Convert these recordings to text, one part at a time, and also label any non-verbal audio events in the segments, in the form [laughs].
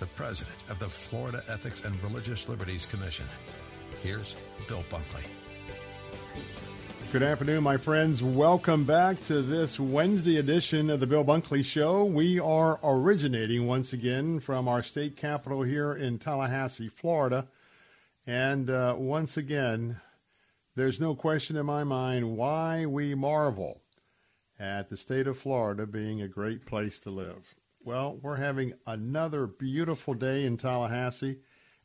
the president of the Florida Ethics and Religious Liberties Commission. Here's Bill Bunkley. Good afternoon, my friends. Welcome back to this Wednesday edition of the Bill Bunkley Show. We are originating once again from our state capital here in Tallahassee, Florida. And uh, once again, there's no question in my mind why we marvel at the state of Florida being a great place to live. Well, we're having another beautiful day in Tallahassee.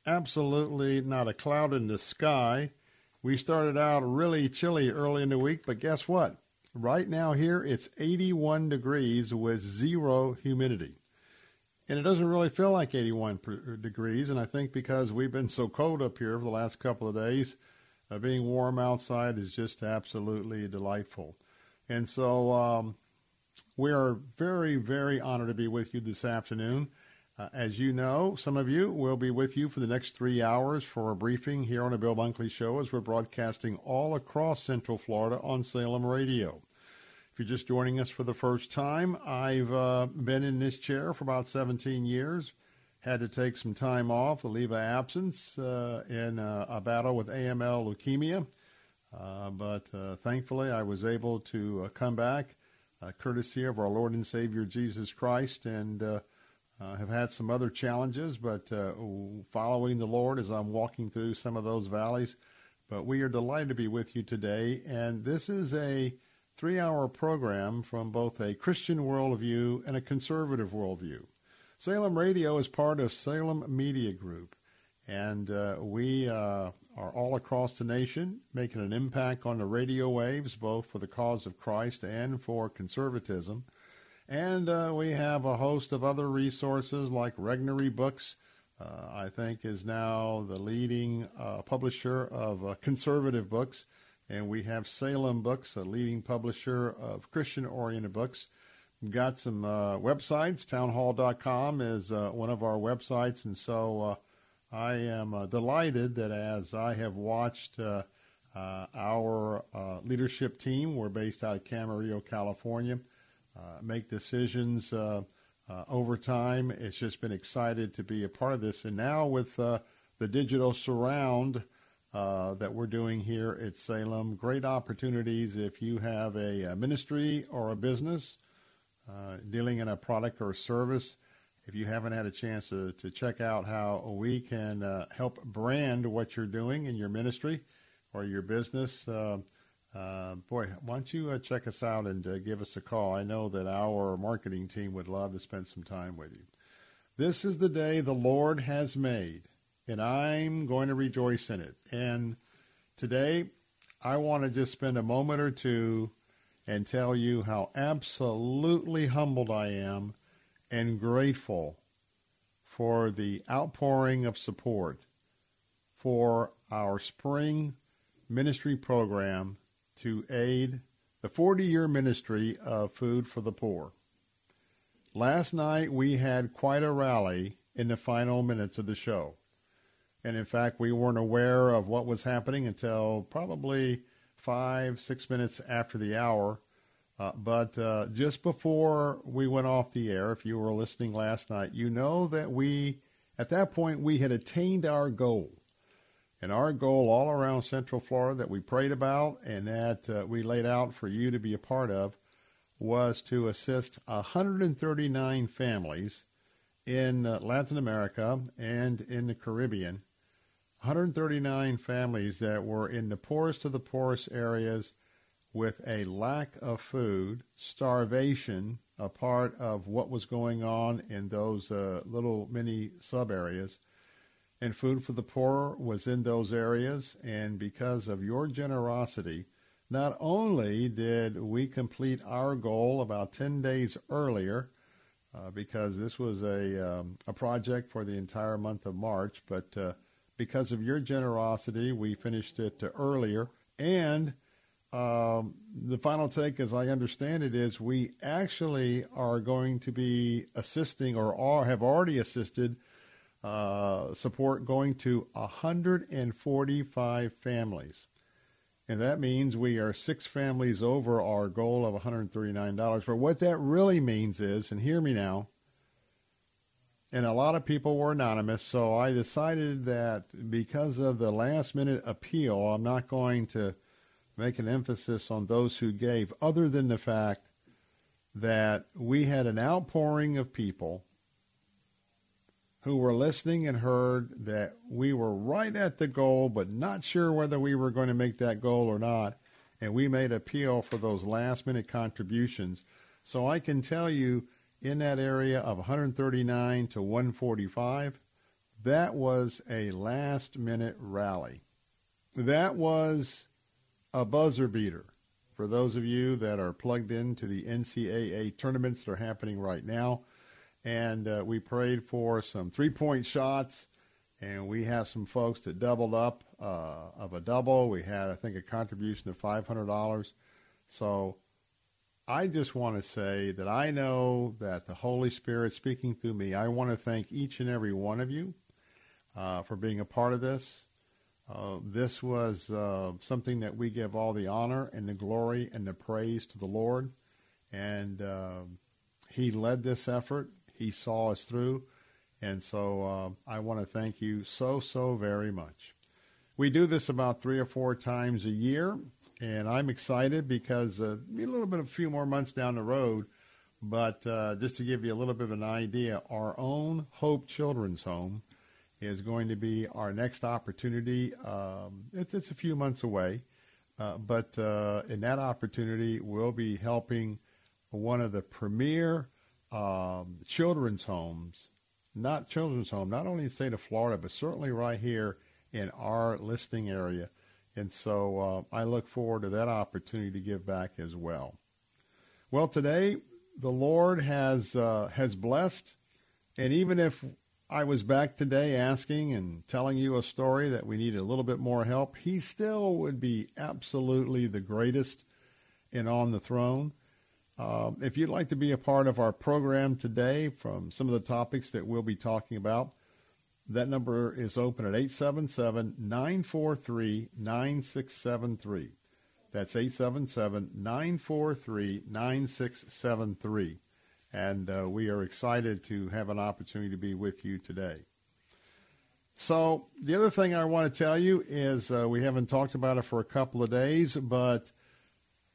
Absolutely not a cloud in the sky. We started out really chilly early in the week, but guess what? Right now here it's 81 degrees with zero humidity. And it doesn't really feel like 81 degrees, and I think because we've been so cold up here for the last couple of days, uh, being warm outside is just absolutely delightful. And so um, we are very, very honored to be with you this afternoon. Uh, as you know, some of you will be with you for the next three hours for a briefing here on the Bill Bunkley Show as we're broadcasting all across Central Florida on Salem Radio. If you're just joining us for the first time, I've uh, been in this chair for about 17 years. Had to take some time off, a leave of absence uh, in uh, a battle with AML leukemia. Uh, but uh, thankfully, I was able to come back uh, courtesy of our Lord and Savior Jesus Christ, and uh, uh, have had some other challenges, but uh, following the Lord as I'm walking through some of those valleys. But we are delighted to be with you today, and this is a three hour program from both a Christian worldview and a conservative worldview. Salem Radio is part of Salem Media Group, and uh, we uh, are all across the nation, making an impact on the radio waves, both for the cause of Christ and for conservatism. And uh, we have a host of other resources like Regnery Books, uh, I think is now the leading uh, publisher of uh, conservative books. And we have Salem Books, a leading publisher of Christian oriented books. We've got some uh, websites. Townhall.com is uh, one of our websites. And so I am uh, delighted that as I have watched uh, uh, our uh, leadership team, we're based out of Camarillo, California, uh, make decisions uh, over time. It's just been excited to be a part of this. And now with the digital surround that we're doing here at Salem, great opportunities if you have a, ministry or a business dealing in a product or service if you haven't had a chance to, to check out how we can uh, help brand what you're doing in your ministry or your business, uh, uh, boy, why don't you uh, check us out and uh, give us a call? I know that our marketing team would love to spend some time with you. This is the day the Lord has made, and I'm going to rejoice in it. And today, I want to just spend a moment or two and tell you how absolutely humbled I am and grateful for the outpouring of support for our spring ministry program to aid the 40 year ministry of Food for the Poor. Last night we had quite a rally in the final minutes of the show. And in fact, we weren't aware of what was happening until probably five, six minutes after the hour. Uh, but uh, just before we went off the air, if you were listening last night, you know that we, at that point, we had attained our goal. And our goal all around Central Florida that we prayed about and that uh, we laid out for you to be a part of was to assist 139 families in uh, Latin America and in the Caribbean. 139 families that were in the poorest of the poorest areas with a lack of food, starvation, a part of what was going on in those uh, little mini sub areas. And Food for the Poor was in those areas. And because of your generosity, not only did we complete our goal about 10 days earlier, uh, because this was a, um, a project for the entire month of March, but uh, because of your generosity, we finished it earlier. And um, the final take, as I understand it, is we actually are going to be assisting or are, have already assisted uh, support going to 145 families. And that means we are six families over our goal of $139. But what that really means is, and hear me now, and a lot of people were anonymous, so I decided that because of the last minute appeal, I'm not going to make an emphasis on those who gave, other than the fact that we had an outpouring of people who were listening and heard that we were right at the goal, but not sure whether we were going to make that goal or not. And we made appeal for those last minute contributions. So I can tell you in that area of 139 to 145, that was a last minute rally. That was a buzzer beater for those of you that are plugged into the NCAA tournaments that are happening right now and uh, we prayed for some three point shots. And we had some folks that doubled up uh, of a double. We had, I think, a contribution of $500. So I just want to say that I know that the Holy Spirit speaking through me, I want to thank each and every one of you uh, for being a part of this. Uh, this was uh, something that we give all the honor and the glory and the praise to the Lord. And um, He led this effort. He saw us through. And so uh, I want to thank you so, so very much. We do this about three or four times a year, and I'm excited because uh, a little bit, a few more months down the road, but uh, just to give you a little bit of an idea, our own Hope Children's Home is going to be our next opportunity. Um, it's, it's, a few months away, uh, but uh, in that opportunity, we'll be helping one of the premier um, children's homes, not children's home, not only in the state of Florida, but certainly right here in our listing area. And so uh, I look forward to that opportunity to give back as well. Well, today the Lord has uh, has blessed, and even if I was back today asking and telling you a story that we need a little bit more help, He still would be absolutely the greatest and on the throne. Um, if you'd like to be a part of our program today from some of the topics that we'll be talking about, that number is open at 877-943-9673. That's 877-943-9673. And uh, we are excited to have an opportunity to be with you today. So the other thing I want to tell you is uh, we haven't talked about it for a couple of days, but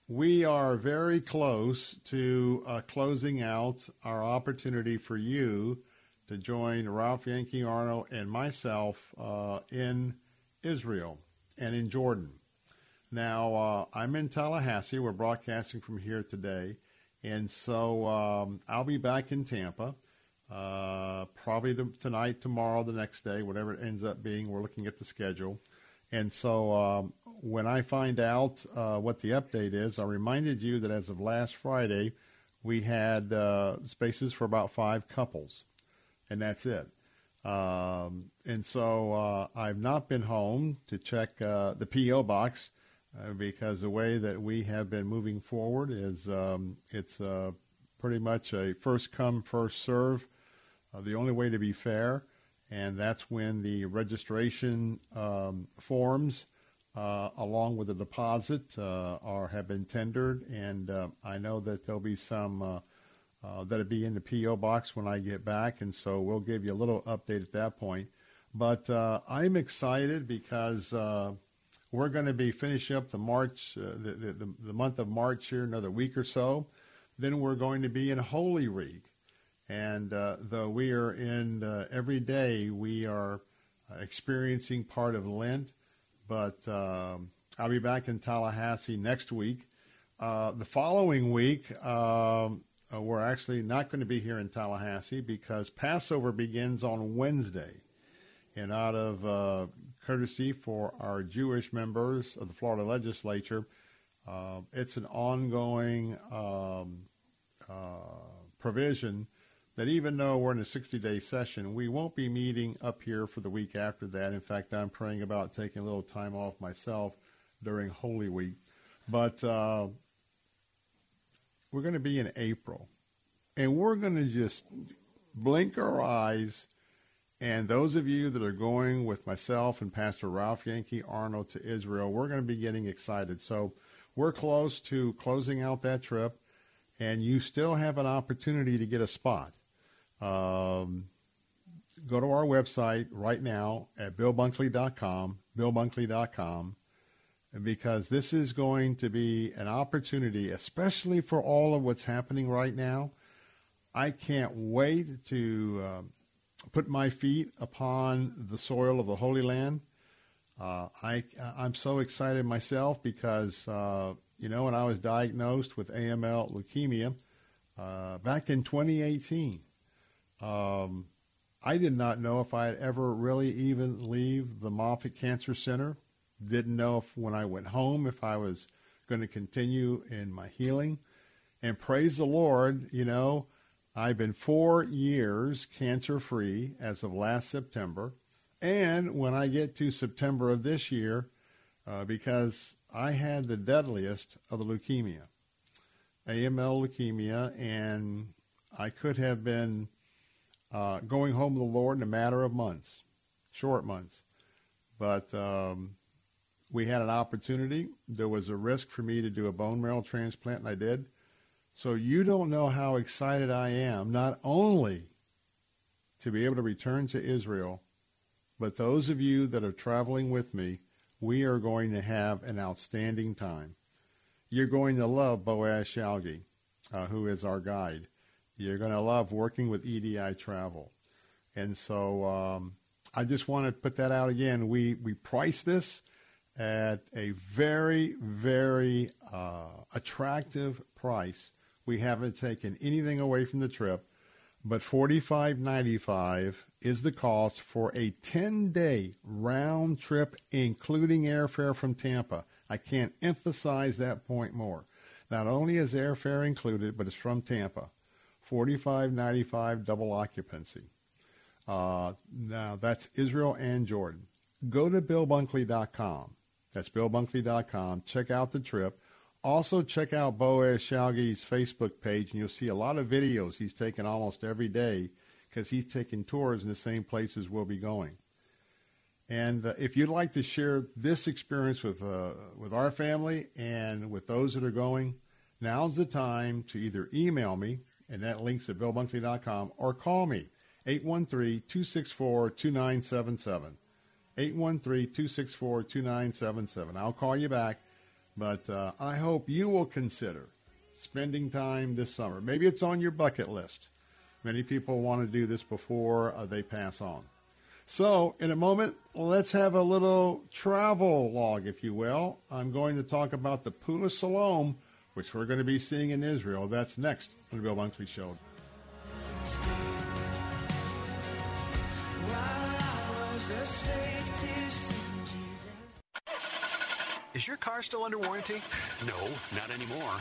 we are very close to uh, closing out our opportunity for you to join Ralph Yankee Arnold and myself uh, in Israel and in Jordan. Now, uh, I'm in Tallahassee. We're broadcasting from here today. And so um, I'll be back in Tampa uh, probably tonight, tomorrow, the next day, whatever it ends up being. We're looking at the schedule. And so um, when I find out uh, what the update is, I reminded you that as of last Friday, we had uh, spaces for about five couples, and that's it. Um, and so uh, I've not been home to check uh, the PO box uh, because the way that we have been moving forward is um, it's uh, pretty much a first come, first serve. the only way to be fair and that's when the registration um, forms, uh, along with the deposit, uh, are have been tendered, and uh, I know that there'll be some uh, uh, that'll be in the PO box when I get back, and so we'll give you a little update at that point. But uh, I'm excited because we're going to be finishing up the March, the, the, the month of March here, another week or so. Then we're going to be in Holy Week. And uh, though we are in uh, every day, we are experiencing part of Lent. But um, I'll be back in Tallahassee next week. Uh, the following week, um, uh, we're actually not going to be here in Tallahassee because Passover begins on Wednesday. And out of uh, courtesy for our Jewish members of the Florida legislature, uh, it's an ongoing um, provision that even though we're in a 60 day session, we won't be meeting up here for the week after that. In fact, I'm praying about taking a little time off myself during Holy Week. But uh, we're going to be in April. And we're going to just blink our eyes. And those of you that are going with myself and Pastor Ralph Yankee Arnold to Israel, we're going to be getting excited. So we're close to closing out that trip, and you still have an opportunity to get a spot. Um, go to our website right now at billbunkley.com, billbunkley.com, because this is going to be an opportunity, especially for all of what's happening right now. I can't wait to uh, put my feet upon the soil of the Holy Land. Uh, I, I'm so excited myself because, uh, you know, when I was diagnosed with AML leukemia uh, back in 2018, um, I did not know if I'd ever really even leave the Moffitt Cancer Center. Didn't know if when I went home if I was going to continue in my healing. And praise the Lord, you know, I've been four years cancer free as of last September. And when I get to September of this year, uh, because I had the deadliest of the leukemia, AML leukemia, and I could have been uh, going home to the Lord in a matter of months, short months. But um, we had an opportunity. There was a risk for me to do a bone marrow transplant, and I did. So you don't know how excited I am, not only to be able to return to Israel, but those of you that are traveling with me, we are going to have an outstanding time. You're going to love Boaz Shalgi, uh, who is our guide. You're going to love working with EDI Travel. And so um, I just want to put that out again. We, we price this at a very, very uh, attractive price. We haven't taken anything away from the trip, but $45.95 is the cost for a 10-day round trip, including airfare from Tampa. I can't emphasize that point more. Not only is airfare included, but it's from Tampa. 4595 double occupancy. Uh, now that's Israel and Jordan. Go to BillBunkley.com. That's BillBunkley.com. Check out the trip. Also check out Boaz Shalgi's Facebook page, and you'll see a lot of videos he's taken almost every day because he's taking tours in the same places we'll be going. And uh, if you'd like to share this experience with uh, with our family and with those that are going, now's the time to either email me and that link's at billbunkley.com, or call me, 813-264-2977. 813-264-2977. I'll call you back, but uh, I hope you will consider spending time this summer. Maybe it's on your bucket list. Many people want to do this before uh, they pass on. So, in a moment, let's have a little travel log, if you will. I'm going to talk about the Pool of Siloam, which we're going to be seeing in Israel. That's next on the Bill Bunkley Show. Is your car still under warranty? No, not anymore.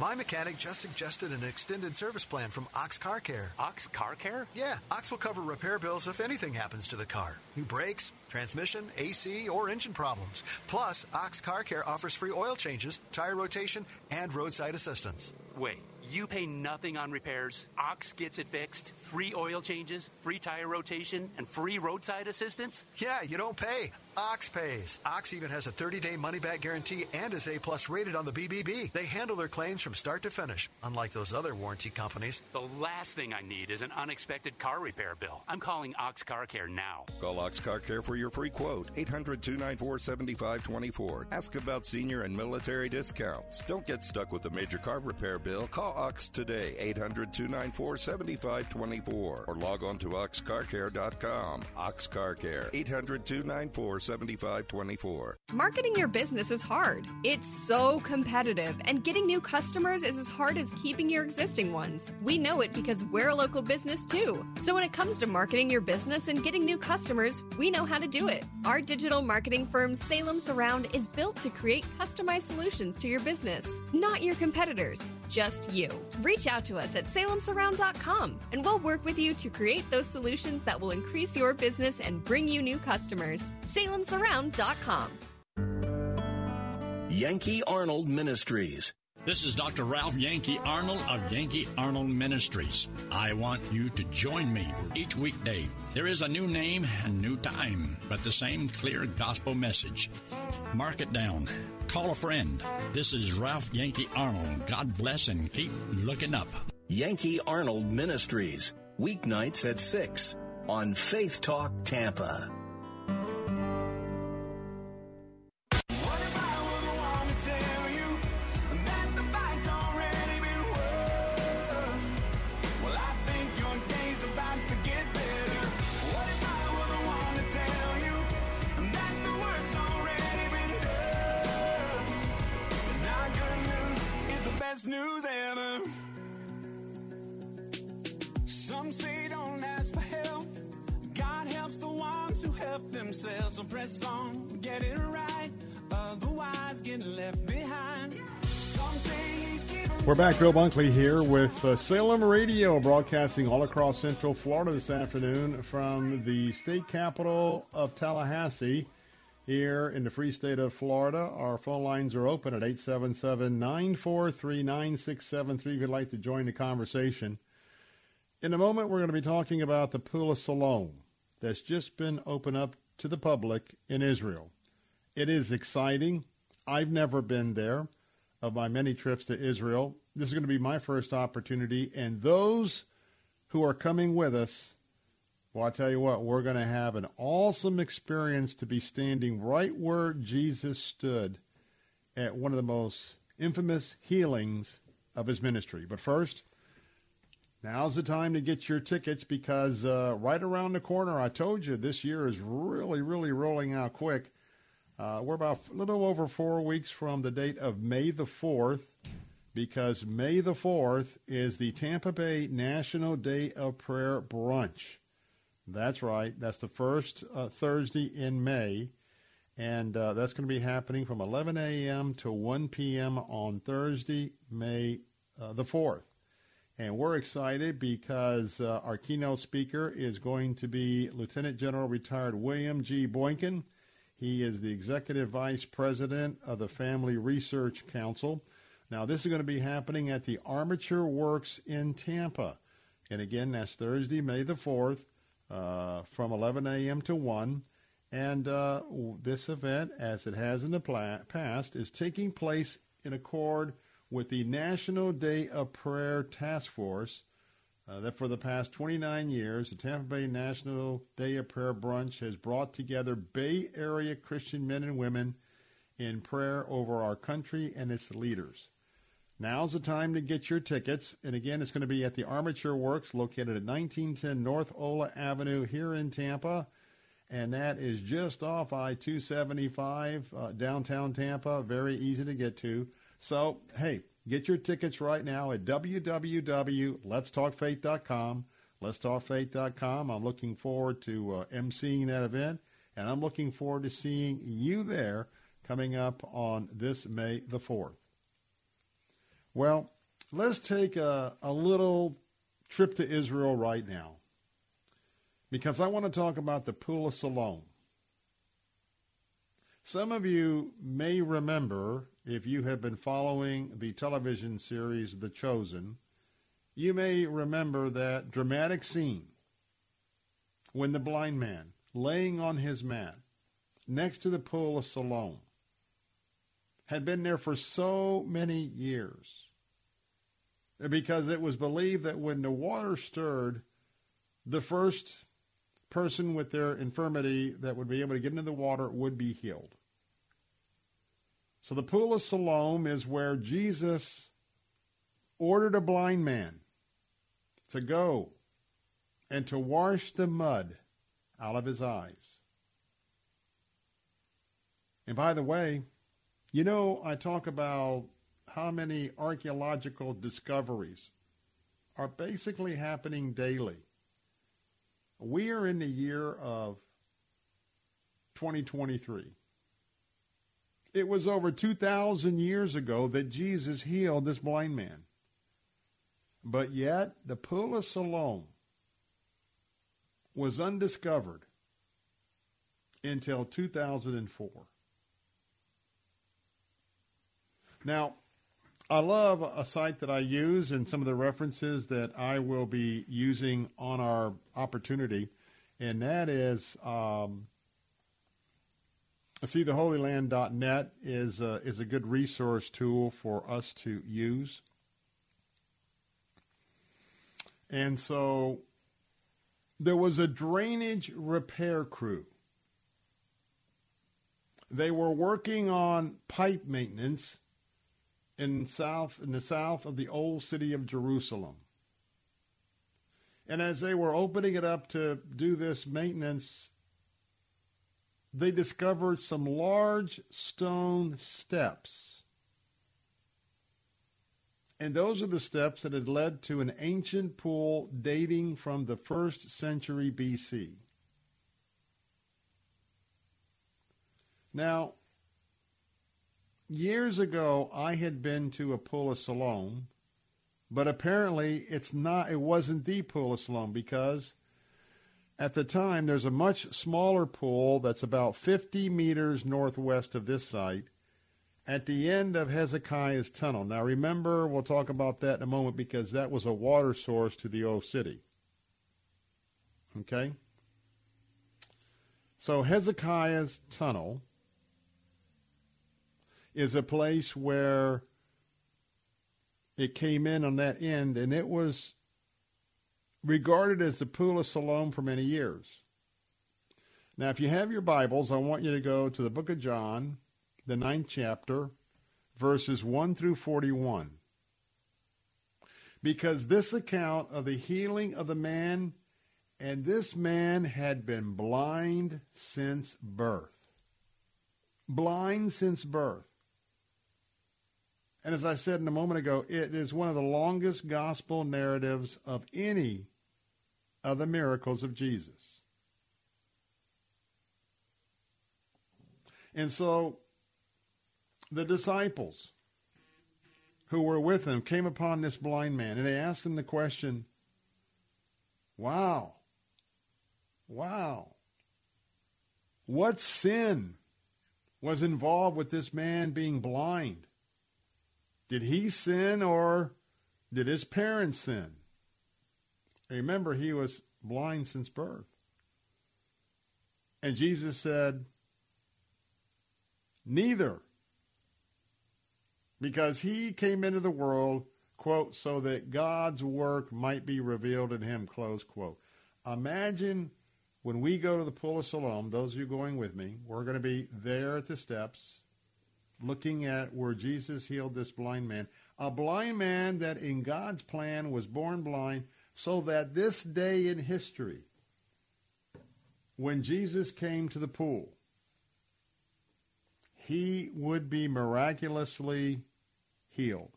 My mechanic just suggested an extended service plan from Ox Car Care. Ox Car Care? Yeah, Ox will cover repair bills if anything happens to the car. New brakes, transmission, AC, or engine problems. Plus, Ox Car Care offers free oil changes, tire rotation, and roadside assistance. Wait, You pay nothing on repairs. Ox gets it fixed. Free oil changes, free tire rotation, and free roadside assistance. Yeah, you don't pay. Ox pays. Ox even has a 30-day money-back guarantee and is A-plus rated on the BBB. They handle their claims from start to finish, unlike those other warranty companies. The last thing I need is an unexpected car repair bill. I'm calling Ox Car Care now. Call Ox Car Care for your free quote. 800 294 7524. Ask about senior and military discounts. Don't get stuck with a major car repair bill. Call Ox today. 800 294 7524. Or log on to oxcarcare.com. Ox Car Care. 800 294 7524. Marketing your business is hard. It's so competitive, and getting new customers is as hard as keeping your existing ones. We know it because we're a local business too. So when it comes to marketing your business and getting new customers, we know how to do it. Our digital marketing firm Salem Surround is built to create customized solutions to your business, not your competitors, just you. Reach out to us at salemsurround.com and we'll work with you to create those solutions that will increase your business and bring you new customers. salemsurround.com. Yankee Arnold Ministries. This is Dr. Ralph Yankee Arnold of Yankee Arnold Ministries. I want you to join me for each weekday. There is a new name and new time, but the same clear gospel message. Mark it down. Call a friend. This is Ralph Yankee Arnold. God bless and keep looking up. Yankee Arnold Ministries. Weeknights at 6 on Faith Talk Tampa. Themselves. So press on, get it right. Otherwise, get left behind. We're back. Bill Bunkley here with uh, Salem Radio, broadcasting all across Central Florida this afternoon from the state capital of Tallahassee here in the free state of Florida. Our phone lines are open at 877 943 9673 if you'd like to join the conversation. In a moment, we're going to be talking about the Pool of Siloam that's just been opened up to the public in Israel. It is exciting. I've never been there of my many trips to Israel. This is going to be my first opportunity, and those who are coming with us well, I tell you what, we're going to have an awesome experience to be standing right where Jesus stood at one of the most infamous healings of his ministry. But first, now's the time to get your tickets because uh, right around the corner, I told you this year is really, really rolling out quick. Uh, we're about a little over four weeks from the date of May the 4th because May the 4th is the Tampa Bay National Day of Prayer Brunch. That's right. That's the first uh, Thursday in May. And uh, that's going to be happening from 11 a.m. to 1 p.m. on Thursday, May uh, the 4th. And we're excited because uh, our keynote speaker is going to be Lieutenant General retired William G. Boykin. He is the Executive Vice President of the Family Research Council. Now, this is going to be happening at the Armature Works in Tampa. And again, that's Thursday, May the 4th uh, from 11 a.m. to 1. And uh, this event, as it has in the pla- past, is taking place in accord with the National Day of Prayer Task Force. Uh, that for the past 29 years, the Tampa Bay National Day of Prayer Brunch has brought together Bay Area Christian men and women in prayer over our country and its leaders. Now's the time to get your tickets. And again, it's going to be at the Armature Works located at 1910 North Ola Avenue here in Tampa. And that is just off I 275, uh, downtown Tampa. Very easy to get to. So, hey, get your tickets right now at www.letstalkfaith.com. Letstalkfaith.com. I'm looking forward to uh, emceeing that event, and I'm looking forward to seeing you there coming up on this May the 4th. Well, let's take a, a little trip to Israel right now because I want to talk about the Pool of Siloam. Some of you may remember, if you have been following the television series The Chosen, you may remember that dramatic scene when the blind man, laying on his mat next to the pool of Siloam, had been there for so many years because it was believed that when the water stirred, the first person with their infirmity that would be able to get into the water would be healed. So the pool of Siloam is where Jesus ordered a blind man to go and to wash the mud out of his eyes. And by the way, you know, I talk about how many archaeological discoveries are basically happening daily. We are in the year of 2023. It was over 2,000 years ago that Jesus healed this blind man. But yet, the pool of Siloam was undiscovered until 2004. Now, I love a site that I use and some of the references that I will be using on our opportunity, and that is um, see theholyland.net is a, is a good resource tool for us to use. And so there was a drainage repair crew. They were working on pipe maintenance in south in the south of the old city of Jerusalem. And as they were opening it up to do this maintenance, they discovered some large stone steps. And those are the steps that had led to an ancient pool dating from the first century BC. Now, years ago, I had been to a pool of Siloam, but apparently it's not. It wasn't the pool of Siloam because at the time there's a much smaller pool that's about 50 meters northwest of this site at the end of Hezekiah's tunnel. Now remember, we'll talk about that in a moment because that was a water source to the old city. Okay? So Hezekiah's tunnel is a place where it came in on that end, and it was regarded as the Pool of Siloam for many years. Now, if you have your Bibles, I want you to go to the book of John, the ninth chapter, verses 1 through 41. Because this account of the healing of the man, and this man had been blind since birth. Blind since birth. And as I said in a moment ago, it is one of the longest gospel narratives of any of the miracles of Jesus. And so the disciples who were with him came upon this blind man and they asked him the question Wow, wow, what sin was involved with this man being blind? Did he sin or did his parents sin? Remember, he was blind since birth. And Jesus said, Neither. Because he came into the world, quote, so that God's work might be revealed in him, close quote. Imagine when we go to the Pool of Siloam, those of you going with me, we're going to be there at the steps looking at where Jesus healed this blind man. A blind man that in God's plan was born blind so that this day in history, when Jesus came to the pool, he would be miraculously healed.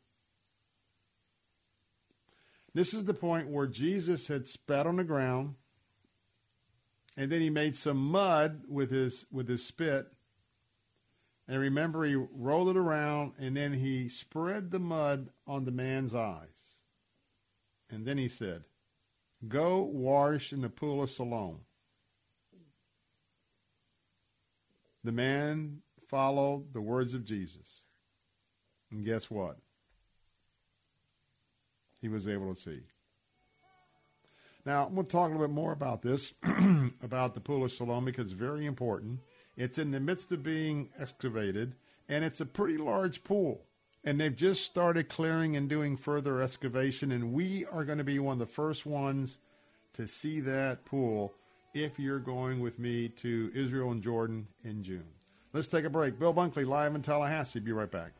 This is the point where Jesus had spat on the ground and then he made some mud with his with his spit and remember, he rolled it around and then he spread the mud on the man's eyes. And then he said, Go wash in the pool of Siloam. The man followed the words of Jesus. And guess what? He was able to see. Now, I'm going to talk a little bit more about this, [clears throat] about the Pool of Siloam, because it's very important. It's in the midst of being excavated, and it's a pretty large pool. And they've just started clearing and doing further excavation, and we are going to be one of the first ones to see that pool if you're going with me to Israel and Jordan in June. Let's take a break. Bill Bunkley live in Tallahassee. Be right back.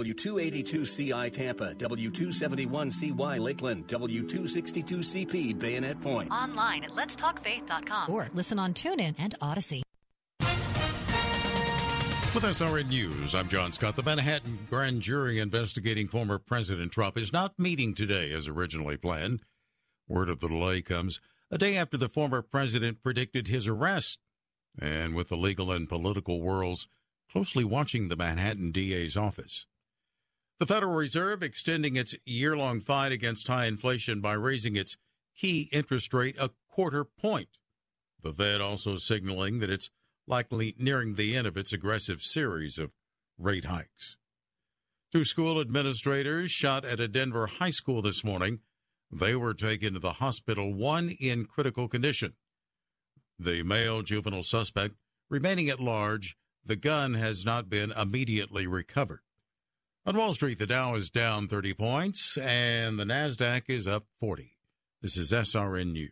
W282CI Tampa, W271CY Lakeland, W262CP Bayonet Point. Online at letstalkfaith.com or listen on TuneIn and Odyssey. With SRN News, I'm John Scott. The Manhattan grand jury investigating former President Trump is not meeting today as originally planned. Word of the delay comes a day after the former president predicted his arrest, and with the legal and political worlds closely watching the Manhattan DA's office. The Federal Reserve extending its year long fight against high inflation by raising its key interest rate a quarter point. The Fed also signaling that it's likely nearing the end of its aggressive series of rate hikes. Two school administrators shot at a Denver high school this morning. They were taken to the hospital, one in critical condition. The male juvenile suspect remaining at large, the gun has not been immediately recovered. On Wall Street, the Dow is down 30 points and the NASDAQ is up 40. This is SRN News.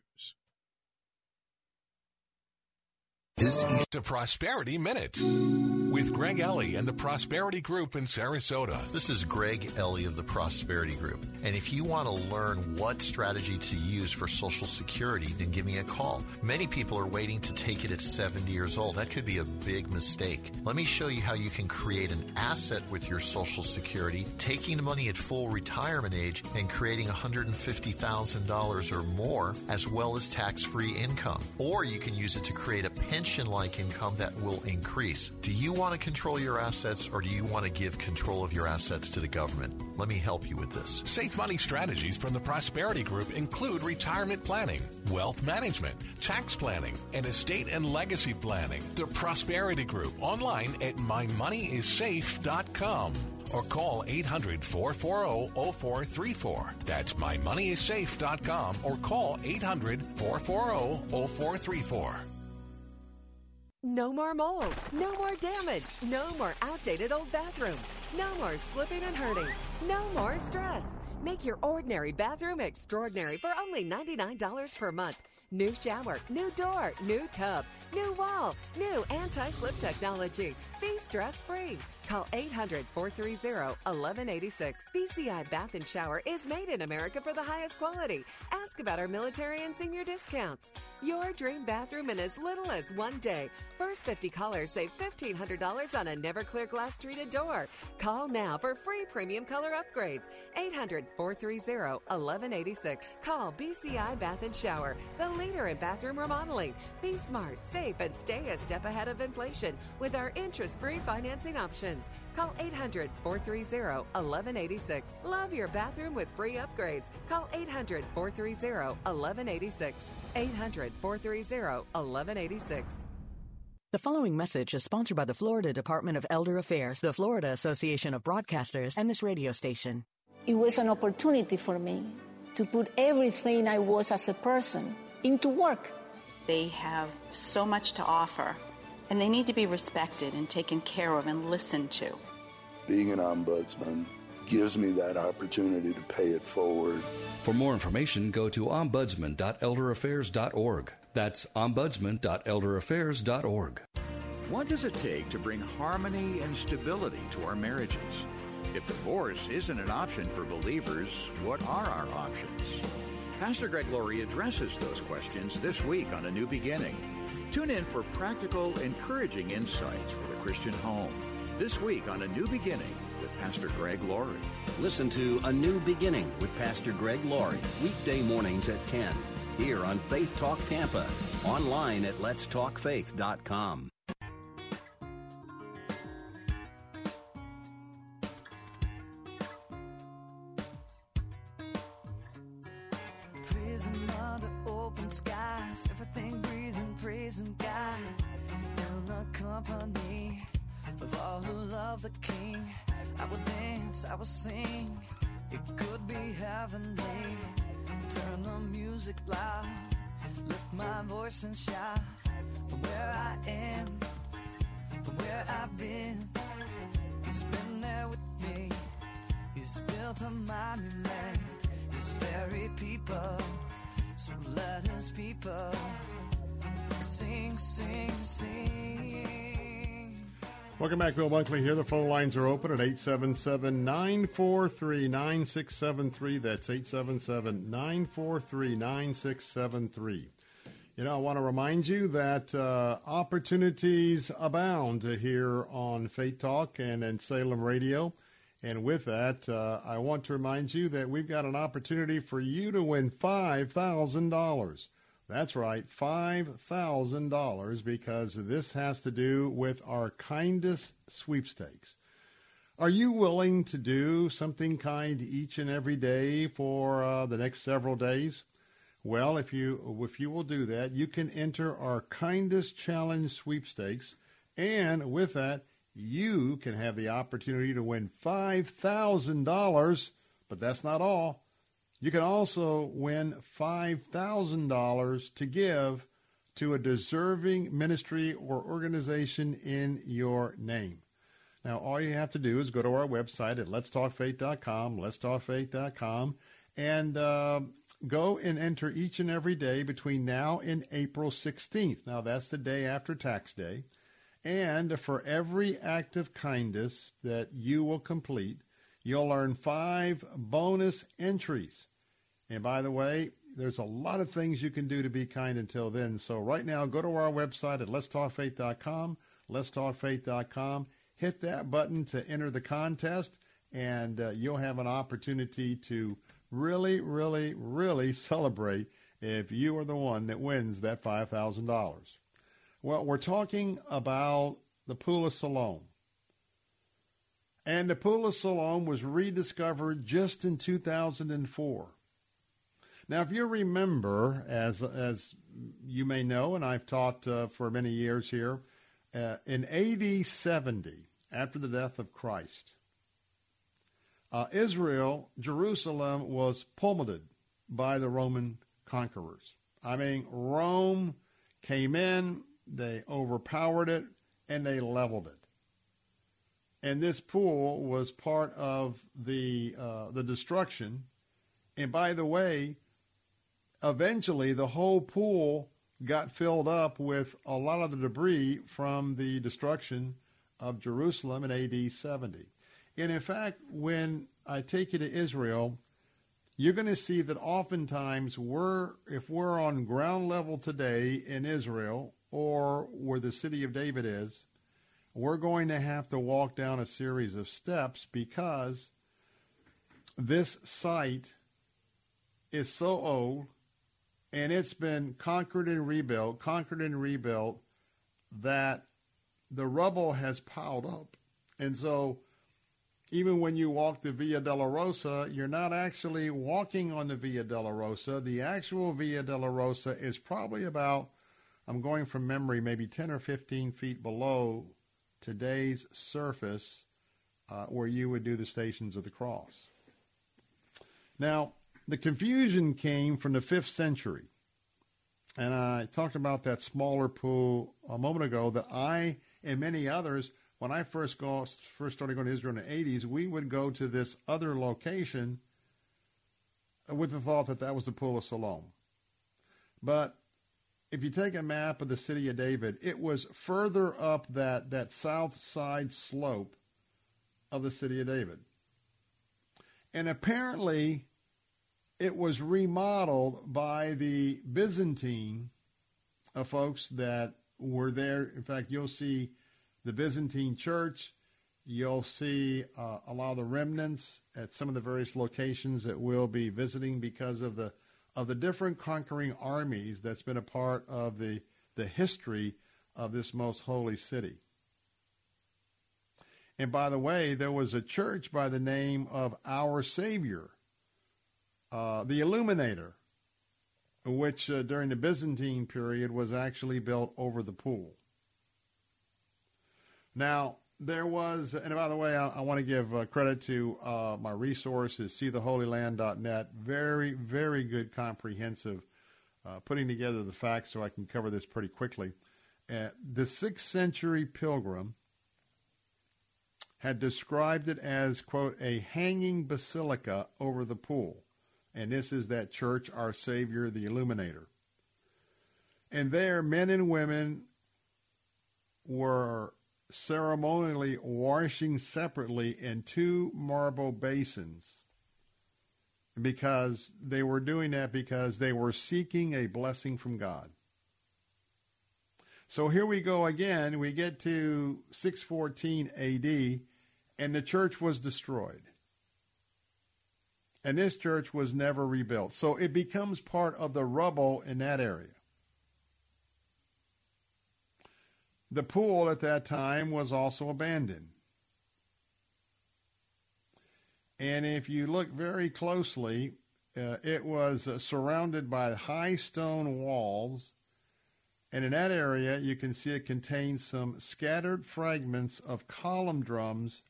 This is the Prosperity Minute with Greg Ellie and the Prosperity Group in Sarasota. This is Greg Ellie of the Prosperity Group. And if you want to learn what strategy to use for Social Security, then give me a call. Many people are waiting to take it at 70 years old. That could be a big mistake. Let me show you how you can create an asset with your Social Security, taking the money at full retirement age and creating $150,000 or more, as well as tax free income. Or you can use it to create a pension like income that will increase. Do you want to control your assets or do you want to give control of your assets to the government? Let me help you with this. Safe money strategies from the Prosperity Group include retirement planning, wealth management, tax planning, and estate and legacy planning. The Prosperity Group online at mymoneyissafe.com or call 800 440 0434. That's mymoneyissafe.com or call 800 440 0434. No more mold. No more damage. No more outdated old bathroom. No more slipping and hurting. No more stress. Make your ordinary bathroom extraordinary for only $99 per month. New shower, new door, new tub, new wall, new anti slip technology. Be stress free. Call 800 430 1186. BCI Bath and Shower is made in America for the highest quality. Ask about our military and senior discounts. Your dream bathroom in as little as one day. First 50 callers save $1,500 on a never clear glass treated door. Call now for free premium color upgrades. 800 430 1186. Call BCI Bath and Shower, the leader in bathroom remodeling. Be smart, safe, and stay a step ahead of inflation with our interest free financing options. Call 800 430 1186. Love your bathroom with free upgrades. Call 800 430 1186. 800 430 1186. The following message is sponsored by the Florida Department of Elder Affairs, the Florida Association of Broadcasters, and this radio station. It was an opportunity for me to put everything I was as a person into work. They have so much to offer, and they need to be respected and taken care of and listened to. Being an ombudsman gives me that opportunity to pay it forward. For more information, go to ombudsman.elderaffairs.org. That's ombudsman.elderaffairs.org. What does it take to bring harmony and stability to our marriages? If divorce isn't an option for believers, what are our options? Pastor Greg Laurie addresses those questions this week on A New Beginning. Tune in for practical, encouraging insights for the Christian home. This week on A New Beginning with Pastor Greg Laurie. Listen to A New Beginning with Pastor Greg Laurie, weekday mornings at 10, here on Faith Talk Tampa, online at letstalkfaith.com. Prison under open skies, everything breathing, praising God. In the company of all who love the King, I will dance, I will sing. It could be heavenly. Turn the music loud. Lift my voice and shout. From where I am, from where I've been. He's been there with me. He's built a monument. His very people. So let his people sing, sing, sing. Welcome back, Bill Bunkley here. The phone lines are open at 877 943 9673. That's 877 943 9673. You know, I want to remind you that uh, opportunities abound here on Faith Talk and in Salem Radio. And with that, uh, I want to remind you that we've got an opportunity for you to win $5,000. That's right, $5,000 because this has to do with our kindest sweepstakes. Are you willing to do something kind each and every day for uh, the next several days? Well, if you if you will do that, you can enter our kindest challenge sweepstakes, and with that, you can have the opportunity to win $5,000. But that's not all. You can also win $5,000 to give to a deserving ministry or organization in your name. Now, all you have to do is go to our website at letstalkfaith.com, letstalkfaith.com, and uh, go and enter each and every day between now and April 16th. Now, that's the day after tax day. And for every act of kindness that you will complete, you'll earn five bonus entries. And by the way, there's a lot of things you can do to be kind until then. So right now, go to our website at letstalkfaith.com, letstalkfaith.com, hit that button to enter the contest, and uh, you'll have an opportunity to really, really, really celebrate if you are the one that wins that $5,000. Well, we're talking about the Pool of Siloam. And the Pool of Siloam was rediscovered just in 2004. Now, if you remember, as, as you may know, and I've taught uh, for many years here, uh, in AD 70, after the death of Christ, uh, Israel, Jerusalem, was pummeled by the Roman conquerors. I mean, Rome came in, they overpowered it, and they leveled it. And this pool was part of the uh, the destruction. And by the way, eventually the whole pool got filled up with a lot of the debris from the destruction of Jerusalem in AD 70. And in fact, when I take you to Israel, you're going to see that oftentimes we're, if we're on ground level today in Israel or where the city of David is, we're going to have to walk down a series of steps because this site is so old and it's been conquered and rebuilt, conquered and rebuilt, that the rubble has piled up. And so even when you walk the Via Dolorosa, you're not actually walking on the Via Dolorosa. The actual Via Dolorosa is probably about, I'm going from memory, maybe 10 or 15 feet below today's surface uh, where you would do the Stations of the Cross. Now, the confusion came from the 5th century. And I talked about that smaller pool a moment ago that I and many others, when I first go, first started going to Israel in the 80s, we would go to this other location with the thought that that was the Pool of Siloam. But if you take a map of the city of David, it was further up that, that south side slope of the city of David. And apparently, it was remodeled by the Byzantine uh, folks that were there. In fact, you'll see the Byzantine church. You'll see uh, a lot of the remnants at some of the various locations that we'll be visiting because of the of the different conquering armies that's been a part of the the history of this most holy city. And by the way, there was a church by the name of Our Savior, uh, the Illuminator, which uh, during the Byzantine period was actually built over the pool. Now, there was, and by the way, I, I want to give uh, credit to uh, my resources, seetheholyland.net. Very, very good, comprehensive, uh, putting together the facts so I can cover this pretty quickly. Uh, the sixth century pilgrim had described it as, quote, a hanging basilica over the pool. And this is that church, our Savior, the Illuminator. And there, men and women were ceremonially washing separately in two marble basins because they were doing that because they were seeking a blessing from God. So here we go again. We get to 614 AD, and the church was destroyed. And this church was never rebuilt. So it becomes part of the rubble in that area. The pool at that time was also abandoned. And if you look very closely, uh, it was uh, surrounded by high stone walls. And in that area, you can see it contains some scattered fragments of column drums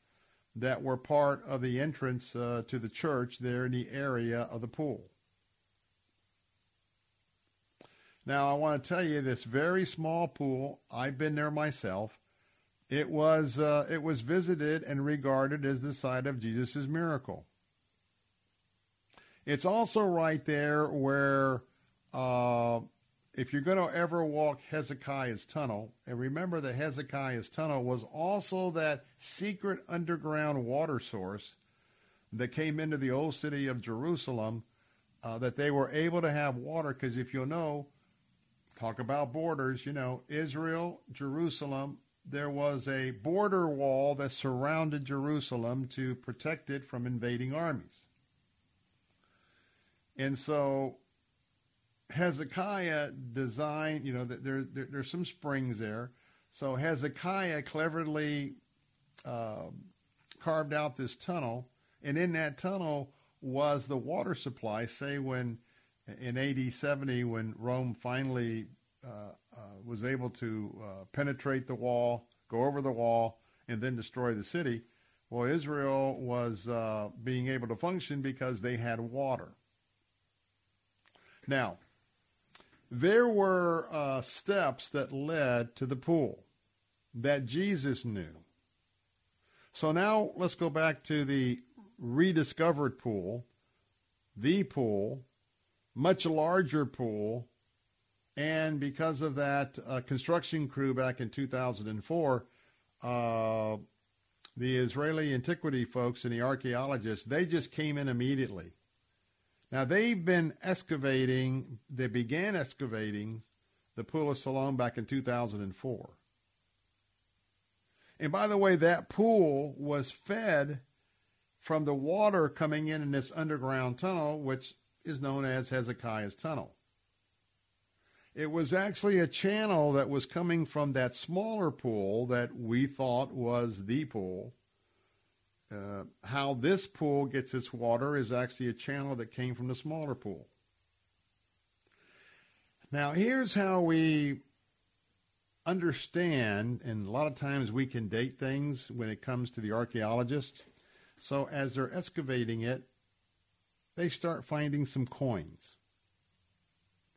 that were part of the entrance uh, to the church there in the area of the pool. Now, I want to tell you this very small pool. I've been there myself. It was uh, it was visited and regarded as the site of Jesus' miracle. It's also right there where, uh, if you're going to ever walk Hezekiah's tunnel, and remember that Hezekiah's tunnel was also that secret underground water source that came into the old city of Jerusalem, uh, that they were able to have water. Because if you'll know, talk about borders, you know, Israel, Jerusalem, there was a border wall that surrounded Jerusalem to protect it from invading armies. And so Hezekiah designed, you know, there, there, there's some springs there. So Hezekiah cleverly uh, carved out this tunnel, and in that tunnel was the water supply. Say when in AD 70 when Rome finally uh, uh, was able to uh, penetrate the wall, go over the wall, and then destroy the city. Well, Israel was uh, being able to function because they had water. Now, there were uh, steps that led to the pool that Jesus knew. So now let's go back to the rediscovered pool, the pool, much larger pool, and because of that uh, construction crew back in 2004, uh, the Israeli antiquity folks and the archaeologists, they just came in immediately. Now they've been excavating, they began excavating the Pool of Siloam back in 2004. And by the way, that pool was fed from the water coming in in this underground tunnel, which is known as Hezekiah's Tunnel. It was actually a channel that was coming from that smaller pool that we thought was the pool. Uh, how this pool gets its water is actually a channel that came from the smaller pool. Now, here's how we understand, and a lot of times we can date things when it comes to the archaeologists. So, as they're excavating it, they start finding some coins.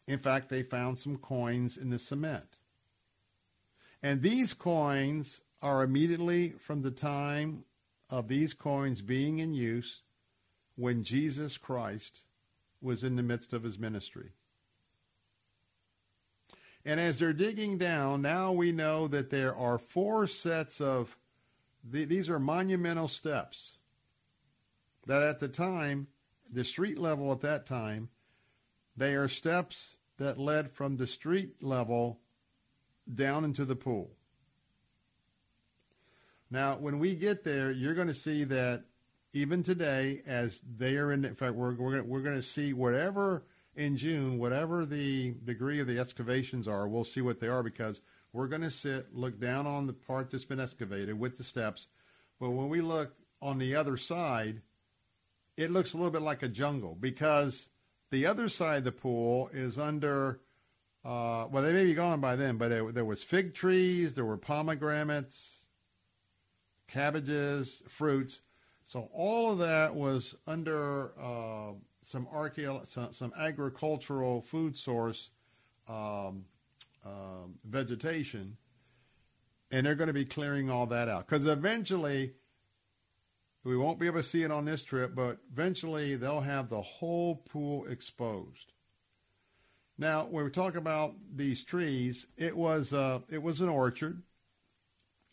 In fact, they found some coins in the cement. And these coins are immediately from the time of these coins being in use when Jesus Christ was in the midst of his ministry. And as they're digging down, now we know that there are four sets of, these are monumental steps that at the time, the street level at that time, they are steps that led from the street level down into the pool. Now, when we get there, you're going to see that even today, as they are in, in fact, we're, we're, we're going to see whatever in June, whatever the degree of the excavations are, we'll see what they are because we're going to sit, look down on the part that's been excavated with the steps. But when we look on the other side, it looks a little bit like a jungle because the other side of the pool is under, uh, well, they may be gone by then, but there was fig trees, there were pomegranates, cabbages, fruits. So all of that was under uh, some, some, some agricultural food source um, uh, vegetation, and they're going to be clearing all that out because eventually we won't be able to see it on this trip, but eventually they'll have the whole pool exposed. Now, when we talk about these trees, it was uh, it was an orchard.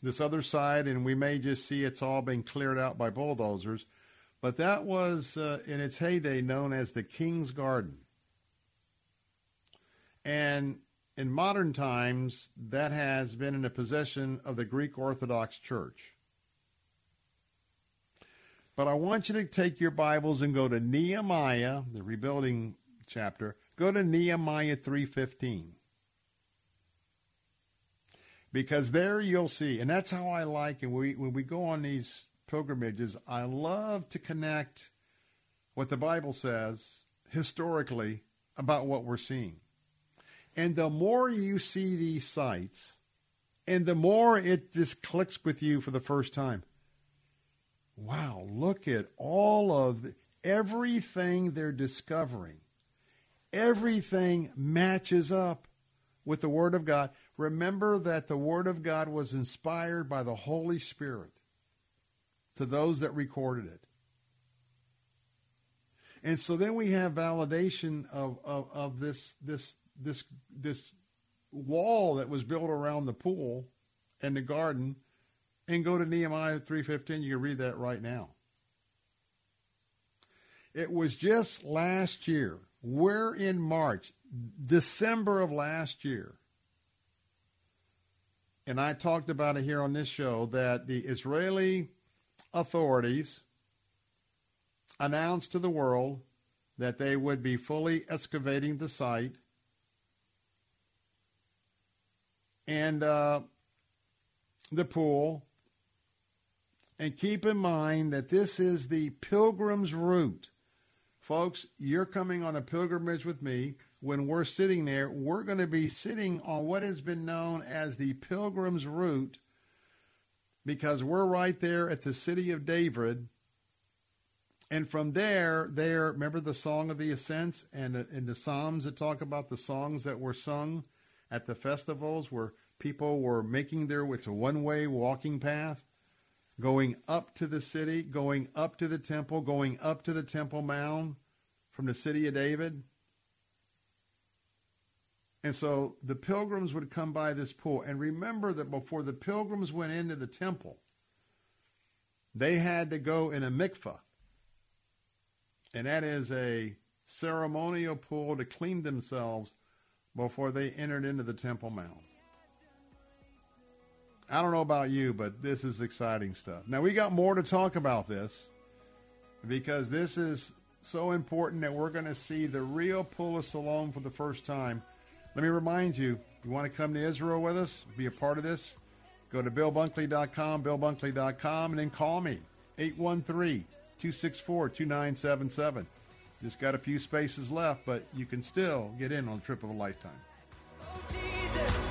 This other side, and we may just see it's all been cleared out by bulldozers, but that was uh, in its heyday known as the King's Garden. And in modern times, that has been in the possession of the Greek Orthodox Church. But I want you to take your Bibles and go to Nehemiah, the rebuilding chapter. Go to Nehemiah 3:15. Because there you'll see, and that's how I like it. When we, when we go on these pilgrimages, I love to connect what the Bible says historically about what we're seeing. And the more you see these sites, and the more it just clicks with you for the first time. Wow, look at all of the, everything they're discovering. Everything matches up with the Word of God. Remember that the Word of God was inspired by the Holy Spirit to those that recorded it. And so then we have validation of, of, of this, this, this, this wall that was built around the pool and the garden and go to Nehemiah 3:15 you can read that right now. It was just last year. We're in March, December of last year. And I talked about it here on this show that the Israeli authorities announced to the world that they would be fully excavating the site. And uh, the pool and keep in mind that this is the pilgrim's route. Folks, you're coming on a pilgrimage with me. When we're sitting there, we're going to be sitting on what has been known as the pilgrim's route because we're right there at the city of David. And from there, there, remember the song of the ascents and uh, in the Psalms that talk about the songs that were sung at the festivals where people were making their, it's a one-way walking path going up to the city, going up to the temple, going up to the Temple Mount from the city of David. And so the pilgrims would come by this pool. And remember that before the pilgrims went into the temple, they had to go in a mikvah. And that is a ceremonial pool to clean themselves before they entered into the Temple Mount. I don't know about you, but this is exciting stuff. Now, we got more to talk about this because this is so important that we're going to see the real Pool of Siloam for the first time. Let me remind you, you want to come to Israel with us, be a part of this, go to billbunkley.com, billbunkley.com, and then call me, 813-264-2977. Just got a few spaces left, but you can still get in on the trip of a lifetime. Oh,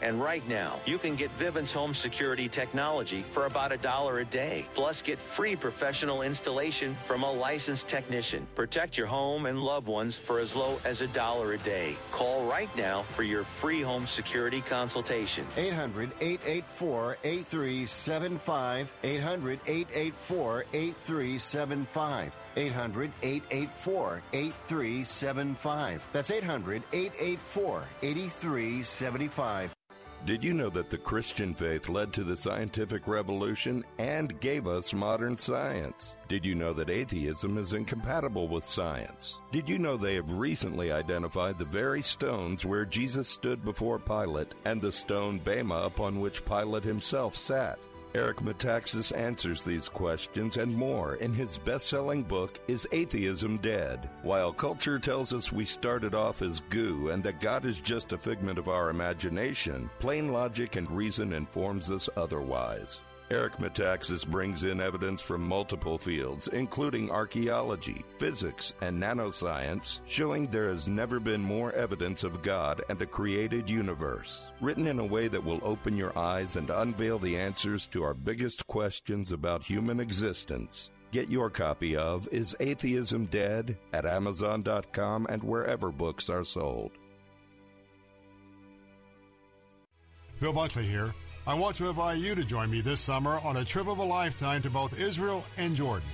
And right now, you can get Vivint's home security technology for about a dollar a day. Plus, get free professional installation from a licensed technician. Protect your home and loved ones for as low as a dollar a day. Call right now for your free home security consultation. 800 884 8375. 800 884 8375. 800 884 8375. That's 800 884 8375. Did you know that the Christian faith led to the scientific revolution and gave us modern science? Did you know that atheism is incompatible with science? Did you know they have recently identified the very stones where Jesus stood before Pilate and the stone Bema upon which Pilate himself sat? Eric Metaxas answers these questions and more in his best selling book, Is Atheism Dead? While culture tells us we started off as goo and that God is just a figment of our imagination, plain logic and reason informs us otherwise. Eric Metaxas brings in evidence from multiple fields, including archaeology, physics, and nanoscience, showing there has never been more evidence of God and a created universe. Written in a way that will open your eyes and unveil the answers to our biggest questions about human existence. Get your copy of Is Atheism Dead at Amazon.com and wherever books are sold. Bill Bunkley here. I want to invite you to join me this summer on a trip of a lifetime to both Israel and Jordan.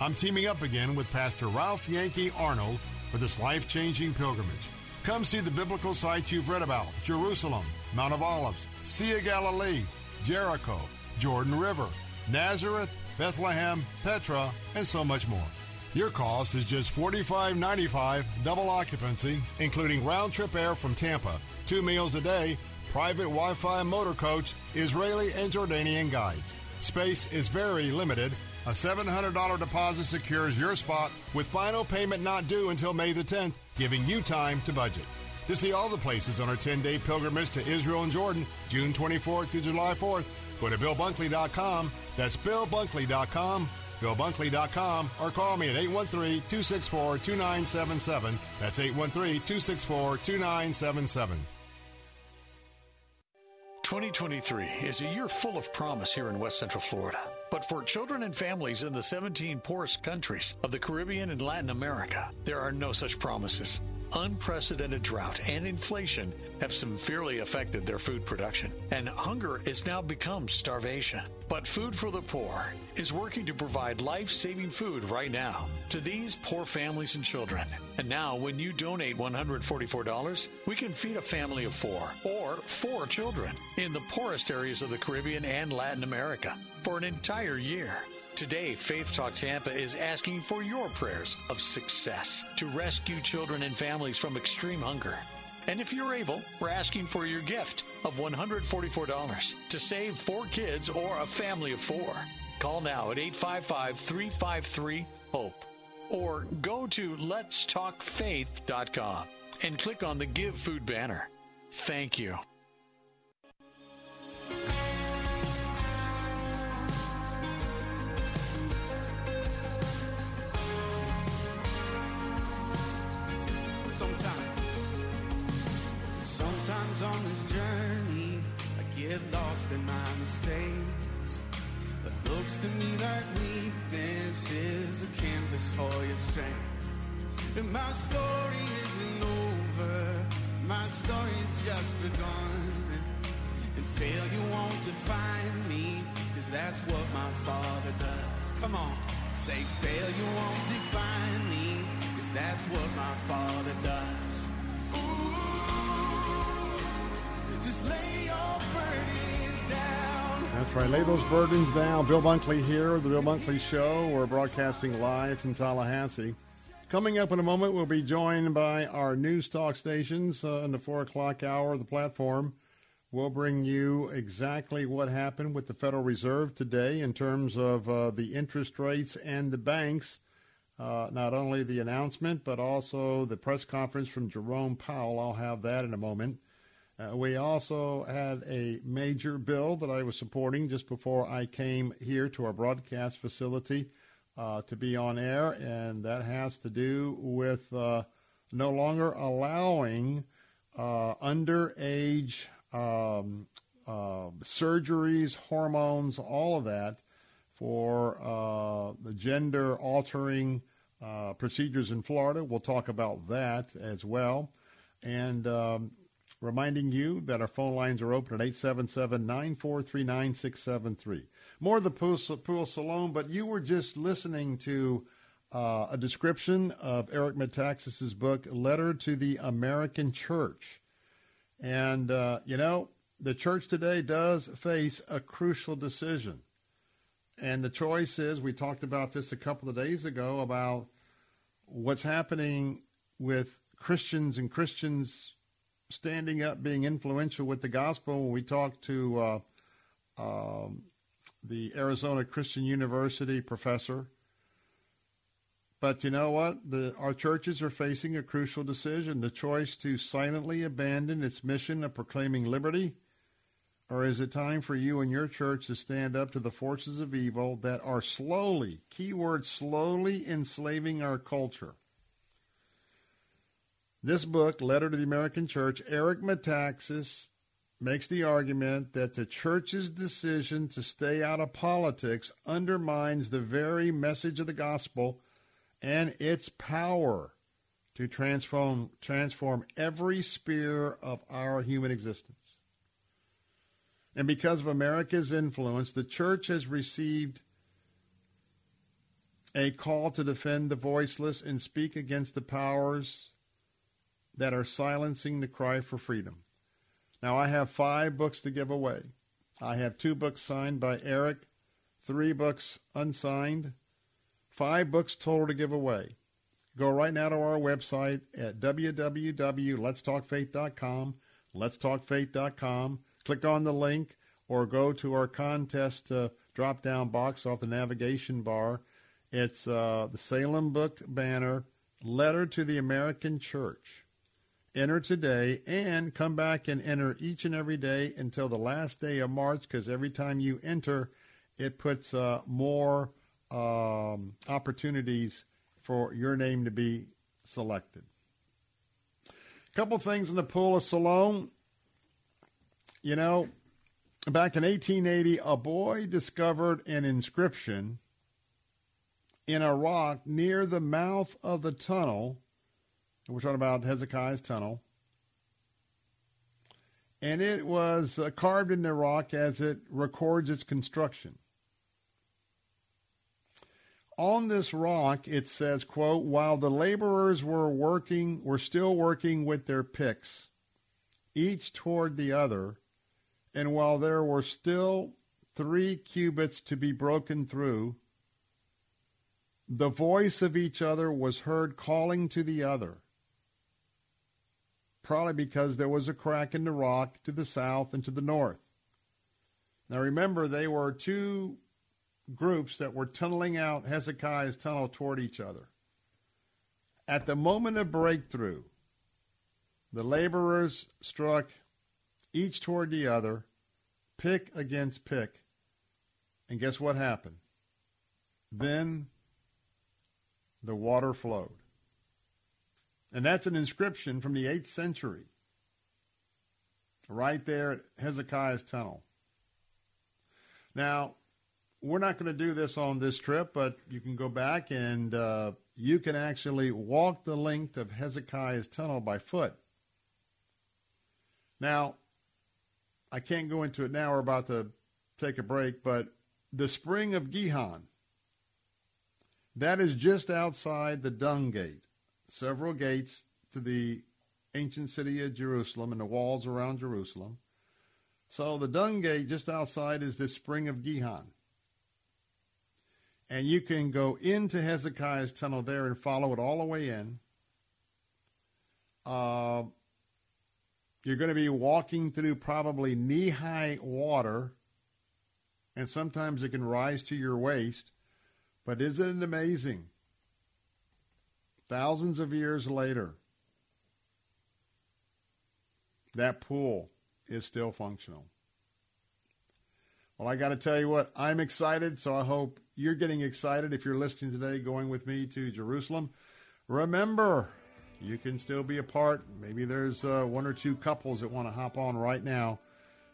I'm teaming up again with Pastor Ralph Yankee Arnold for this life changing pilgrimage. Come see the biblical sites you've read about Jerusalem, Mount of Olives, Sea of Galilee, Jericho, Jordan River, Nazareth, Bethlehem, Petra, and so much more. Your cost is just $45.95 double occupancy, including round trip air from Tampa, two meals a day, private Wi Fi motor coach, Israeli and Jordanian guides. Space is very limited. A $700 deposit secures your spot with final payment not due until May the 10th, giving you time to budget. To see all the places on our 10 day pilgrimage to Israel and Jordan, June 24th through July 4th, go to BillBunkley.com. That's BillBunkley.com. BillBunkley.com or call me at 813 264 2977. That's 813 264 2977. 2023 is a year full of promise here in West Central Florida. But for children and families in the 17 poorest countries of the Caribbean and Latin America, there are no such promises. Unprecedented drought and inflation have severely affected their food production, and hunger has now become starvation. But Food for the Poor is working to provide life saving food right now to these poor families and children. And now, when you donate $144, we can feed a family of four or four children in the poorest areas of the Caribbean and Latin America for an entire year. Today, Faith Talk Tampa is asking for your prayers of success to rescue children and families from extreme hunger. And if you're able, we're asking for your gift of $144 to save four kids or a family of four. Call now at 855 353 HOPE or go to letstalkfaith.com and click on the Give Food banner. Thank you. Get lost in my mistakes. It looks to me like weakness is a canvas for your strength. And my story isn't over, my story's just begun. And failure won't define me, cause that's what my father does. Come on, say failure won't define me, cause that's what my father does. Ooh, That's right. Lay those burdens down. Bill Bunkley here, the Bill Bunkley Show. We're broadcasting live from Tallahassee. Coming up in a moment, we'll be joined by our news talk stations uh, in the 4 o'clock hour of the platform. We'll bring you exactly what happened with the Federal Reserve today in terms of uh, the interest rates and the banks. Uh, not only the announcement, but also the press conference from Jerome Powell. I'll have that in a moment. Uh, we also had a major bill that I was supporting just before I came here to our broadcast facility uh, to be on air, and that has to do with uh, no longer allowing uh, underage um, uh, surgeries, hormones, all of that for uh, the gender altering procedures in Florida. We'll talk about that as well. And um, reminding you that our phone lines are open at 877 943 9673. More of the Pool, Pool Siloam, but you were just listening to uh, a description of Eric Metaxas' book, Letter to the American Church. And, uh, you know, the church today does face a crucial decision. And the choice is we talked about this a couple of days ago about what's happening with Christians and Christians standing up, being influential with the gospel. When we talked to uh, um, the Arizona Christian University professor. But you know what? The, our churches are facing a crucial decision the choice to silently abandon its mission of proclaiming liberty or is it time for you and your church to stand up to the forces of evil that are slowly, keyword slowly, enslaving our culture? This book, Letter to the American Church, Eric Metaxas makes the argument that the church's decision to stay out of politics undermines the very message of the gospel and its power to transform transform every sphere of our human existence. And because of America's influence, the church has received a call to defend the voiceless and speak against the powers that are silencing the cry for freedom. Now, I have five books to give away. I have two books signed by Eric, three books unsigned, five books total to give away. Go right now to our website at www.letstalkfaith.com, letstalkfaith.com click on the link or go to our contest uh, drop down box off the navigation bar. It's uh, the Salem Book banner, Letter to the American Church. Enter today and come back and enter each and every day until the last day of March because every time you enter, it puts uh, more um, opportunities for your name to be selected. A couple things in the pool of Siloam. You know, back in 1880, a boy discovered an inscription in a rock near the mouth of the tunnel. We're talking about Hezekiah's tunnel. And it was uh, carved in the rock as it records its construction. On this rock, it says, quote, while the laborers were working, were still working with their picks, each toward the other, and while there were still three cubits to be broken through, the voice of each other was heard calling to the other. Probably because there was a crack in the rock to the south and to the north. Now remember, they were two groups that were tunneling out Hezekiah's tunnel toward each other. At the moment of breakthrough, the laborers struck each toward the other, pick against pick. And guess what happened? Then the water flowed. And that's an inscription from the 8th century, right there at Hezekiah's tunnel. Now, we're not going to do this on this trip, but you can go back and uh, you can actually walk the length of Hezekiah's tunnel by foot. Now, I can't go into it now. We're about to take a break, but the spring of Gihon, that is just outside the Dung Gate. Several gates to the ancient city of Jerusalem and the walls around Jerusalem. So the Dung Gate just outside is the spring of Gihon. And you can go into Hezekiah's tunnel there and follow it all the way in. Uh, you're going to be walking through probably knee high water, and sometimes it can rise to your waist. But isn't it amazing? Thousands of years later, that pool is still functional. Well, I got to tell you what, I'm excited, so I hope you're getting excited if you're listening today, going with me to Jerusalem. Remember, you can still be a part. Maybe there's uh, one or two couples that want to hop on right now.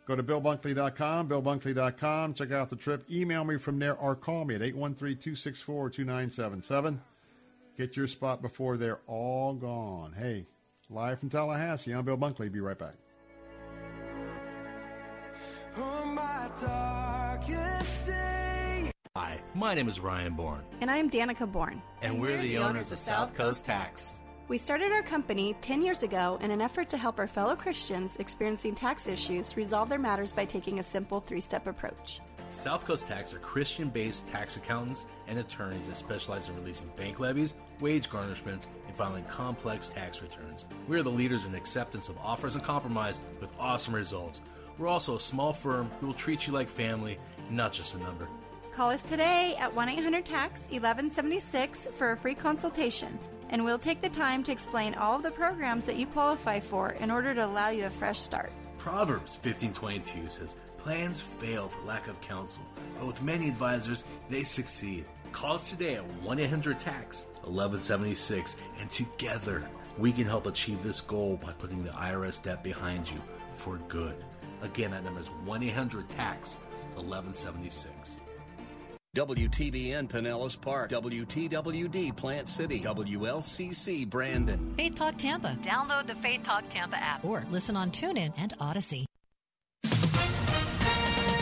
Go to BillBunkley.com, BillBunkley.com. Check out the trip. Email me from there or call me at 813 264 2977. Get your spot before they're all gone. Hey, live from Tallahassee, I'm Bill Bunkley. Be right back. Hi, my name is Ryan Bourne. And I'm Danica Bourne. And, and we're, we're, the, the owners, owners of South Coast Tax. We started our company 10 years ago in an effort to help our fellow Christians experiencing tax issues resolve their matters by taking a simple three step approach. South Coast Tax are Christian based tax accountants and attorneys that specialize in releasing bank levies, wage garnishments, and filing complex tax returns. We are the leaders in acceptance of offers and compromise with awesome results. We're also a small firm who will treat you like family, not just a number. Call us today at 1 800 TAX 1176 for a free consultation and we'll take the time to explain all of the programs that you qualify for in order to allow you a fresh start. Proverbs 15:22 says, "Plans fail for lack of counsel, but with many advisors, they succeed." Call us today at 1-800-TAX 1176 and together we can help achieve this goal by putting the IRS debt behind you for good. Again, that number is 1-800-TAX 1176. WTBN Pinellas Park, WTWD Plant City, WLCC Brandon. Faith Talk Tampa. Download the Faith Talk Tampa app or listen on TuneIn and Odyssey.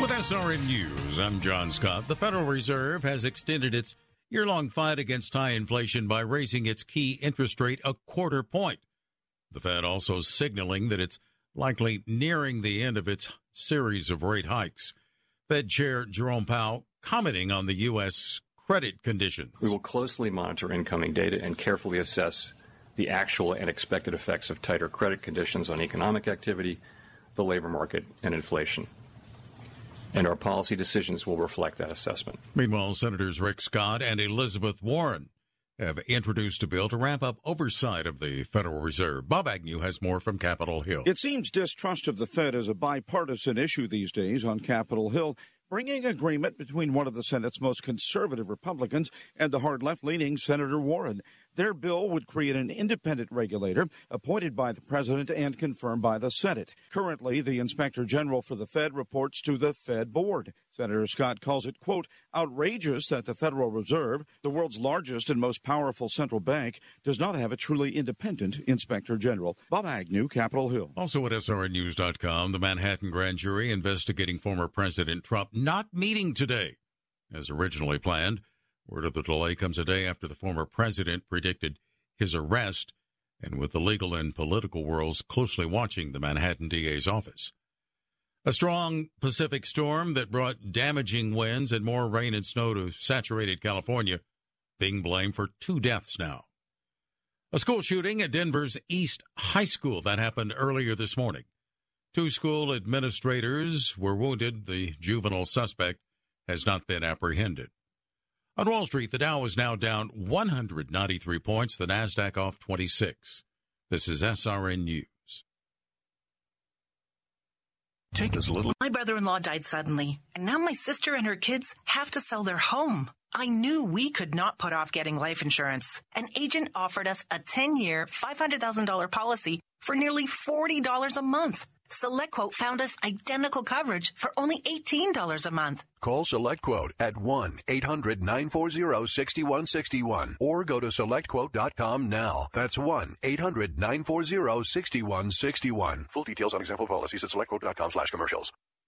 With SRN News, I'm John Scott. The Federal Reserve has extended its year long fight against high inflation by raising its key interest rate a quarter point. The Fed also signaling that it's likely nearing the end of its series of rate hikes. Fed Chair Jerome Powell commenting on the U.S. credit conditions. We will closely monitor incoming data and carefully assess the actual and expected effects of tighter credit conditions on economic activity, the labor market, and inflation. And our policy decisions will reflect that assessment. Meanwhile, Senators Rick Scott and Elizabeth Warren have introduced a bill to ramp up oversight of the Federal Reserve. Bob Agnew has more from Capitol Hill. It seems distrust of the Fed is a bipartisan issue these days on Capitol Hill bringing agreement between one of the Senate's most conservative Republicans and the hard left leaning Senator Warren. Their bill would create an independent regulator appointed by the president and confirmed by the Senate. Currently, the inspector general for the Fed reports to the Fed board. Senator Scott calls it, quote, outrageous that the Federal Reserve, the world's largest and most powerful central bank, does not have a truly independent inspector general. Bob Agnew, Capitol Hill. Also at SRNnews.com, the Manhattan grand jury investigating former President Trump not meeting today as originally planned. Word of the delay comes a day after the former president predicted his arrest, and with the legal and political worlds closely watching the Manhattan DA's office. A strong Pacific storm that brought damaging winds and more rain and snow to saturated California being blamed for two deaths now. A school shooting at Denver's East High School that happened earlier this morning. Two school administrators were wounded. The juvenile suspect has not been apprehended. On Wall Street, the Dow is now down 193 points, the Nasdaq off 26. This is SRN News. Take us a little. My brother in law died suddenly, and now my sister and her kids have to sell their home. I knew we could not put off getting life insurance. An agent offered us a 10 year, $500,000 policy for nearly $40 a month. SelectQuote found us identical coverage for only $18 a month. Call SelectQuote at 1-800-940-6161 or go to SelectQuote.com now. That's 1-800-940-6161. Full details on example policies at SelectQuote.com slash commercials.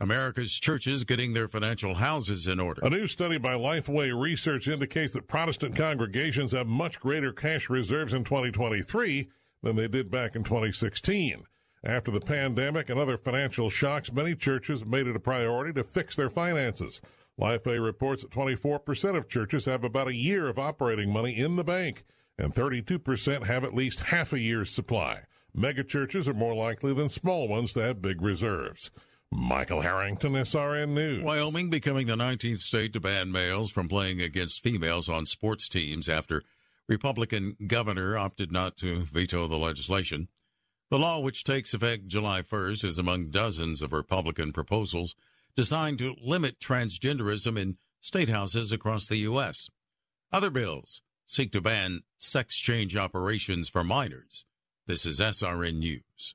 America's churches getting their financial houses in order. A new study by Lifeway Research indicates that Protestant congregations have much greater cash reserves in 2023 than they did back in 2016. After the pandemic and other financial shocks, many churches made it a priority to fix their finances. Lifeway reports that 24% of churches have about a year of operating money in the bank, and 32% have at least half a year's supply. Mega churches are more likely than small ones to have big reserves. Michael Harrington, SRN News. Wyoming becoming the 19th state to ban males from playing against females on sports teams after Republican governor opted not to veto the legislation. The law, which takes effect July 1st, is among dozens of Republican proposals designed to limit transgenderism in state houses across the U.S. Other bills seek to ban sex change operations for minors. This is SRN News.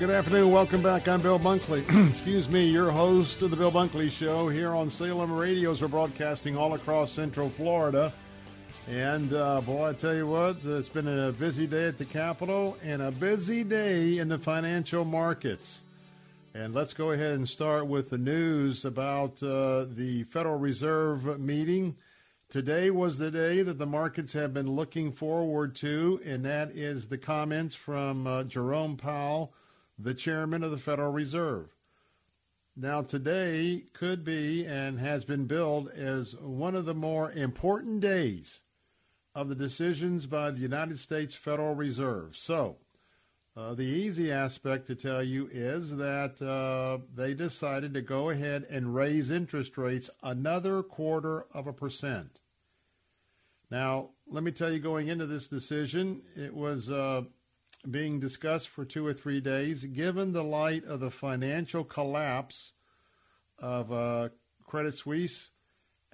Good afternoon. Welcome back. I'm Bill Bunkley. [clears throat] Excuse me, your host of the Bill Bunkley Show here on Salem Radios. We're broadcasting all across Central Florida. And uh, boy, I tell you what, it's been a busy day at the Capitol and a busy day in the financial markets. And let's go ahead and start with the news about uh, the Federal Reserve meeting. Today was the day that the markets have been looking forward to, and that is the comments from uh, Jerome Powell, the chairman of the Federal Reserve. Now, today could be and has been billed as one of the more important days of the decisions by the United States Federal Reserve. So, uh, the easy aspect to tell you is that uh, they decided to go ahead and raise interest rates another quarter of a percent. Now, let me tell you, going into this decision, it was uh, being discussed for two or three days. Given the light of the financial collapse of uh, Credit Suisse,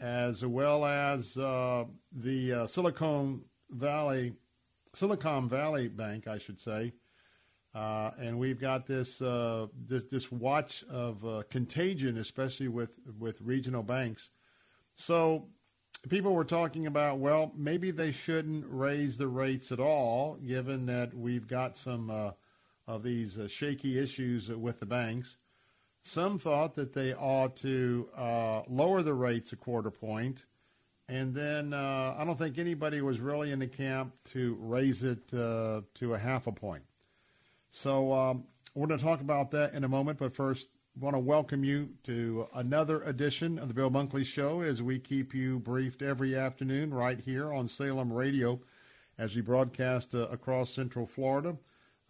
as well as uh, the uh, Silicon Valley Silicon Valley Bank, I should say. Uh, and we've got this uh, this, this watch of uh, contagion, especially with with regional banks. So people were talking about, well, maybe they shouldn't raise the rates at all, given that we've got some uh, of these shaky issues with the banks. Some thought that they ought to uh, lower the rates a quarter point, and then uh, I don't think anybody was really in the camp to raise it uh, to a half a point. So um, we're going to talk about that in a moment, but first, I want to welcome you to another edition of the Bill Bunkley Show as we keep you briefed every afternoon right here on Salem Radio as we broadcast uh, across Central Florida.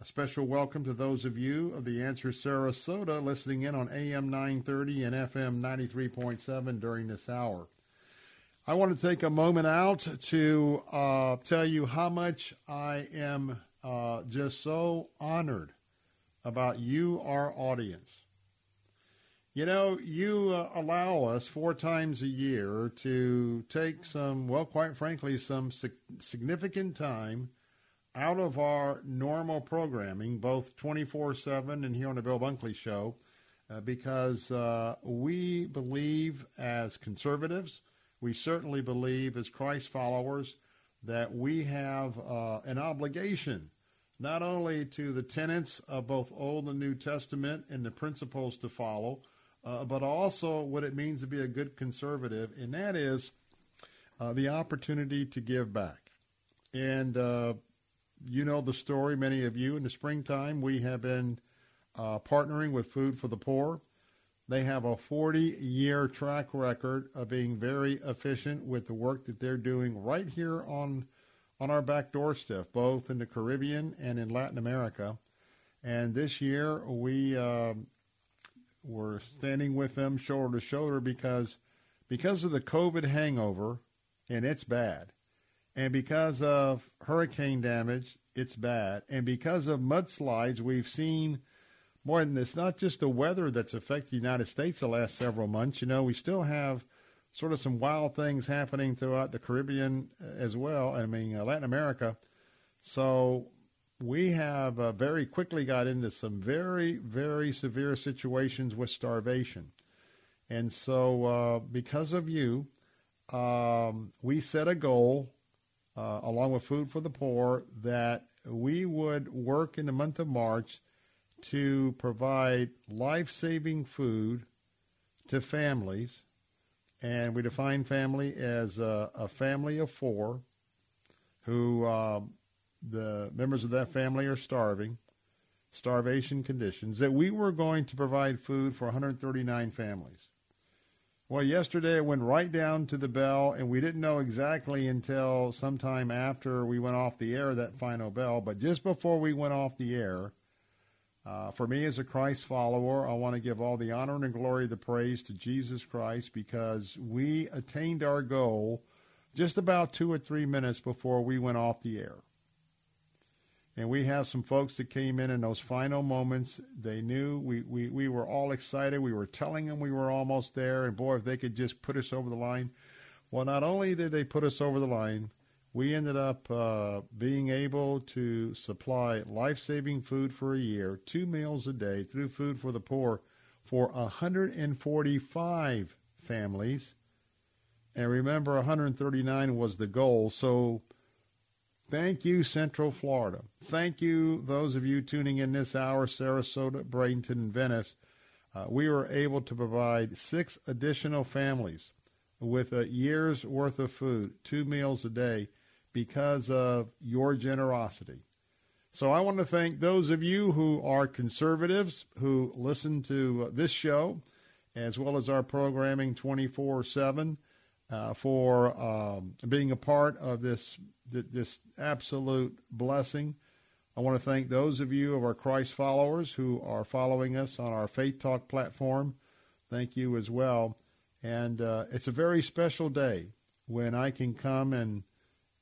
A special welcome to those of you of the Answer Sarasota listening in on AM 930 and FM 93.7 during this hour. I want to take a moment out to uh, tell you how much I am uh, just so honored about you, our audience. You know, you uh, allow us four times a year to take some, well, quite frankly, some significant time out of our normal programming, both 24 7 and here on the Bill Bunkley Show, uh, because uh, we believe as conservatives, we certainly believe as Christ followers, that we have uh, an obligation not only to the tenets of both Old and New Testament and the principles to follow, uh, but also what it means to be a good conservative, and that is uh, the opportunity to give back. And uh, you know the story, many of you. In the springtime, we have been uh, partnering with Food for the Poor. They have a 40 year track record of being very efficient with the work that they're doing right here on, on our back doorstep, both in the Caribbean and in Latin America. And this year, we uh, were standing with them shoulder to shoulder because, because of the COVID hangover, and it's bad and because of hurricane damage, it's bad. And because of mudslides, we've seen more than this, not just the weather that's affected the United States the last several months. You know, we still have sort of some wild things happening throughout the Caribbean as well. I mean, uh, Latin America. So we have uh, very quickly got into some very, very severe situations with starvation. And so, uh, because of you, um, we set a goal, uh, along with Food for the Poor, that we would work in the month of March to provide life saving food to families. And we define family as a, a family of four who um, the members of that family are starving, starvation conditions, that we were going to provide food for 139 families. Well, yesterday it went right down to the bell, and we didn't know exactly until sometime after we went off the air that final bell. But just before we went off the air, uh, for me as a Christ follower, I want to give all the honor and glory, the praise to Jesus Christ because we attained our goal just about two or three minutes before we went off the air. And we have some folks that came in in those final moments. They knew we, we, we were all excited. We were telling them we were almost there. And boy, if they could just put us over the line. Well, not only did they put us over the line, we ended up uh, being able to supply life saving food for a year, two meals a day through Food for the Poor for 145 families. And remember, 139 was the goal. So Thank you, Central Florida. Thank you, those of you tuning in this hour, Sarasota, Bradenton, and Venice. Uh, we were able to provide six additional families with a year's worth of food, two meals a day, because of your generosity. So I want to thank those of you who are conservatives who listen to this show, as well as our programming 24 7 uh, for um, being a part of this this absolute blessing. I want to thank those of you of our Christ followers who are following us on our Faith Talk platform. Thank you as well. And uh, it's a very special day when I can come and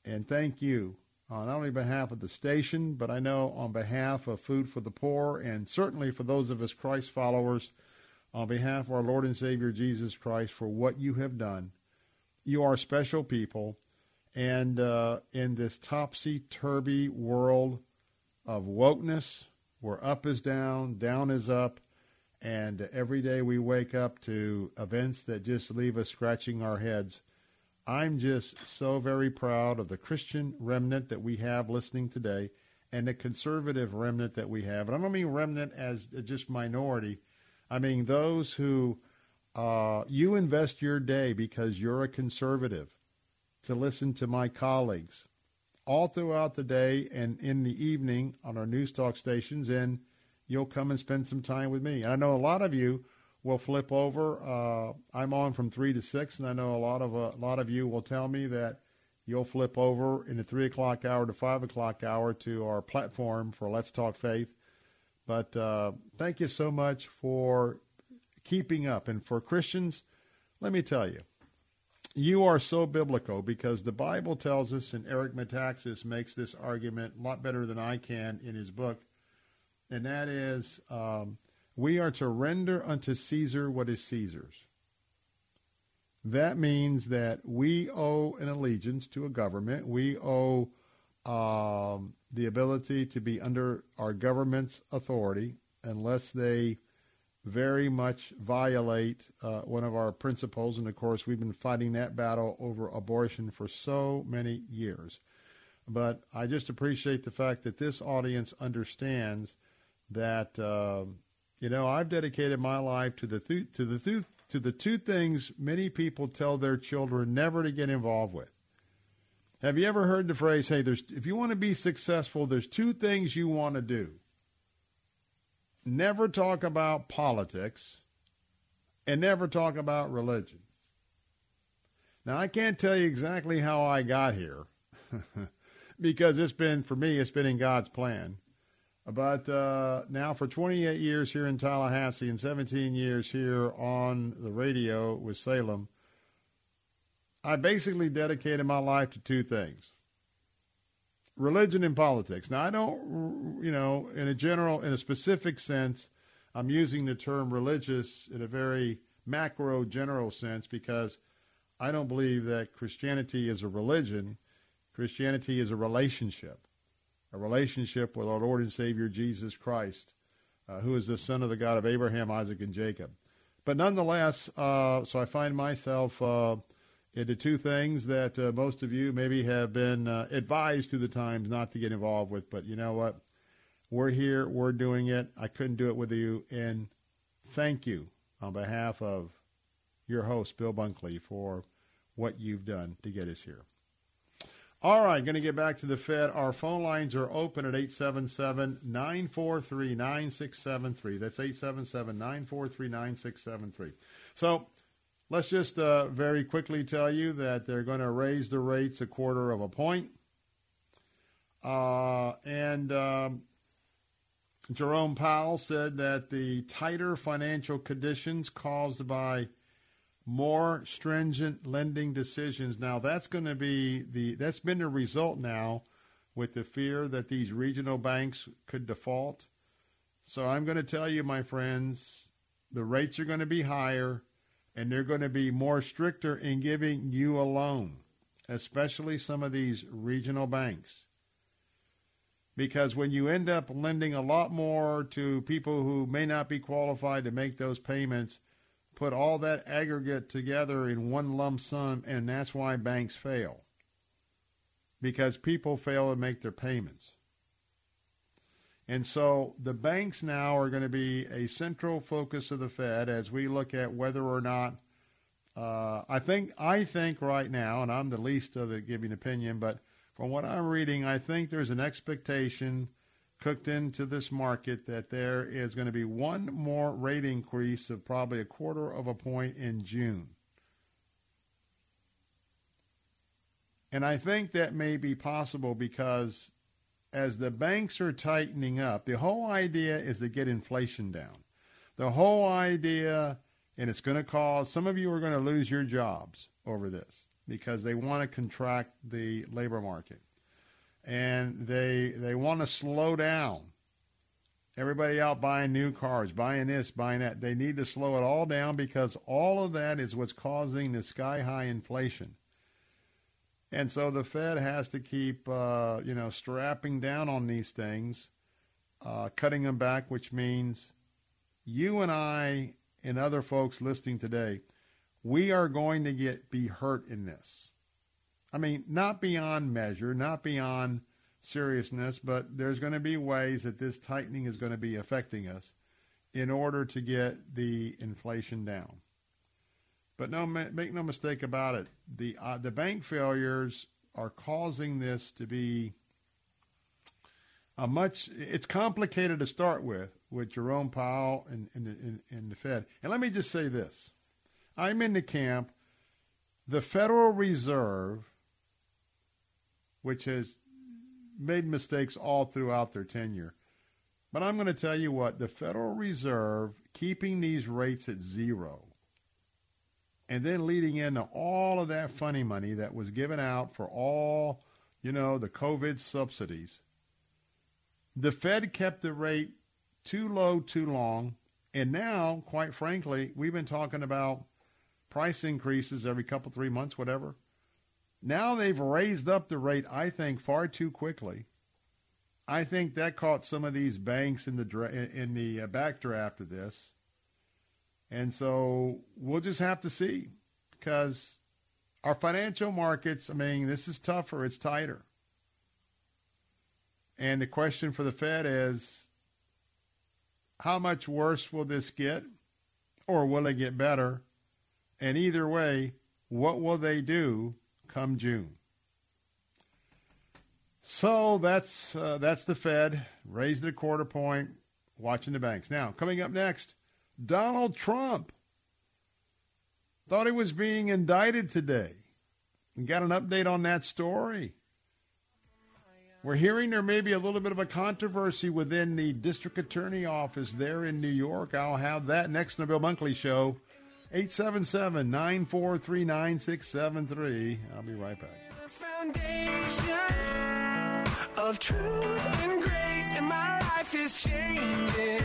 and thank you on not only behalf of the station, but I know on behalf of Food for the Poor, and certainly for those of us Christ followers, on behalf of our Lord and Savior Jesus Christ, for what you have done you are special people. And uh, in this topsy turvy world of wokeness, where up is down, down is up, and every day we wake up to events that just leave us scratching our heads. I'm just so very proud of the Christian remnant that we have listening today and the conservative remnant that we have. And I don't mean remnant as just minority. I mean those who uh, you invest your day because you're a conservative to listen to my colleagues all throughout the day and in the evening on our news talk stations, and you'll come and spend some time with me. And I know a lot of you will flip over. Uh, I'm on from three to six, and I know a lot of uh, a lot of you will tell me that you'll flip over in the three o'clock hour to five o'clock hour to our platform for Let's Talk Faith. But uh, thank you so much for keeping up. And for Christians, let me tell you, you are so biblical because the Bible tells us, and Eric Metaxas makes this argument a lot better than I can in his book, and that is um, we are to render unto Caesar what is Caesar's. That means that we owe an allegiance to a government. We owe um, the ability to be under our government's authority unless they very much violate uh, one of our principles. And of course, we've been fighting that battle over abortion for so many years. But I just appreciate the fact that this audience understands that, uh, you know, I've dedicated my life to the, th- to, the th- to the two things many people tell their children never to get involved with. Have you ever heard the phrase, hey, there's, if you want to be successful, there's two things you want to do never talk about politics and never talk about religion. Now, I can't tell you exactly how I got here [laughs] because it's been, for me, it's been in God's plan. But uh, now, for 28 years here in Tallahassee and 17 years here on the radio with Salem, I basically dedicated my life to two things religion and politics. Now, I don't, you know, in a general, in a specific sense, I'm using the term religious in a very macro, general sense because I don't believe that Christianity is a religion. Christianity is a relationship, a relationship with our Lord and Savior Jesus Christ, uh, who is the Son of the God of Abraham, Isaac, and Jacob. But nonetheless, uh, so I find myself uh, into two things that uh, most of you maybe have been uh, advised through the times not to get involved with. But you know what? We're here. We're doing it. I couldn't do it with you. And thank you on behalf of your host, Bill Bunkley, for what you've done to get us here. All right, going to get back to the Fed. Our phone lines are open at 877 943 9673. That's 877 943 9673. So let's just uh, very quickly tell you that they're going to raise the rates a quarter of a point. Uh, and um, Jerome Powell said that the tighter financial conditions caused by more stringent lending decisions. Now that's going to be the that's been the result now with the fear that these regional banks could default. So I'm going to tell you my friends, the rates are going to be higher and they're going to be more stricter in giving you a loan, especially some of these regional banks. Because when you end up lending a lot more to people who may not be qualified to make those payments, put all that aggregate together in one lump sum, and that's why banks fail. Because people fail to make their payments. And so the banks now are going to be a central focus of the Fed as we look at whether or not uh, I think I think right now, and I'm the least of the giving opinion, but from what I'm reading, I think there's an expectation cooked into this market that there is going to be one more rate increase of probably a quarter of a point in June. And I think that may be possible because as the banks are tightening up, the whole idea is to get inflation down. The whole idea, and it's going to cause some of you are going to lose your jobs over this because they want to contract the labor market and they they want to slow down. Everybody out buying new cars, buying this, buying that. They need to slow it all down because all of that is what's causing the sky high inflation. And so the Fed has to keep, uh, you know, strapping down on these things, uh, cutting them back, which means you and I and other folks listening today, we are going to get be hurt in this. I mean, not beyond measure, not beyond seriousness, but there's going to be ways that this tightening is going to be affecting us in order to get the inflation down. But no, make no mistake about it. The uh, the bank failures are causing this to be a much. It's complicated to start with with Jerome Powell and, and, and, and the Fed. And let me just say this: I'm in the camp. The Federal Reserve which has made mistakes all throughout their tenure. But I'm going to tell you what, the Federal Reserve keeping these rates at zero and then leading into all of that funny money that was given out for all, you know, the COVID subsidies. The Fed kept the rate too low too long. And now, quite frankly, we've been talking about price increases every couple, three months, whatever. Now they've raised up the rate, I think, far too quickly. I think that caught some of these banks in the in the backdraft of this, and so we'll just have to see because our financial markets. I mean, this is tougher; it's tighter. And the question for the Fed is, how much worse will this get, or will it get better? And either way, what will they do come June. So that's uh, that's the Fed raised a quarter point, watching the banks. Now coming up next, Donald Trump thought he was being indicted today. We got an update on that story. We're hearing there may be a little bit of a controversy within the district attorney office there in New York. I'll have that next in the Bill Bunkley Show. 877 943 9673. I'll be right back. Foundation of truth and grace, and my life is changing.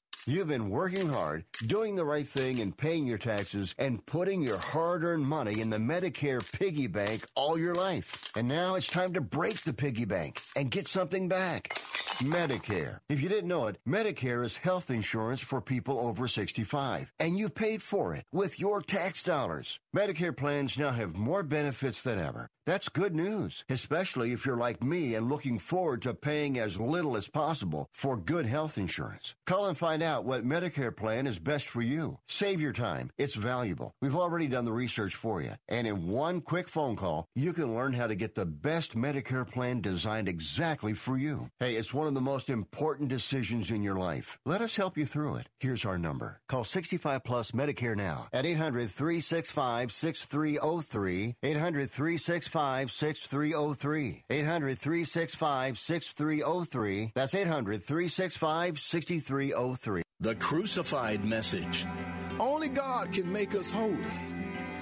You've been working hard, doing the right thing, and paying your taxes, and putting your hard earned money in the Medicare piggy bank all your life. And now it's time to break the piggy bank and get something back. Medicare. If you didn't know it, Medicare is health insurance for people over 65, and you paid for it with your tax dollars. Medicare plans now have more benefits than ever. That's good news, especially if you're like me and looking forward to paying as little as possible for good health insurance. Call and find out what Medicare plan is best for you. Save your time. It's valuable. We've already done the research for you. And in one quick phone call, you can learn how to get the best Medicare plan designed exactly for you. Hey, it's one of the most important decisions in your life. Let us help you through it. Here's our number. Call 65 Plus Medicare now at 800 365 6303. 800 365 6303. 800 365 6303. That's 800 365 6303. The Crucified Message. Only God can make us holy.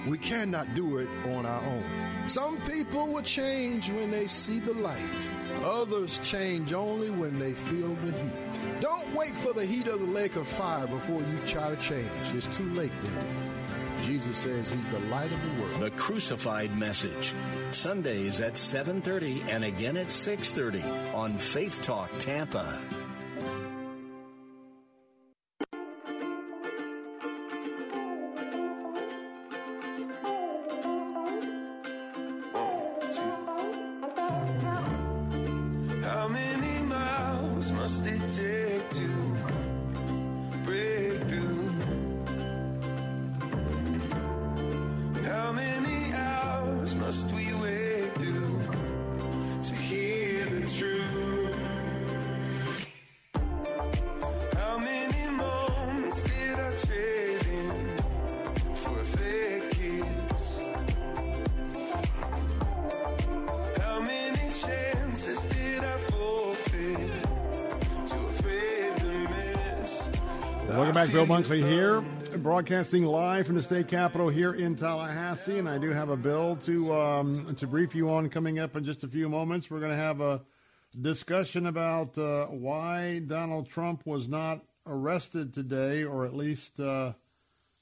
We cannot do it on our own. Some people will change when they see the light. Others change only when they feel the heat. Don't wait for the heat of the lake of fire before you try to change. It's too late then. Jesus says he's the light of the world. The Crucified Message. Sundays at 7:30 and again at 6:30 on Faith Talk Tampa. Back, Bill Bunkley here, broadcasting live from the state capitol here in Tallahassee, and I do have a bill to um, to brief you on coming up in just a few moments. We're going to have a discussion about uh, why Donald Trump was not arrested today, or at least uh,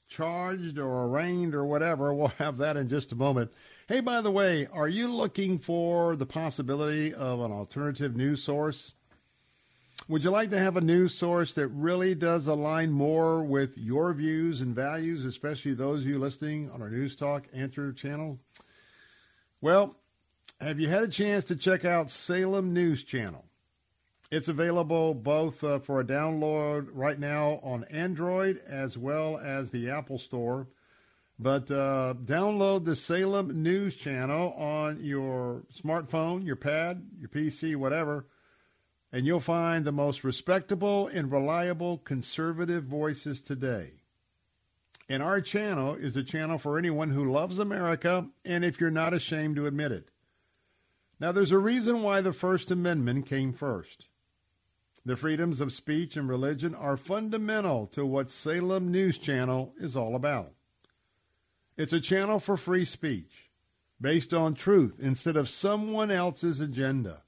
charged or arraigned or whatever. [laughs] We'll have that in just a moment. Hey, by the way, are you looking for the possibility of an alternative news source? Would you like to have a news source that really does align more with your views and values, especially those of you listening on our News Talk Answer channel? Well, have you had a chance to check out Salem News Channel? It's available both uh, for a download right now on Android as well as the Apple Store. But uh, download the Salem News Channel on your smartphone, your pad, your PC, whatever, and you'll find the most respectable and reliable conservative voices today. And our channel is a channel for anyone who loves America and if you're not ashamed to admit it. Now, there's a reason why the First Amendment came first. The freedoms of speech and religion are fundamental to what Salem News Channel is all about. It's a channel for free speech based on truth instead of someone else's agenda.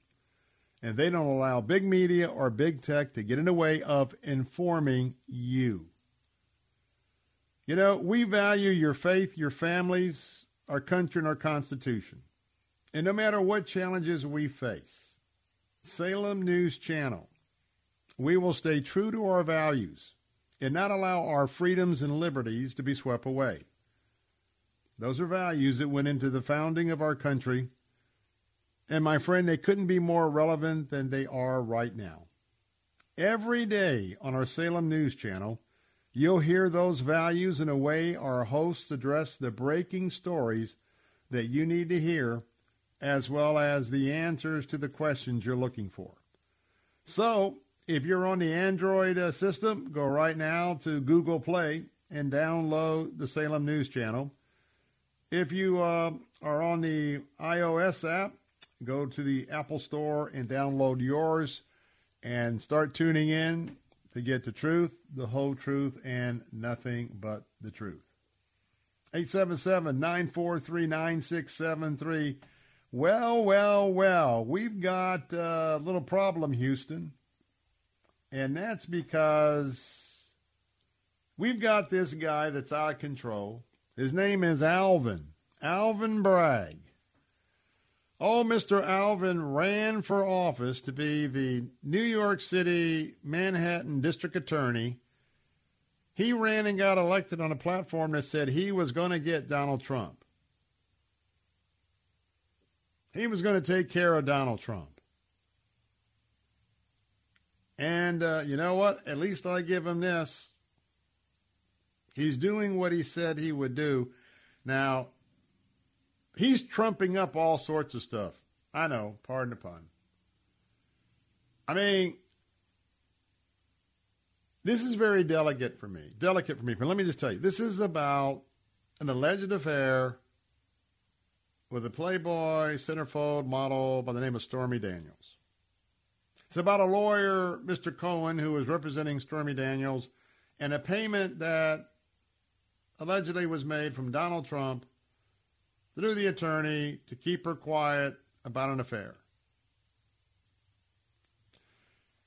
And they don't allow big media or big tech to get in the way of informing you. You know, we value your faith, your families, our country, and our Constitution. And no matter what challenges we face, Salem News Channel, we will stay true to our values and not allow our freedoms and liberties to be swept away. Those are values that went into the founding of our country. And my friend, they couldn't be more relevant than they are right now. Every day on our Salem News Channel, you'll hear those values in a way our hosts address the breaking stories that you need to hear, as well as the answers to the questions you're looking for. So, if you're on the Android uh, system, go right now to Google Play and download the Salem News Channel. If you uh, are on the iOS app, go to the Apple Store and download yours and start tuning in to get the truth, the whole truth, and nothing but the truth. 877 943 9673. Well, well, well, we've got a little problem, Houston. And that's because we've got this guy that's out of control. His name is Alvin, Alvin Bragg. Oh, Mr. Alvin ran for office to be the New York City, Manhattan District Attorney. He ran and got elected on a platform that said he was going to get Donald Trump. He was going to take care of Donald Trump. And uh, you know what? At least I give him this. He's doing what he said he would do. Now, he's trumping up all sorts of stuff. I know, pardon the pun. I mean, this is very delicate for me. Delicate for me. But let me just tell you, this is about an alleged affair with a Playboy centerfold model by the name of Stormy Daniels. It's about a lawyer, Mr. Cohen, who was representing Stormy Daniels, and a payment that allegedly was made from Donald Trump through the attorney to keep her quiet about an affair.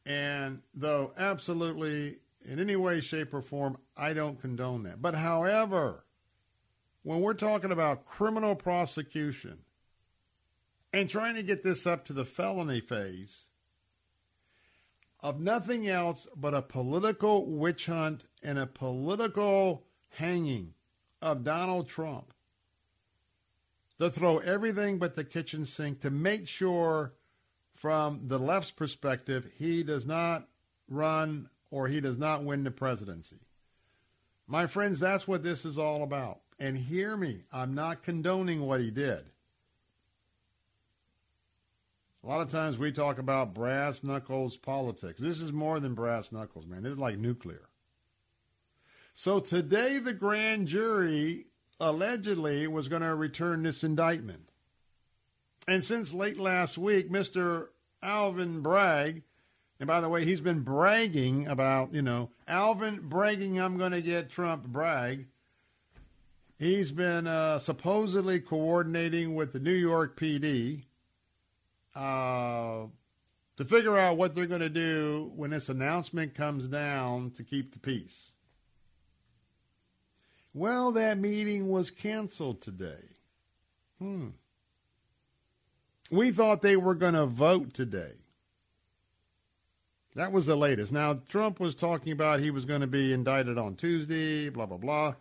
And though absolutely in any way, shape, or form, I don't condone that. But however, when we're talking about criminal prosecution and trying to get this up to the felony phase of nothing else but a political witch hunt and a political hanging of Donald Trump, to throw everything but the kitchen sink to make sure, from the left's perspective, he does not run or he does not win the presidency. My friends, that's what this is all about. And hear me, I'm not condoning what he did. A lot of times we talk about brass knuckles politics. This is more than brass knuckles, man. This is like nuclear. So today, the grand jury allegedly was going to return this indictment. And since late last week, Mr. Alvin Bragg, and by the way, he's been bragging about, you know, Alvin bragging, I'm going to get Trump brag. He's been uh, supposedly coordinating with the New York PD uh, to figure out what they're going to do when this announcement comes down to keep the peace. Well, that meeting was canceled today. Hmm. We thought they were going to vote today. That was the latest. Now, Trump was talking about he was going to be indicted on Tuesday, blah, blah, blah.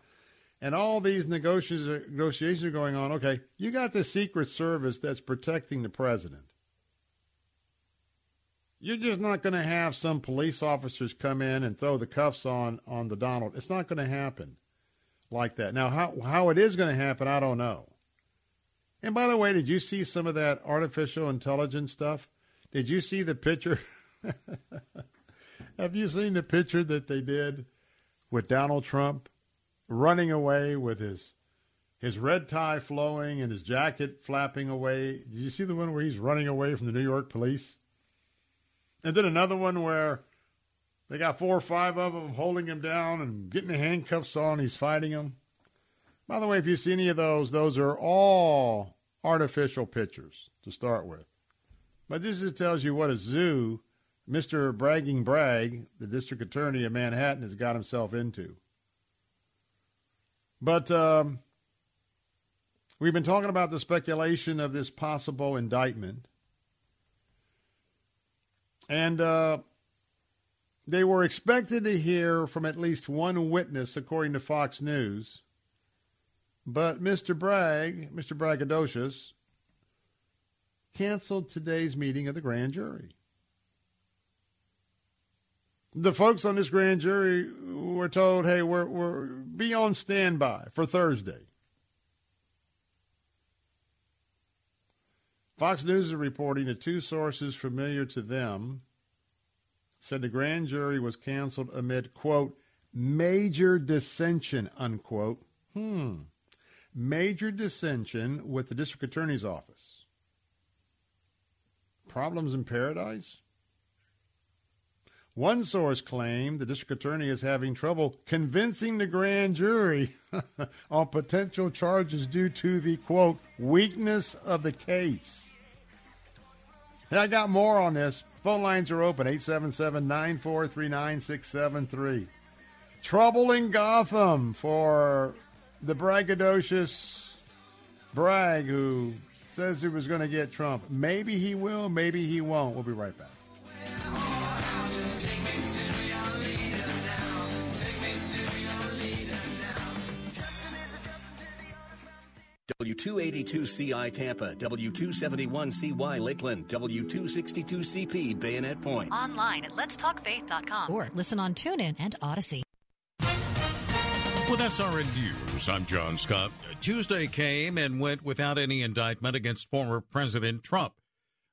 And all these negotiations are going on. Okay, you got the Secret Service that's protecting the president. You're just not going to have some police officers come in and throw the cuffs on, on the Donald. It's not going to happen like that. Now, how, how it is going to happen, I don't know. And by the way, did you see some of that artificial intelligence stuff? Did you see the picture? [laughs] Have you seen the picture that they did with Donald Trump running away with his his red tie flowing and his jacket flapping away? Did you see the one where he's running away from the New York police? And then another one where they got four or five of them holding him down and getting the handcuffs on. He's fighting them. By the way, if you see any of those, those are all artificial pictures to start with. But this just tells you what a zoo Mr. Bragging Bragg, the district attorney of Manhattan, has got himself into. But um, we've been talking about the speculation of this possible indictment. And uh, they were expected to hear from at least one witness, according to Fox News. But Mr. Bragg, Mr. Braggadocious, canceled today's meeting of the grand jury. The folks on this grand jury were told, hey, we're, we're be on standby for Thursday. Fox News is reporting that two sources familiar to them said the grand jury was canceled amid, quote, major dissension, unquote. Hmm. Major dissension with the district attorney's office. Problems in paradise? One source claimed the district attorney is having trouble convincing the grand jury [laughs] on potential charges due to the, quote, weakness of the case. Hey, I got more on this. Phone lines are open 877 943 9673. Trouble in Gotham for the braggadocious Bragg who says he was going to get Trump. Maybe he will, maybe he won't. We'll be right back. W282CI Tampa, W271CY Lakeland, W262CP Bayonet Point. Online at letstalkfaith.com or listen on TuneIn and Odyssey. With SRN News, I'm John Scott. Tuesday came and went without any indictment against former President Trump.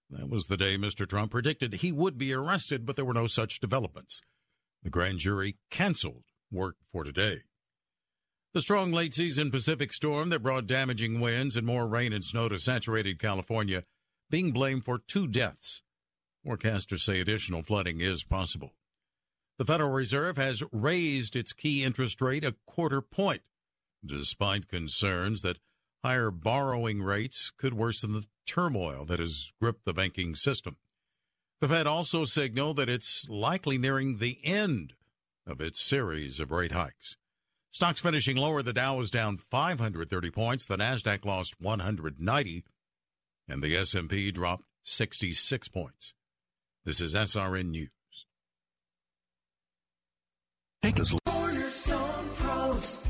That was the day Mr. Trump predicted he would be arrested, but there were no such developments. The grand jury canceled work for today. The strong late season Pacific storm that brought damaging winds and more rain and snow to saturated California being blamed for two deaths. Forecasters say additional flooding is possible. The Federal Reserve has raised its key interest rate a quarter point, despite concerns that higher borrowing rates could worsen the turmoil that has gripped the banking system. The Fed also signaled that it's likely nearing the end of its series of rate hikes. Stocks finishing lower. The Dow was down 530 points. The Nasdaq lost 190, and the S&P dropped 66 points. This is SRN News. Take us.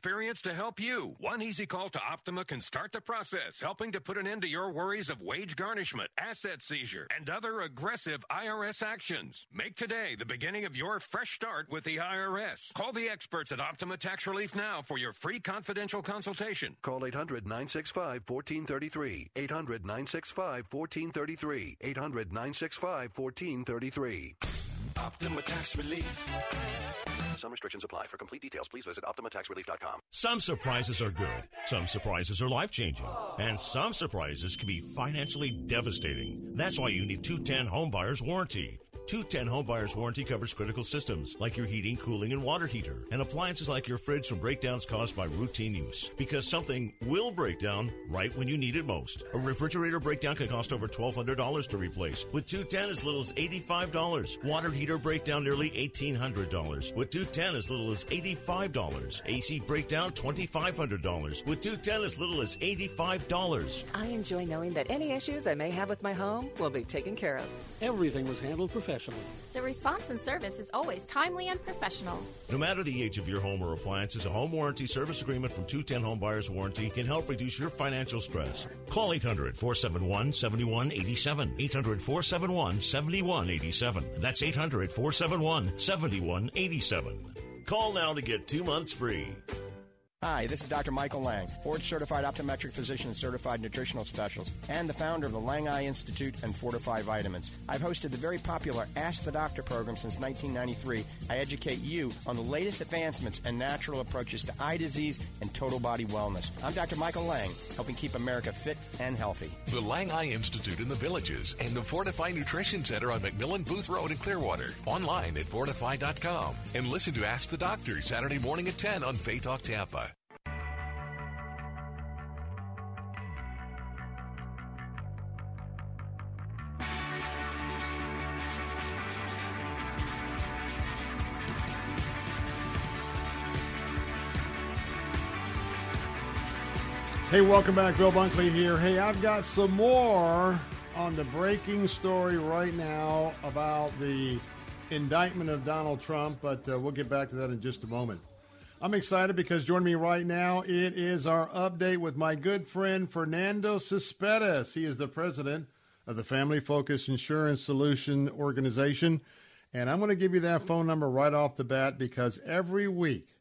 to help you. One easy call to Optima can start the process, helping to put an end to your worries of wage garnishment, asset seizure, and other aggressive IRS actions. Make today the beginning of your fresh start with the IRS. Call the experts at Optima Tax Relief now for your free confidential consultation. Call 800 965 1433. 800 965 1433. 800 965 1433. Optima Tax Relief. Some restrictions apply. For complete details, please visit OptimaTaxRelief.com. Some surprises are good, some surprises are life changing, and some surprises can be financially devastating. That's why you need 210 Homebuyers Warranty. 210 Home Buyers Warranty covers critical systems like your heating, cooling, and water heater, and appliances like your fridge from breakdowns caused by routine use. Because something will break down right when you need it most. A refrigerator breakdown can cost over $1,200 to replace. With 210 as little as $85. Water heater breakdown nearly $1,800. With 210 as little as $85. AC breakdown $2,500. With 210 as little as $85. I enjoy knowing that any issues I may have with my home will be taken care of. Everything was handled professionally. The response and service is always timely and professional. No matter the age of your home or appliances, a home warranty service agreement from 210 Home Buyers Warranty can help reduce your financial stress. Call 800 471 7187. 800 471 7187. That's 800 471 7187. Call now to get two months free. Hi, this is Dr. Michael Lange, board certified optometric physician and certified nutritional specialist, and the founder of the Lange Eye Institute and Fortifeye Vitamins. I've hosted the very popular Ask the Doctor program since 1993. I educate you on the latest advancements and natural approaches to eye disease and total body wellness. I'm Dr. Michael Lange, helping keep America fit and healthy. The Lange Eye Institute in the Villages and the Fortifeye Nutrition Center on McMullen Booth Road in Clearwater. Online at fortifeye.com. And listen to Ask the Doctor Saturday morning at 10 on Faith Talk Tampa. Hey, welcome back. Bill Bunkley here. Hey, I've got some more on the breaking story right now about the indictment of Donald Trump, but uh, we'll get back to that in just a moment. I'm excited because joining me right now, it is our update with my good friend Fernando Cespedes. He is the president of the Family Focus Insurance Solution Organization. And I'm going to give you that phone number right off the bat because every week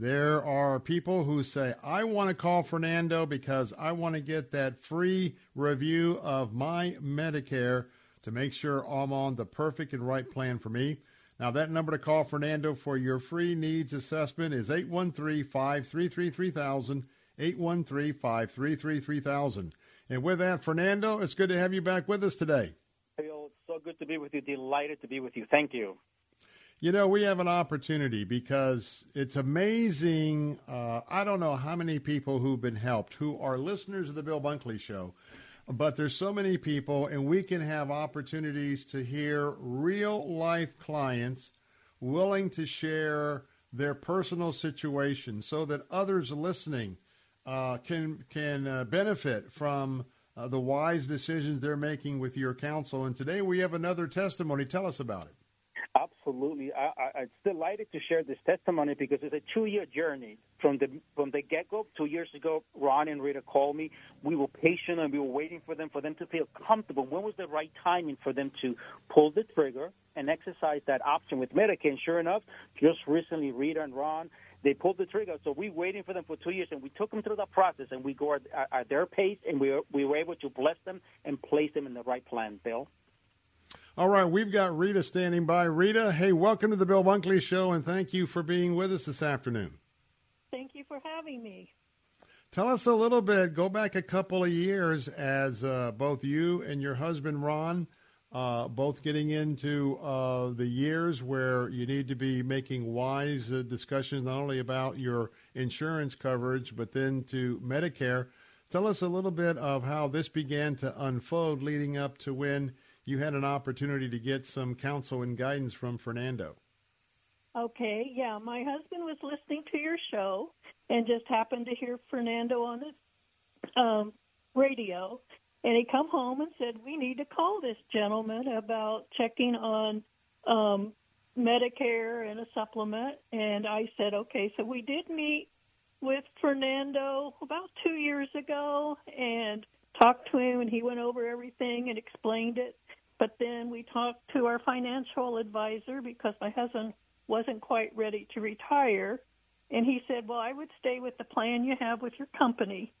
there are people who say, I want to call Fernando because I want to get that free review of my Medicare to make sure I'm on the perfect and right plan for me. Now, that number to call Fernando for your free needs assessment is 813 533 3000. 813 533 3000. And with that, Fernando, it's good to have you back with us today. It's so good to be with you. Delighted to be with you. Thank you. You know, we have an opportunity because it's amazing. Uh, I don't know how many people who've been helped who are listeners of the Bill Bunkley Show, but there's so many people, and we can have opportunities to hear real life clients willing to share their personal situation so that others listening uh, can can uh, benefit from uh, the wise decisions they're making with your counsel. And today we have another testimony. Tell us about it. Absolutely, I, I, I'm delighted to share this testimony because it's a two-year journey from the from the get-go. Two years ago, Ron and Rita called me. We were patient and we were waiting for them for them to feel comfortable. When was the right timing for them to pull the trigger and exercise that option with Medicare? And sure enough, just recently, Rita and Ron they pulled the trigger. So we waiting for them for two years, and we took them through the process, and we go at, at their pace, and we were, we were able to bless them and place them in the right plan. Bill. All right, we've got Rita standing by. Rita, hey, welcome to the Bill Bunkley Show, and thank you for being with us this afternoon. Thank you for having me. Tell us a little bit. Go back a couple of years as uh, both you and your husband Ron, uh, both getting into uh, the years where you need to be making wise uh, discussions not only about your insurance coverage but then to Medicare. Tell us a little bit of how this began to unfold, leading up to when you had an opportunity to get some counsel and guidance from Fernando. Okay, yeah, my husband was listening to your show and just happened to hear Fernando on the um, radio, and he come home and said we need to call this gentleman about checking on um, Medicare and a supplement. And I said, okay, so we did meet with Fernando about two years ago and talked to him, and he went over everything and explained it. But then we talked to our financial advisor because my husband wasn't quite ready to retire. And he said, Well, I would stay with the plan you have with your company.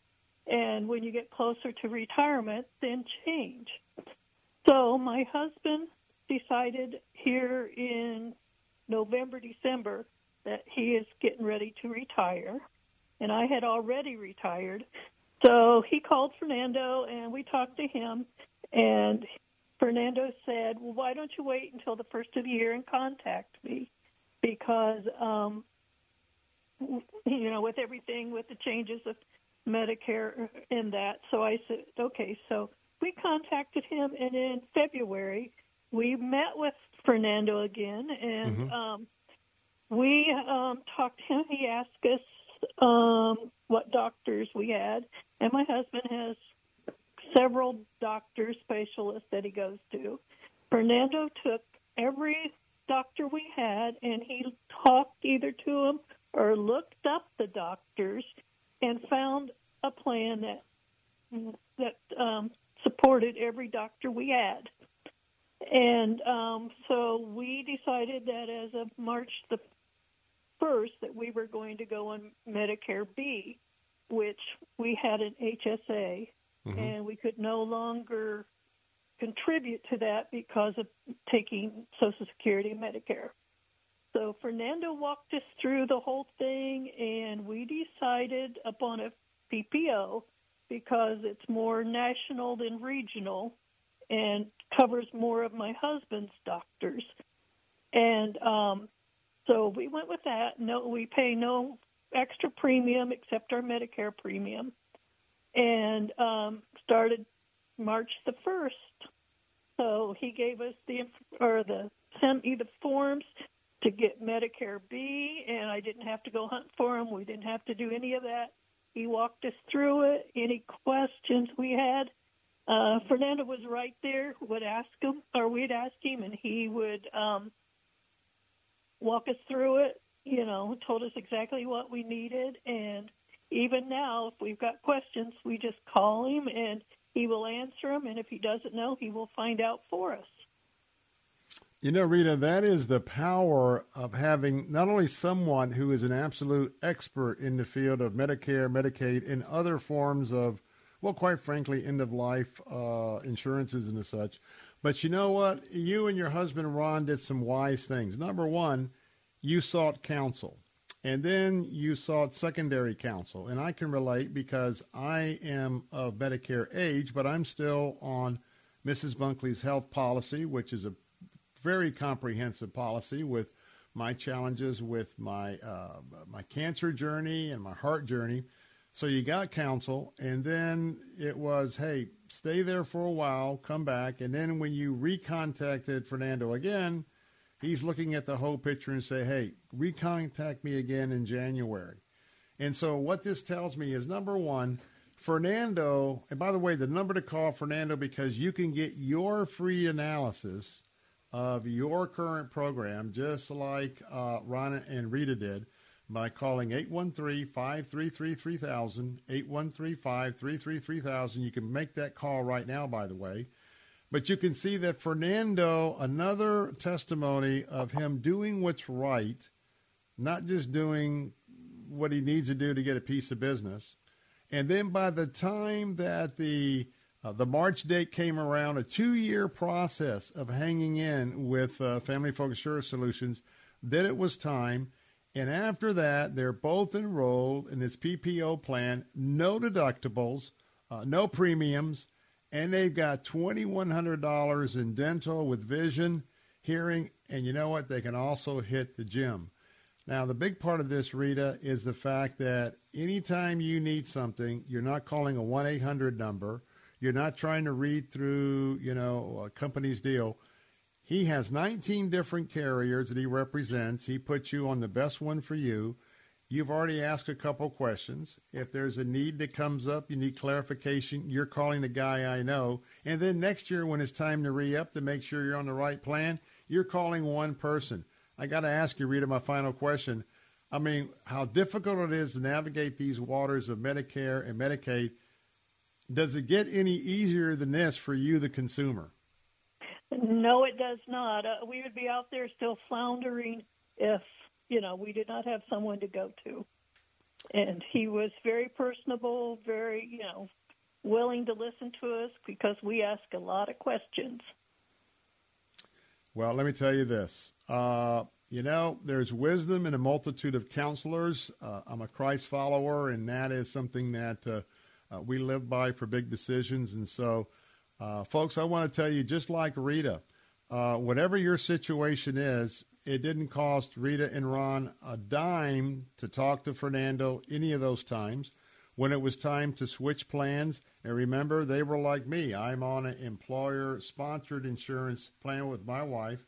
And when you get closer to retirement, then change. So my husband decided here in November, December that he is getting ready to retire. And I had already retired. So he called Fernando and we talked to him. And Fernando said, "Well, why don't you wait until the first of the year and contact me?" Because um, you know, with everything, with the changes of Medicare and that. So I said, "Okay." So we contacted him, and in February we met with Fernando again, and mm-hmm. um, we um, talked to him. He asked us um, what doctors we had, and my husband has several doctor specialists that he goes to. Fernando took every doctor we had and he talked either to them or looked up the doctors and found a plan that that um, supported every doctor we had. And um, so we decided that as of March the 1st that we were going to go on Medicare B, which we had an HSA, Mhm. and we could no longer contribute to that because of taking Social Security and Medicare. So Fernando walked us through the whole thing, and we decided upon a PPO because it's more national than regional and covers more of my husband's doctors. And um, so we went with that. No, we pay no extra premium except our Medicare premium, and um, started March the first. So he gave us the or the sent me the forms to get Medicare B, and I didn't have to go hunt for him. We didn't have to do any of that. He walked us through it. Any questions we had, uh, Fernando was right there. Would ask him, or we'd ask him, and he would um, walk us through it. You know, told us exactly what we needed, and even now, if we've got questions, we just call him, and he will answer them. And if he doesn't know, he will find out for us. You know, Rita, that is the power of having not only someone who is an absolute expert in the field of Medicare, Medicaid, and other forms of, well, quite frankly, end of life uh, insurances and such, but you know what? You and your husband, Ron, did some wise things. Number one, you sought counsel. And then you sought secondary counsel. And I can relate because I am of Medicare age, but I'm still on Mrs. Bunkley's health policy, which is a very comprehensive policy with my challenges with my uh, my cancer journey and my heart journey. So you got counsel, and then it was, hey, stay there for a while, come back, and then when you recontacted Fernando again, he's looking at the whole picture and say, hey, recontact me again in January. And so what this tells me is number one, Fernando, and by the way, the number to call Fernando because you can get your free analysis of your current program, just like uh, Ron and Rita did, by calling 813-533-3000, 813-533-3000. You can make that call right now, by the way. But you can see that Fernando, another testimony of him doing what's right, not just doing what he needs to do to get a piece of business. And then by the time that the uh, the March date came around, a two-year process of hanging in with uh, Family Focus Insurance Solutions, then it was time. And after that, they're both enrolled in this PPO plan, no deductibles, uh, no premiums, and they've got $2,100 in dental with vision, hearing, and you know what? They can also hit the gym. Now, the big part of this, Rita, is the fact that anytime you need something, you're not calling a 1 800 number. You're not trying to read through, you know, a company's deal. He has 19 different carriers that he represents. He puts you on the best one for you. You've already asked a couple questions. If there's a need that comes up, you need clarification, you're calling the guy I know. And then next year, when it's time to re up to make sure you're on the right plan, you're calling one person. I got to ask you, Rita, my final question. I mean, how difficult it is to navigate these waters of Medicare and Medicaid. Does it get any easier than this for you, the consumer? No, it does not. Uh, we would be out there still floundering if, you know, we did not have someone to go to. And he was very personable, very, you know, willing to listen to us because we ask a lot of questions. Well, let me tell you this. Uh, you know, there's wisdom in a multitude of counselors. Uh, I'm a Christ follower, and that is something that uh, uh, we live by for big decisions. And so, uh, folks, I want to tell you, just like Rita, uh, whatever your situation is, it didn't cost Rita and Ron a dime to talk to Fernando any of those times. When it was time to switch plans, and remember, they were like me. I'm on an employer-sponsored insurance plan with my wife.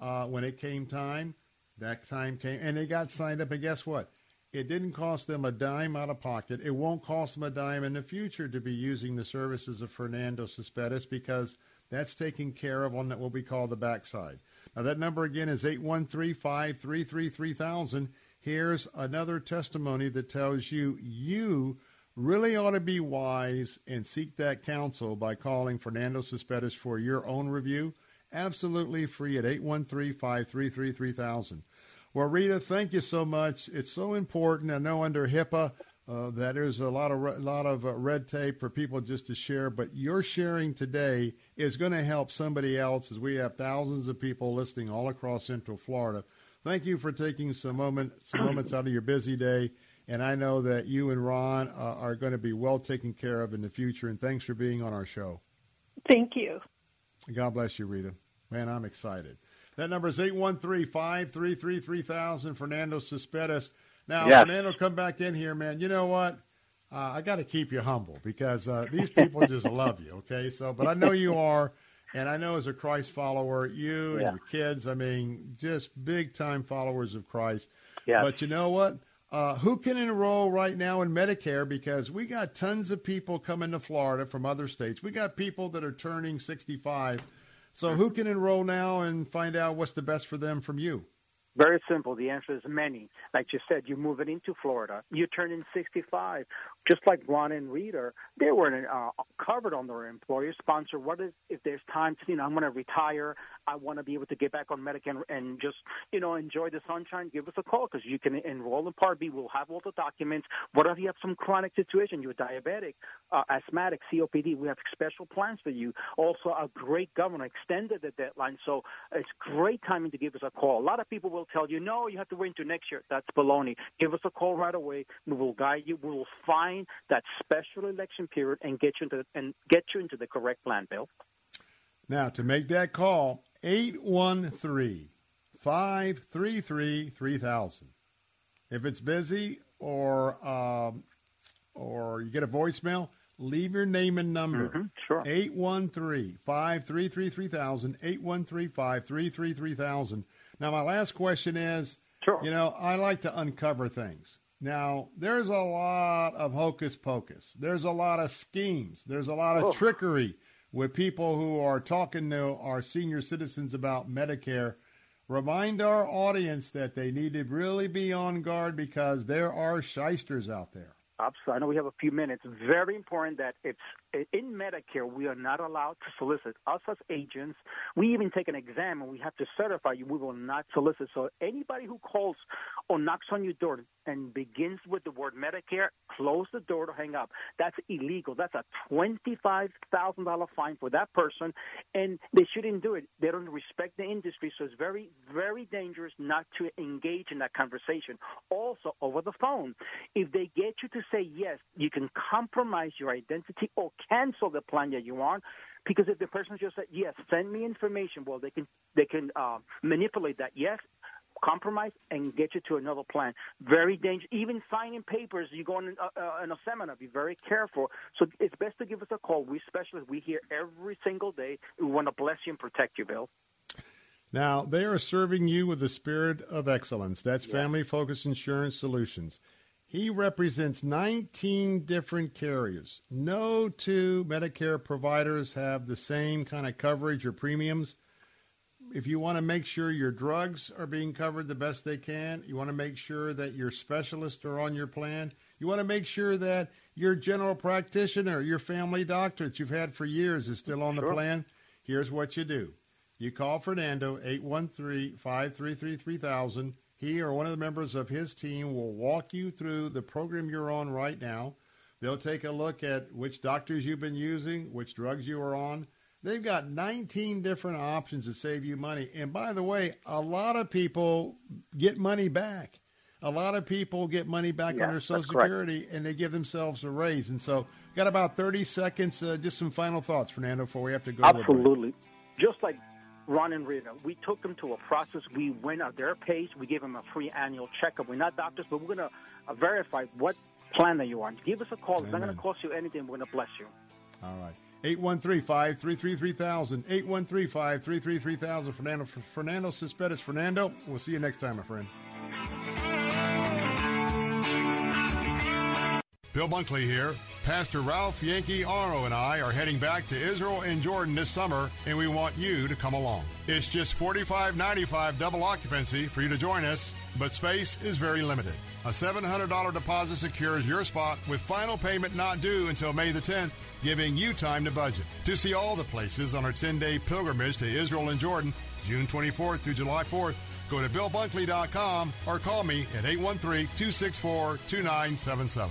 Uh, when it came time, that time came, and they got signed up. And guess what? It didn't cost them a dime out of pocket. It won't cost them a dime in the future to be using the services of Fernando Cespedes because that's taken care of on what we call the backside. Now, that number again is 813 533 3000. Here's another testimony that tells you you really ought to be wise and seek that counsel by calling Fernando Cespedes for your own review. Absolutely free at 813 533 3000. Well, Rita, thank you so much. It's so important. I know under HIPAA uh, that there's a lot of a lot of uh, red tape for people just to share, but your sharing today is going to help somebody else. As we have thousands of people listening all across Central Florida. Thank you for taking some moment some moments out of your busy day, and I know that you and Ron uh, are going to be well taken care of in the future. And thanks for being on our show. Thank you. God bless you, Rita. Man, I'm excited. That number is 813-533-3000, Fernando Cespedes. Now, Yes. Fernando, come back in here, man. You know what? Uh, I got to keep you humble because uh, these people just [laughs] love you, okay? So, but I know you are, and I know as a Christ follower, you and Yeah. your kids, I mean, just big-time followers of Christ. Yes. But you know what? Uh, who can enroll right now in Medicare? Because we got tons of people coming to Florida from other states. We got people that are turning 65. So who can enroll now and find out what's the best for them from you? Very simple. The answer is many. Like you said, you're moving into Florida. You turn in 65. Just like Ron and Rita, they weren't uh, covered on their employer sponsor. What is if there's time to, you know, I'm going to retire. I want to be able to get back on Medicare and, and just, you know, enjoy the sunshine. Give us a call because you can enroll in Part B. We'll have all the documents. What if you have some chronic situation? You're diabetic, uh, asthmatic, COPD. We have special plans for you. Also, a great governor extended the deadline. So it's great timing to give us a call. A lot of people will tell you, no, you have to wait until next year. That's baloney. Give us a call right away. We will guide you. We will find that special election period and get you into and get you into the correct plan, Bill. Now, to make that call, 813 533 3000. If it's busy or um, or you get a voicemail, leave your name and number. Mm-hmm, sure. 813 533 3000. 813 533 3000. Now, my last question is sure. you know, I like to uncover things. Now, there's a lot of hocus pocus. There's a lot of schemes. There's a lot of Oh. trickery with people who are talking to our senior citizens about Medicare. Remind our audience that they need to really be on guard because there are shysters out there. Absolutely. I know we have a few minutes. Very important that it's in Medicare, we are not allowed to solicit. Us as agents, we even take an exam and we have to certify you. We will not solicit. So anybody who calls or knocks on your door and begins with the word Medicare, close the door to hang up. That's illegal. That's a twenty-five thousand dollar fine for that person, and they shouldn't do it. They don't respect the industry, so it's very, very dangerous not to engage in that conversation. Also, over the phone, if they get you to say yes, you can compromise your identity or cancel the plan that you on. Because if the person just said yes, send me information, well, they can they can uh, manipulate that yes, compromise and get you to another plan. Very dangerous. Even signing papers, you go on uh, uh, in a seminar, be very careful. So it's best to give us a call. We specialists, we hear every single day. We want to bless you and protect you, Bill. Now, they are serving you with the spirit of excellence. That's Family Focus Insurance Solutions. He represents 19 different carriers. No two Medicare providers have the same kind of coverage or premiums. If you want to make sure your drugs are being covered the best they can, you want to make sure that your specialists are on your plan, you want to make sure that your general practitioner, your family doctor that you've had for years is still on the Sure. plan, here's what you do. You call Fernando 813-533-3000. He or one of the members of his team will walk you through the program you're on right now. They'll take a look at which doctors you've been using, which drugs you are on. They've got 19 different options to save you money. And by the way, a lot of people get money back. A lot of people get money back Yeah, on their Social correct. Security and they give themselves a raise. And so, got about 30 seconds. Uh, just some final thoughts, Fernando, before we have to go. to. Absolutely. Just like Ron and Rita, we took them to a process. We went at their pace. We gave them a free annual checkup. We're not doctors, but we're going to uh, verify what plan that you're on. Give us a call. It's not going to cost you anything. We're going to bless you. All right. 813-533-3000. 813-533-3000. Fernando, Fernando Cespedes. Fernando, we'll see you next time, my friend. Bill Bunkley here. Pastor Ralph Yankee Arnold and I are heading back to Israel and Jordan this summer, and we want you to come along. It's just $45.95 double occupancy for you to join us, but space is very limited. A $700 deposit secures your spot with final payment not due until May the 10th, giving you time to budget. To see all the places on our 10 day pilgrimage to Israel and Jordan, June 24th through July 4th, Go to BillBunkley.com or call me at 813-264-2977.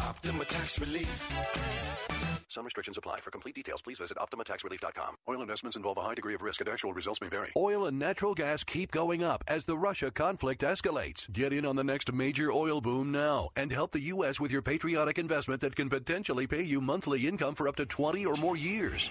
Optima Tax Relief. Some restrictions apply. For complete details, please visit OptimaTaxRelief.com. Oil investments involve a high degree of risk and actual results may vary. Oil and natural gas keep going up as the Russia conflict escalates. Get in on the next major oil boom now and help the U.S. with your patriotic investment that can potentially pay you monthly income for up to 20 or more years.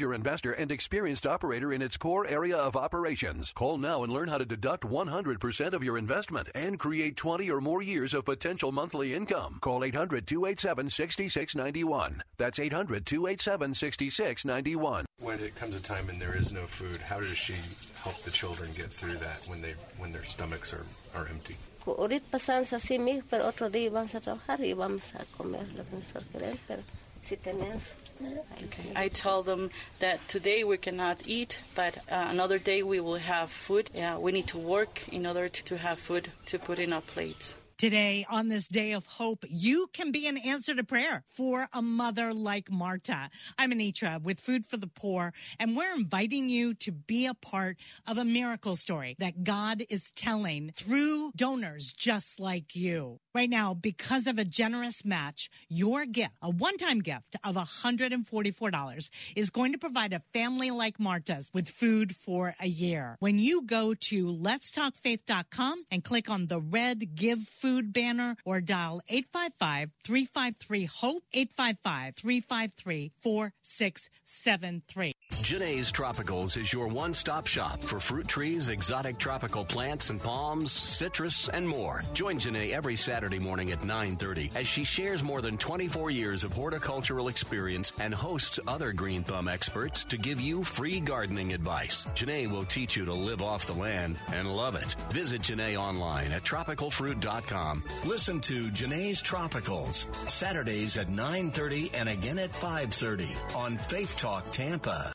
investor and experienced operator in its core area of operations. Call now and learn how to deduct 100% of your investment and create 20 or more years of potential monthly income. Call 800 287 6691. That's 800 287 6691. When it comes a time and there is no food, how does she help the children get through that when they when their stomachs are, are empty? Ahorita pasamos así, mijo, pero otro día vamos a trabajar y vamos a comer lo que nosotros pero si tenemos... Okay. I tell them that today we cannot eat, but uh, another day we will have food. Yeah, we need to work in order to, to have food to put in our plates. Today, on this day of hope, you can be an answer to prayer for a mother like Marta. I'm Anitra with Food for the Poor, and we're inviting you to be a part of a miracle story that God is telling through donors just like you. Right now, because of a generous match, your gift, a one time gift of $144, is going to provide a family like Marta's with food for a year. When you go to letstalkfaith.com and click on the red Give Food banner or dial 855 353 HOPE, 855 353 4673. Jene's Tropicals is your one stop shop for fruit trees, exotic tropical plants and palms, citrus, and more. Join Jene every Saturday morning at 9.30 as she shares more than 24 years of horticultural experience and hosts other Green Thumb experts to give you free gardening advice. Jene will teach you to live off the land and love it. Visit Jene online at tropicalfruit.com. Listen to Jene's Tropicals, Saturdays at 9.30 and again at 5.30 on Faith Talk Tampa.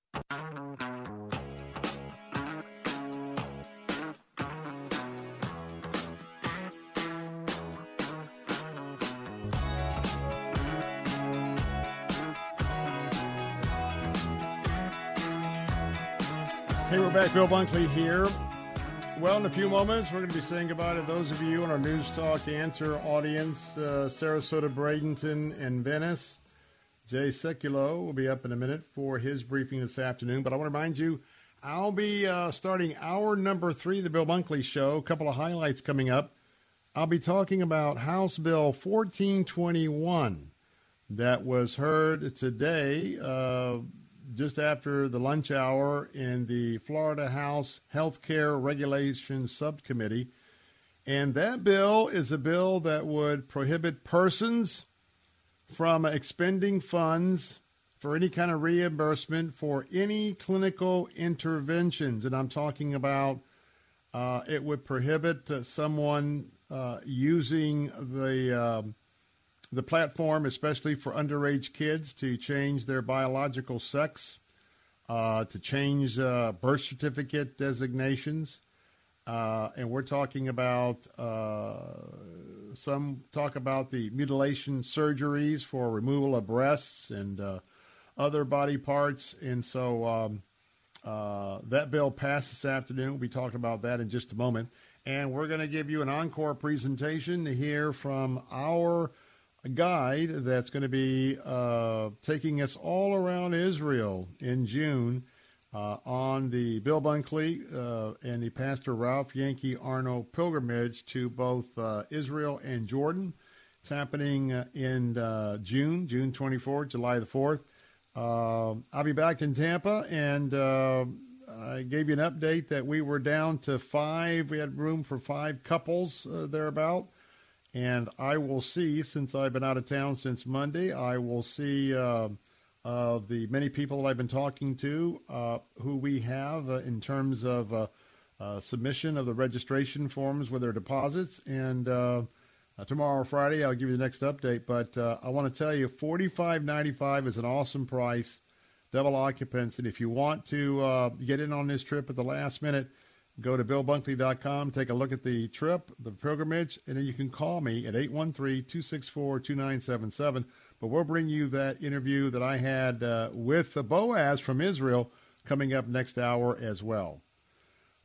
Hey, we're back. Bill Bunkley here. Well, in a few moments, we're going to be saying goodbye to those of you in our News Talk Answer audience, uh, Sarasota, Bradenton, and Venice. Jay Sekulow will be up in a minute for his briefing this afternoon. But I want to remind you, I'll be uh, starting hour number three of the Bill Bunkley Show. A couple of highlights coming up. I'll be talking about House Bill 1421 that was heard today, uh, just after the lunch hour in the Florida House Healthcare Regulation Subcommittee. And that bill is a bill that would prohibit persons from expending funds for any kind of reimbursement for any clinical interventions. And I'm talking about uh, it would prohibit uh, someone uh, using the um, the platform, especially for underage kids, to change their biological sex, uh, to change uh, birth certificate designations. Uh, and we're talking about uh, some talk about the mutilation surgeries for removal of breasts and uh, other body parts. And so um, uh, that bill passed this afternoon. We'll be talking about that in just a moment. And we're going to give you an encore presentation to hear from our guide that's going to be uh, taking us all around Israel in June uh, on the Bill Bunkley uh, and the Pastor Ralph Yankee Arnold pilgrimage to both uh, Israel and Jordan. It's happening uh, in uh, June, June 24th, July the 4th. I'll be back in Tampa, and I gave you an update that we were down to five. We had room for five couples thereabout. And I will see, since I've been out of town since Monday, I will see uh, uh, the many people that I've been talking to uh, who we have uh, in terms of uh, uh, submission of the registration forms with their deposits. And tomorrow, Friday, I'll give you the next update. But I want to tell you, forty-five ninety-five is an awesome price, double occupants. And if you want to get in on this trip at the last minute, Go to BillBunkley.com, take a look at the trip, the pilgrimage, and then you can call me at 813-264-2977. But we'll bring you that interview that I had uh, with the Boaz from Israel coming up next hour as well.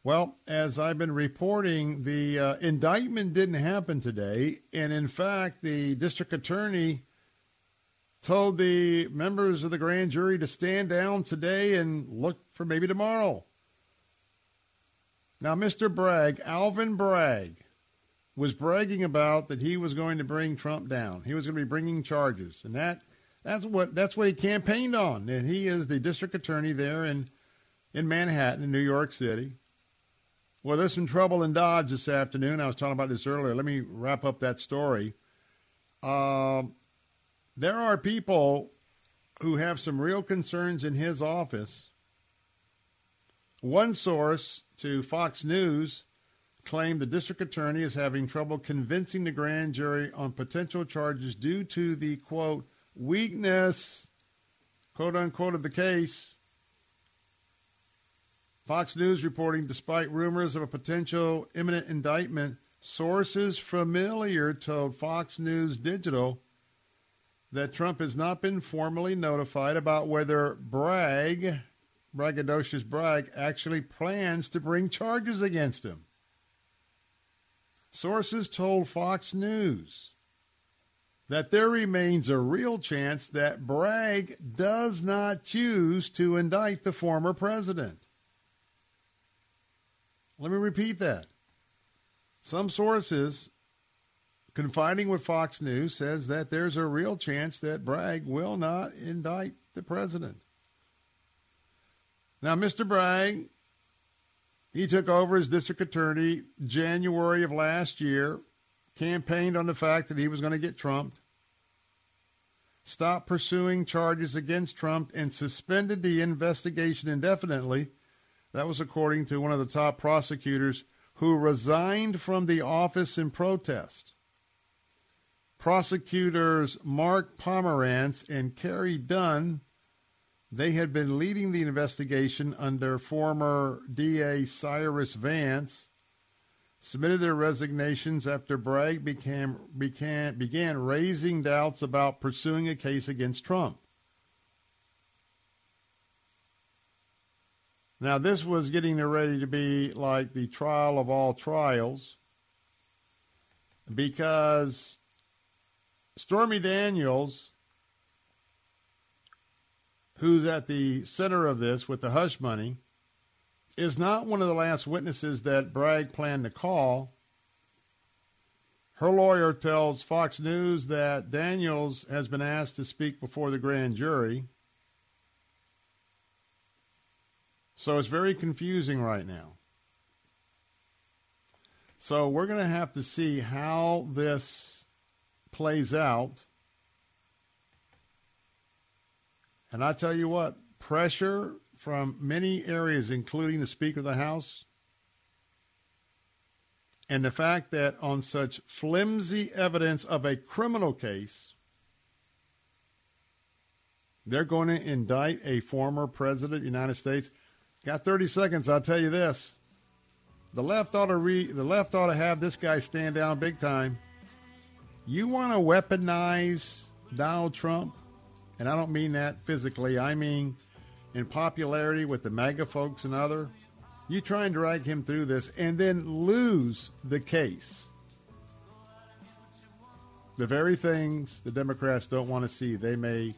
Well, as I've been reporting, the uh, indictment didn't happen today. And in fact, the district attorney told the members of the grand jury to stand down today and look for maybe tomorrow. Now, Mr. Bragg, Alvin Bragg, was bragging about that he was going to bring Trump down. He was going to be bringing charges, and that that's what that's what he campaigned on. And he is the district attorney there in in Manhattan, in New York City. Well, there's some trouble in Dodge this afternoon. I was talking about this earlier. Let me wrap up that story. Um, there are people who have some real concerns in his office. One source to Fox News claimed the district attorney is having trouble convincing the grand jury on potential charges due to the quote weakness quote unquote of the case. Fox News reporting despite rumors of a potential imminent indictment, sources familiar told Fox News Digital that Trump has not been formally notified about whether Bragg braggadocious Bragg actually plans to bring charges against him. Sources told Fox News that there remains a real chance that Bragg does not choose to indict the former president. Let me repeat that. Some sources confiding with Fox News says that there's a real chance that Bragg will not indict the president. Now, Mr. Bragg, he took over as district attorney January of last year, campaigned on the fact that he was going to get trumped, stopped pursuing charges against Trump, and suspended the investigation indefinitely. That was according to one of the top prosecutors who resigned from the office in protest. Prosecutors Mark Pomerantz and Carey Dunne they had been leading the investigation under former DA Cyrus Vance, submitted their resignations after Bragg became, began, began raising doubts about pursuing a case against Trump. Now, this was getting ready to be like the trial of all trials because Stormy Daniels who's at the center of this with the hush money, is not one of the last witnesses that Bragg planned to call. Her lawyer tells Fox News that Daniels has been asked to speak before the grand jury. So it's very confusing right now. So we're going to have to see how this plays out And I tell you what, pressure from many areas, including the Speaker of the House, and the fact that on such flimsy evidence of a criminal case, they're going to indict a former president of the United States. Got 30 seconds. I'll tell you this. The left ought to re, the left ought to have this guy stand down big time. You want to weaponize Donald Trump, and I don't mean that physically. I mean in popularity with the MAGA folks and other. You try and drag him through this and then lose the case. The very things the Democrats don't want to see, they may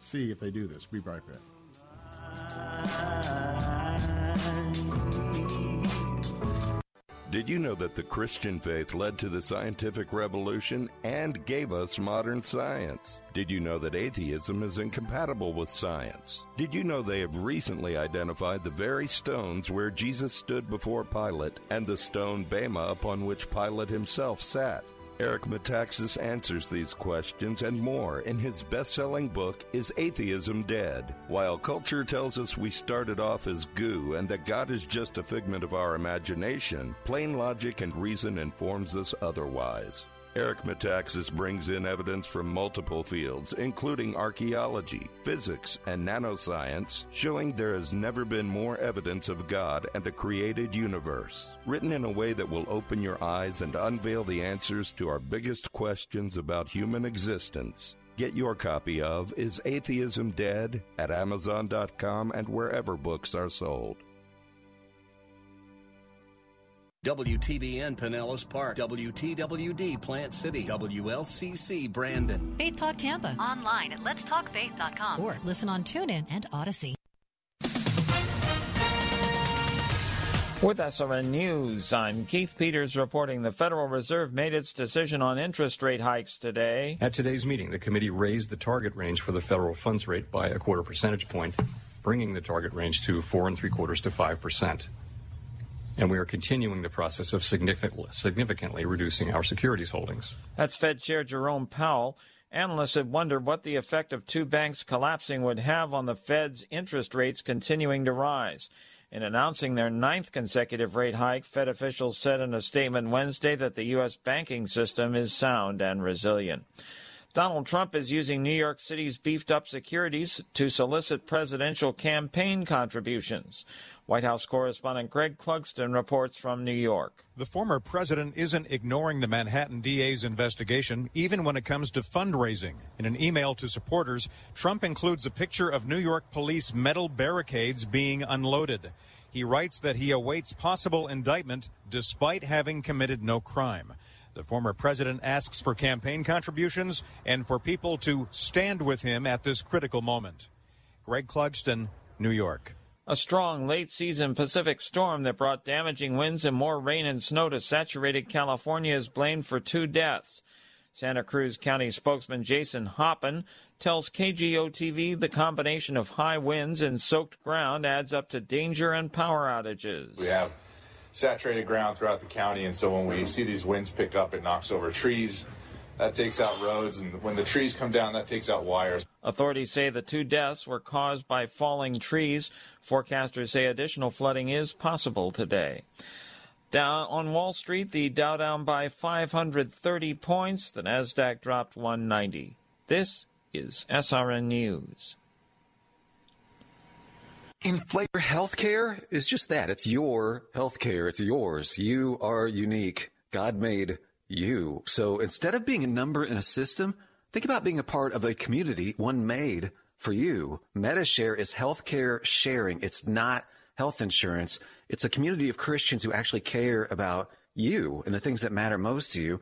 see if they do this. Be right back. Did you know that the Christian faith led to the scientific revolution and gave us modern science? Did you know that atheism is incompatible with science? Did you know they have recently identified the very stones where Jesus stood before Pilate and the stone Bema upon which Pilate himself sat? Eric Metaxas answers these questions and more in his best selling book, Is Atheism Dead? While culture tells us we started off as goo and that God is just a figment of our imagination, plain logic and reason informs us otherwise. Eric Metaxas brings in evidence from multiple fields, including archaeology, physics, and nanoscience, showing there has never been more evidence of God and a created universe. Written in a way that will open your eyes and unveil the answers to our biggest questions about human existence. Get your copy of Is Atheism Dead at Amazon.com and wherever books are sold. WTBN Pinellas Park, WTWD Plant City, WLCC Brandon. Faith Talk Tampa. Online at letstalkfaith.com or listen on TuneIn and Odyssey. With SRN News, I'm Keith Peters reporting the Federal Reserve made its decision on interest rate hikes today. At today's meeting, the committee raised the target range for the federal funds rate by a quarter percentage point, bringing the target range to four and three quarters to five percent and we are continuing the process of significantly reducing our securities holdings. That's Fed Chair Jerome Powell. Analysts have wondered what the effect of two banks collapsing would have on the Fed's interest rates continuing to rise. In announcing their ninth consecutive rate hike, Fed officials said in a statement Wednesday that the U.S. banking system is sound and resilient. Donald Trump is using New York City's beefed up securities to solicit presidential campaign contributions. White House correspondent Greg Clugston reports from New York. The former president isn't ignoring the Manhattan DA's investigation, even when it comes to fundraising. In an email to supporters, Trump includes a picture of New York police metal barricades being unloaded. He writes that he awaits possible indictment despite having committed no crime. The former president asks for campaign contributions and for people to stand with him at this critical moment. Greg Clugston, New York. A strong late season Pacific storm that brought damaging winds and more rain and snow to saturated California is blamed for two deaths. Santa Cruz County spokesman Jason Hoppin tells KGO TV the combination of high winds and soaked ground adds up to danger and power outages. We have saturated ground throughout the county, and so when we see these winds pick up, it knocks over trees. That takes out roads, and when the trees come down, that takes out wires. Authorities say the two deaths were caused by falling trees. Forecasters say additional flooding is possible today. Down on Wall Street, the Dow down by 530 points. The Nasdaq dropped 190. This is SRN News. Inflator Healthcare is just that. It's your healthcare. It's yours. You are unique. God made you. So instead of being a number in a system, think about being a part of a community, one made for you. Medi-Share is healthcare sharing. It's not health insurance. It's a community of Christians who actually care about you and the things that matter most to you,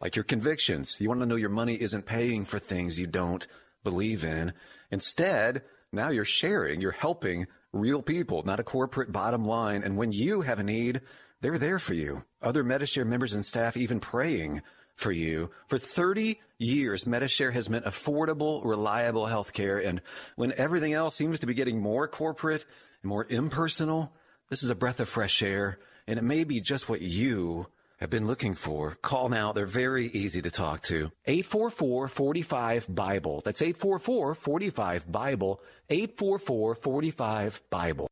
like your convictions. You want to know your money isn't paying for things you don't believe in. Instead, now you're sharing, you're helping real people, not a corporate bottom line. And when you have a need, they're there for you. Other Medi-Share members and staff even praying for you. For 30 years, Medi-Share has meant affordable, reliable health care. And when everything else seems to be getting more corporate and more impersonal, this is a breath of fresh air. And it may be just what you have been looking for. Call now. They're very easy to talk to. 844-45-BIBLE. That's 844-45-BIBLE. 844-45-BIBLE.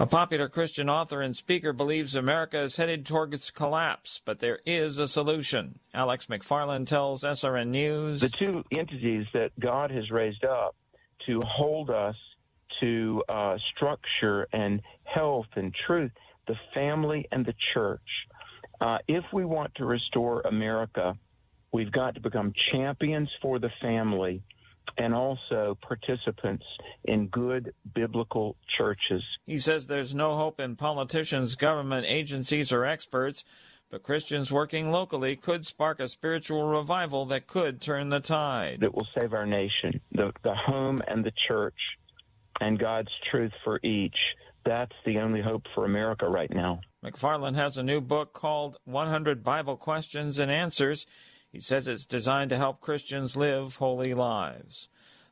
A popular Christian author and speaker believes America is headed towards collapse, but there is a solution. Alex McFarland tells SRN News. The two entities that God has raised up to hold us to uh, structure and health and truth, the family and the church. Uh, if we want to restore America, we've got to become champions for the family and also participants in good biblical churches. He says there's no hope in politicians, government agencies, or experts, but Christians working locally could spark a spiritual revival that could turn the tide. That will save our nation, the, the home and the church, and God's truth for each. That's the only hope for America right now. McFarland has a new book called 100 Bible Questions and Answers. He says it's designed to help Christians live holy lives.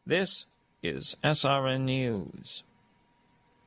This is SRN News.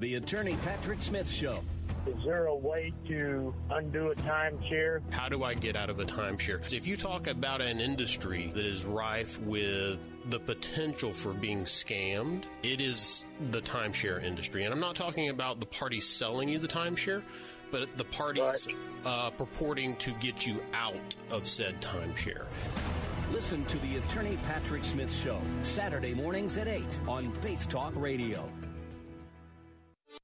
The Attorney Patrick Smith Show. Is there a way to undo a timeshare? How do I get out of a timeshare? If you talk about an industry that is rife with the potential for being scammed, it is the timeshare industry. And I'm not talking about the party selling you the timeshare, but the parties uh, purporting to get you out of said timeshare. Listen to the Attorney Patrick Smith Show, Saturday mornings at 8 on Faith Talk Radio.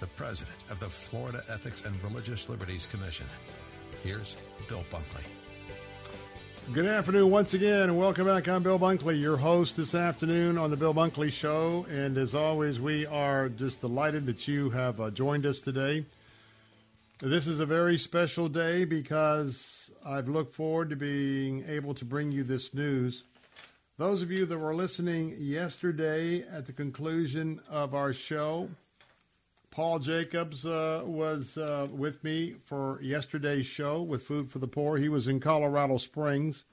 the president of the Florida Ethics and Religious Liberties Commission. Here's Bill Bunkley. Good afternoon once again, and welcome back. I'm Bill Bunkley, your host this afternoon on the Bill Bunkley Show. And as always, we are just delighted that you have uh, joined us today. This is a very special day because I've looked forward to being able to bring you this news. Those of you that were listening yesterday at the conclusion of our show, Paul Jacobs uh, was uh, with me for yesterday's show with Food for the Poor. He was in Colorado Springs.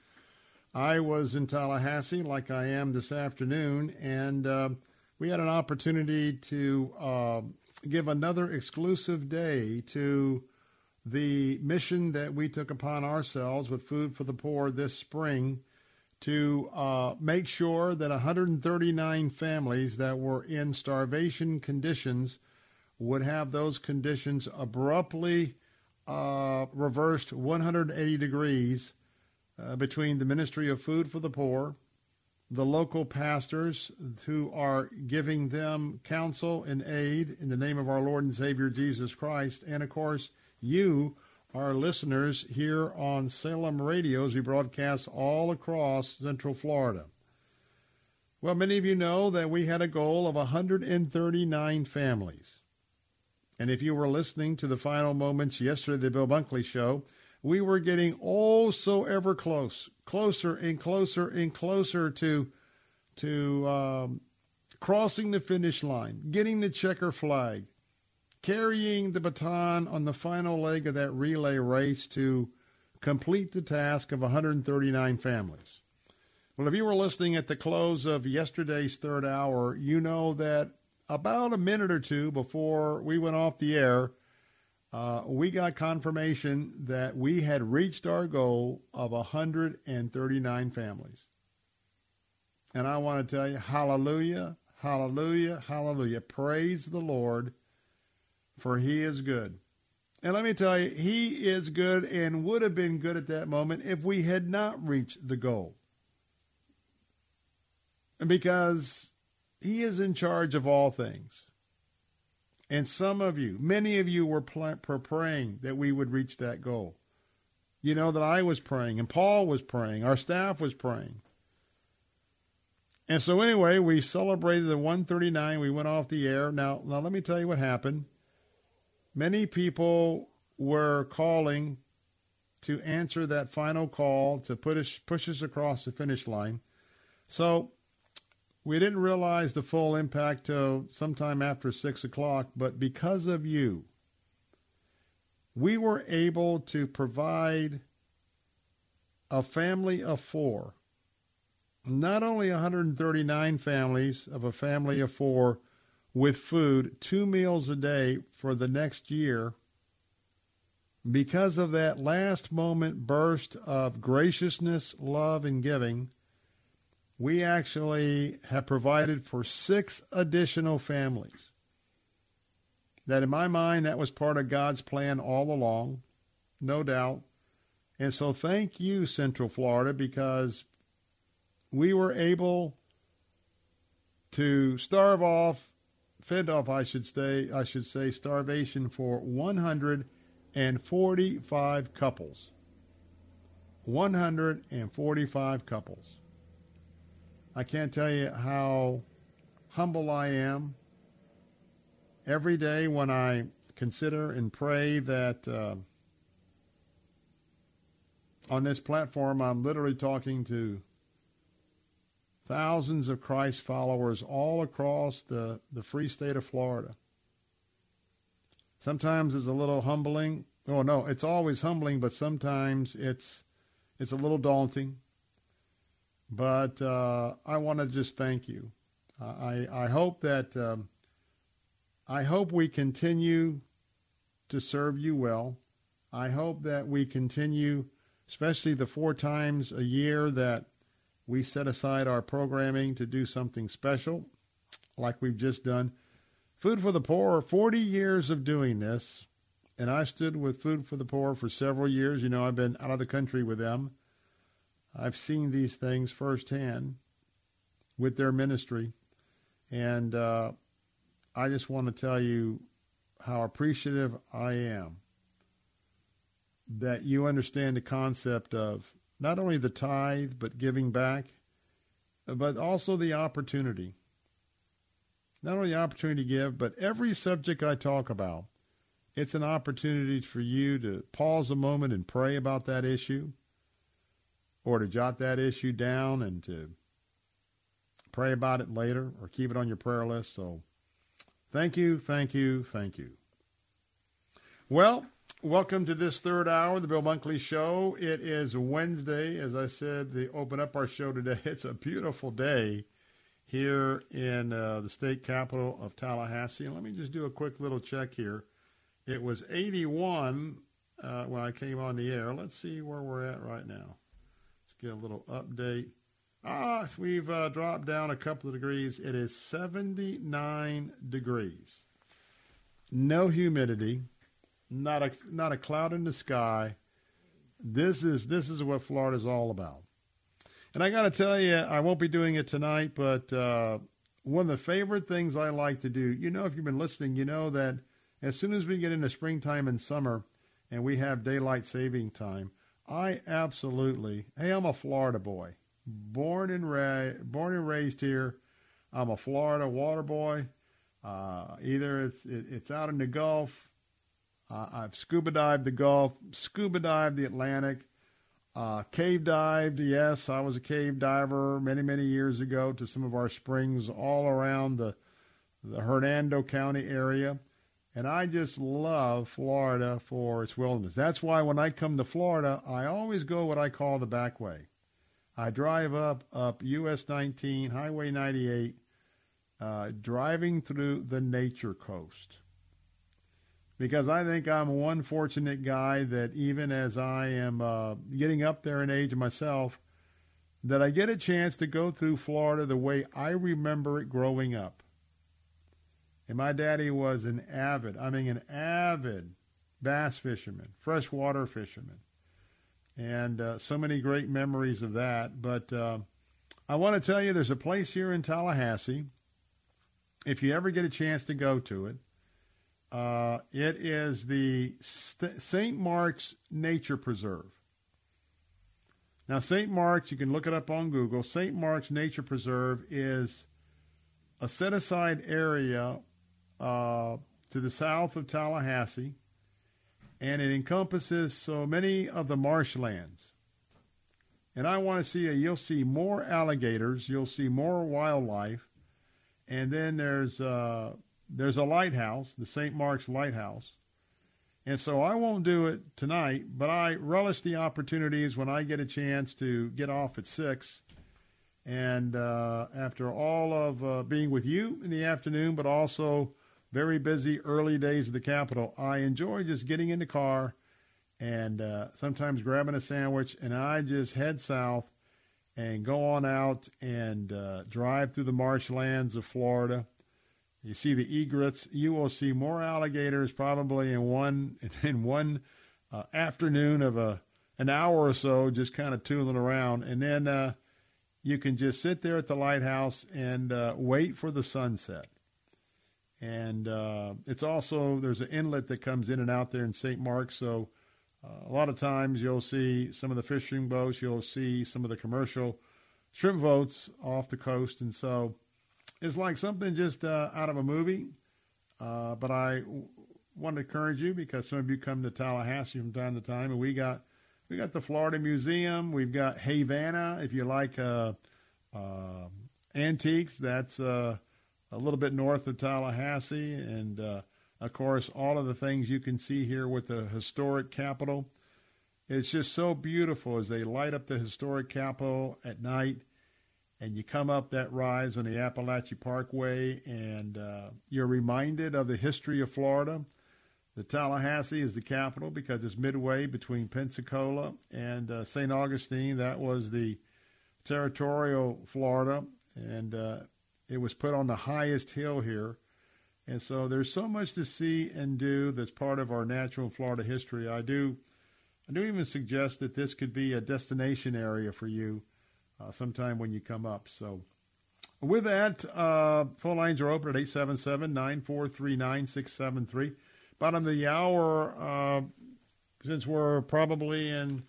I was in Tallahassee, like I am this afternoon, and uh, we had an opportunity to uh, give another exclusive day to the mission that we took upon ourselves with Food for the Poor this spring to uh, make sure that 139 families that were in starvation conditions would have those conditions abruptly uh, reversed 180 degrees uh, between the Ministry of Food for the Poor, the local pastors who are giving them counsel and aid in the name of our Lord and Savior Jesus Christ, and of course, you, our listeners here on Salem Radios. We broadcast all across Central Florida. Well, many of you know that we had a goal of 139 families. And if you were listening to the final moments yesterday, the Bill Bunkley show, we were getting oh so ever close, closer and closer and closer to to um, crossing the finish line, getting the checker flag, carrying the baton on the final leg of that relay race to complete the task of 139 families. Well, if you were listening at the close of yesterday's third hour, you know that about a minute or two before we went off the air, uh, we got confirmation that we had reached our goal of 139 families. And I want to tell you, hallelujah, hallelujah, hallelujah. Praise the Lord, for he is good. And let me tell you, he is good and would have been good at that moment if we had not reached the goal. And because he is in charge of all things. And some of you, many of you were praying that we would reach that goal. You know that I was praying and Paul was praying, our staff was praying. And so anyway, we celebrated the 139. We went off the air. Now, now let me tell you what happened. Many people were calling to answer that final call to put us, push us across the finish line. So we didn't realize the full impact till sometime after 6 o'clock, but because of you, we were able to provide a family of four, not only 139 families of a family of four with food, two meals a day for the next year. Because of that last moment burst of graciousness, love, and giving, we actually have provided for six additional families that in my mind that was part of God's plan all along, no doubt. And so thank you, Central Florida, because we were able to starve off, fend off, I should say, I should say, starvation for 145 couples. 145 couples. I can't tell you how humble I am every day when I consider and pray that uh, on this platform, I'm literally talking to thousands of Christ followers all across the, the free state of Florida. Sometimes it's a little humbling. Oh no, it's always humbling, but sometimes it's it's a little daunting. But uh, I want to just thank you. I I hope that um, I hope we continue to serve you well. I hope that we continue, especially the four times a year that we set aside our programming to do something special, like we've just done. Food for the Poor, 40 years of doing this, and I stood with Food for the Poor for several years. You know, I've been out of the country with them. I've seen these things firsthand with their ministry, and uh, I just want to tell you how appreciative I am that you understand the concept of not only the tithe, but giving back, but also the opportunity. Not only the opportunity to give, but every subject I talk about, it's an opportunity for you to pause a moment and pray about that issue, or to jot that issue down and to pray about it later, or keep it on your prayer list. So Thank you, thank you, thank you. Well, welcome to this third hour the Bill Bunkley Show. It is Wednesday. As I said, they open up our show today. [laughs] It's a beautiful day here in uh, the state capital of Tallahassee. And let me just do a quick little check here. It was 81 uh, when I came on the air. Let's see where we're at right now. Get a little update. Ah, we've uh, dropped down a couple of degrees. It is 79 degrees. No humidity, not a not a cloud in the sky. This is this is what Florida's all about. And I got to tell you, I won't be doing it tonight, but uh, one of the favorite things I like to do, you know, if you've been listening, you know that as soon as we get into springtime and summer and we have daylight saving time, I absolutely, hey, I'm a Florida boy born and ra- born and raised here. I'm a Florida water boy. Uh, either it's it, it's out in the Gulf. Uh, I've scuba dived the Gulf, scuba dived the Atlantic, uh, cave dived. Yes, I was a cave diver many many years ago to some of our springs all around the the Hernando County area. And I just love Florida for its wilderness. That's why when I come to Florida, I always go what I call the back way. I drive up up US 19, Highway 98, uh, driving through the nature coast. Because I think I'm one fortunate guy that even as I am uh, getting up there in age myself, that I get a chance to go through Florida the way I remember it growing up. And my daddy was an avid, I mean, an avid bass fisherman, freshwater fisherman. and uh, so many great memories of that. But uh, I want to tell you, there's a place here in Tallahassee. If you ever get a chance to go to it, uh, it is the St- St. Mark's Nature Preserve. Now, St. Mark's, you can look it up on Google. St. Mark's Nature Preserve is a set aside area uh, to the south of Tallahassee, and it encompasses so many of the marshlands. And I want to see a, you'll see more alligators, you'll see more wildlife, and then there's uh, there's a lighthouse, the St. Mark's Lighthouse. And so I won't do it tonight, but I relish the opportunities when I get a chance to get off at 6. And uh, after all of uh, being with you in the afternoon, but also very busy early days of the Capitol, I enjoy just getting in the car and uh, sometimes grabbing a sandwich, and I just head south and go on out and uh, drive through the marshlands of Florida you see the egrets. You will see more alligators probably in one [laughs] in one uh, afternoon of a an hour or so, just kind of tooling around, and then uh, you can just sit there at the lighthouse and uh, wait for the sunset. And uh, it's also there's an inlet that comes in and out there in St. Mark, so uh, a lot of times you'll see some of the fishing boats, you'll see some of the commercial shrimp boats off the coast, and so it's like something just uh, out of a movie. Uh, but I w- want to encourage you because some of you come to Tallahassee from time to time, and we got we got the Florida Museum. We've got Havana, if you like uh, uh antiques. That's uh, a little bit north of Tallahassee, and uh, of course all of the things you can see here with the historic Capitol. It's just so beautiful as they light up the historic Capitol at night and you come up that rise on the Apalachee Parkway, and uh, you're reminded of the history of Florida. The Tallahassee is the capital because it's midway between Pensacola and uh, St. Augustine. That was the territorial Florida, and uh, it was put on the highest hill here. And so there's so much to see and do that's part of our natural Florida history. I do, I do even suggest that this could be a destination area for you uh, sometime when you come up. So, with that, uh, phone lines are open at 877 943 9673. Bottom of the hour, uh, since we're probably in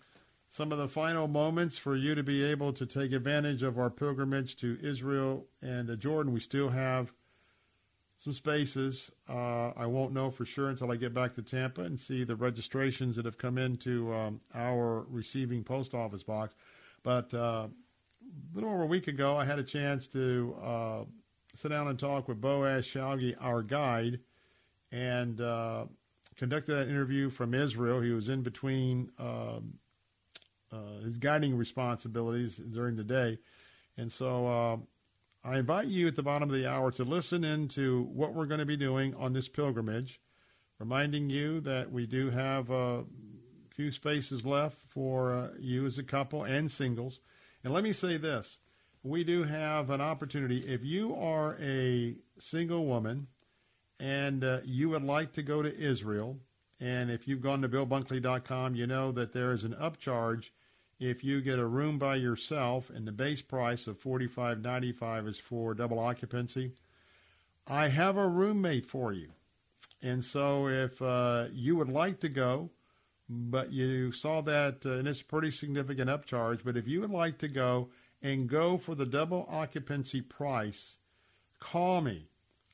some of the final moments for you to be able to take advantage of our pilgrimage to Israel and Jordan, we still have some spaces. Uh, I won't know for sure until I get back to Tampa and see the registrations that have come into um, our receiving post office box. But uh, a little over a week ago, I had a chance to uh, sit down and talk with Boaz Shalgi, our guide, and uh, conducted that interview from Israel. He was in between um, uh, his guiding responsibilities during the day. And so uh, I invite you at the bottom of the hour to listen into what we're going to be doing on this pilgrimage, reminding you that we do have a few spaces left for uh, you as a couple and singles. And let me say this we do have an opportunity. If you are a single woman and uh, you would like to go to Israel, and if you've gone to BillBunkley.com, you know that there is an upcharge if you get a room by yourself, and the base price of forty-five ninety-five is for double occupancy. I have a roommate for you, and so if uh, you would like to go, but you saw that, uh, and it's a pretty significant upcharge. But if you would like to go and go for the double occupancy price, call me.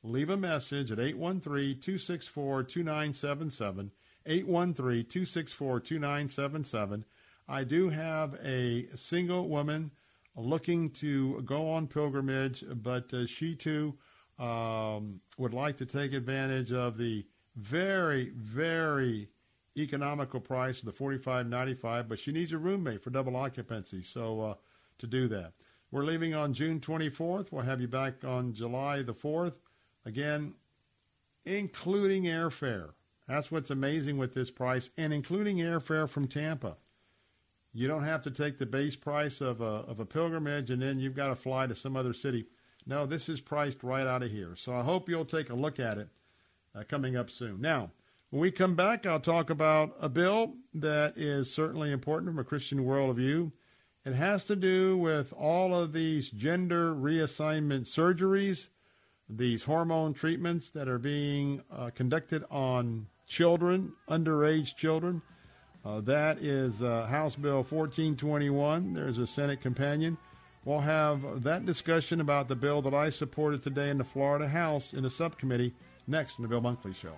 Leave a message at 813 264 2977. 813 264 2977. I do have a single woman looking to go on pilgrimage, but uh, she too um, would like to take advantage of the very, very economical price of the forty-five ninety-five, but she needs a roommate for double occupancy. So uh, to do that, we're leaving on June twenty-fourth. We'll have you back on July the fourth. Again, including airfare. That's what's amazing with this price, and including airfare from Tampa. You don't have to take the base price of a, of a pilgrimage and then you've got to fly to some other city. No, this is priced right out of here. So I hope you'll take a look at it uh, coming up soon. Now, When we come back, I'll talk about a bill that is certainly important from a Christian worldview. It has to do with all of these gender reassignment surgeries, these hormone treatments that are being uh, conducted on children, underage children. Uh, that is uh, House Bill 1421. There's a Senate companion. We'll have that discussion about the bill that I supported today in the Florida House in the subcommittee next in the Bill Bunkley Show.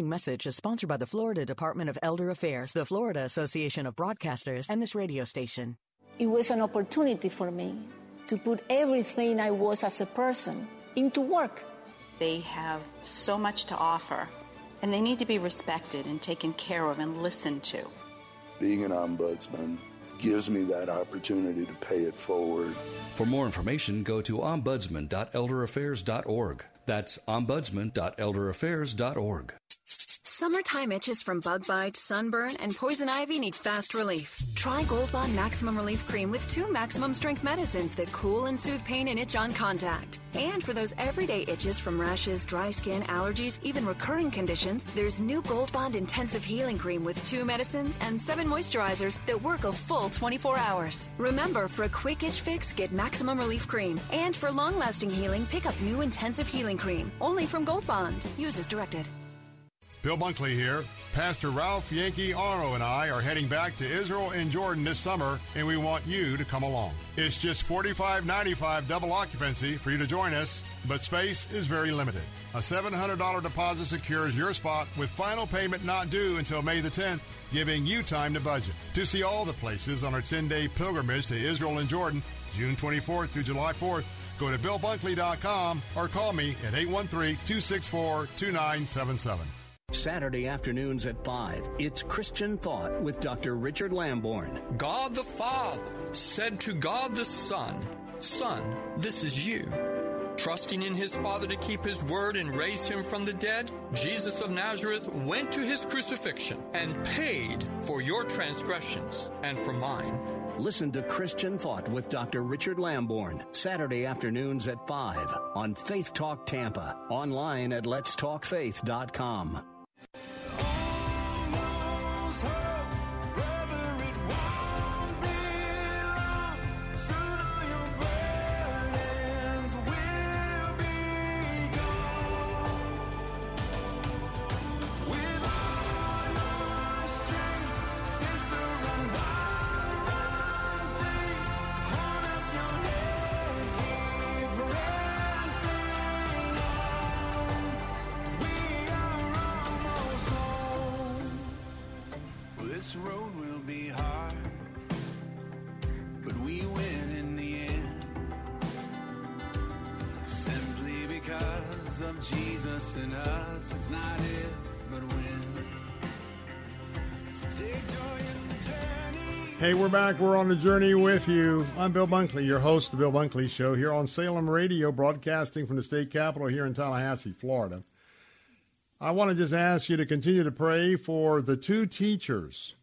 Following message is sponsored by the Florida Department of Elder Affairs, the Florida Association of Broadcasters, and this radio station. It was an opportunity for me to put everything I was as a person into work. They have so much to offer, and they need to be respected and taken care of and listened to. Being an ombudsman gives me that opportunity to pay it forward. For more information, go to ombudsman.elderaffairs.org. That's ombudsman.elderaffairs.org. Summertime itches from bug bites, sunburn, and poison ivy need fast relief. Try Gold Bond Maximum Relief Cream with two maximum strength medicines that cool and soothe pain and itch on contact. And for those everyday itches from rashes, dry skin, allergies, even recurring conditions, there's new Gold Bond Intensive Healing Cream with two medicines and seven moisturizers that work a full 24 hours. Remember, for a quick itch fix, get Maximum Relief Cream. And for long lasting healing, pick up new Intensive Healing Cream. Only from Gold Bond. Use as directed. Bill Bunkley here. Pastor Ralph Yankee Arnold and I are heading back to Israel and Jordan this summer, and we want you to come along. It's just $45.95 double occupancy for you to join us, but space is very limited. A $700 deposit secures your spot with final payment not due until May the 10th, giving you time to budget. To see all the places on our 10 day pilgrimage to Israel and Jordan, June 24th through July 4th, go to BillBunkley.com or call me at 813 264 2977. Saturday afternoons at 5, it's Christian Thought with Dr. Richard Lamborn. God the Father said to God the Son, Son, this is you. Trusting in his Father to keep his word and raise him from the dead, Jesus of Nazareth went to his crucifixion and paid for your transgressions and for mine. Listen to Christian Thought with Dr. Richard Lamborn, Saturday afternoons at 5 on Faith Talk Tampa, online at letstalkfaith.com. Hey, we're back. We're on the journey with you. I'm Bill Bunkley, your host of the Bill Bunkley Show here on Salem Radio, broadcasting from the state capitol here in Tallahassee, Florida. I want to just ask you to continue to pray for the two teachers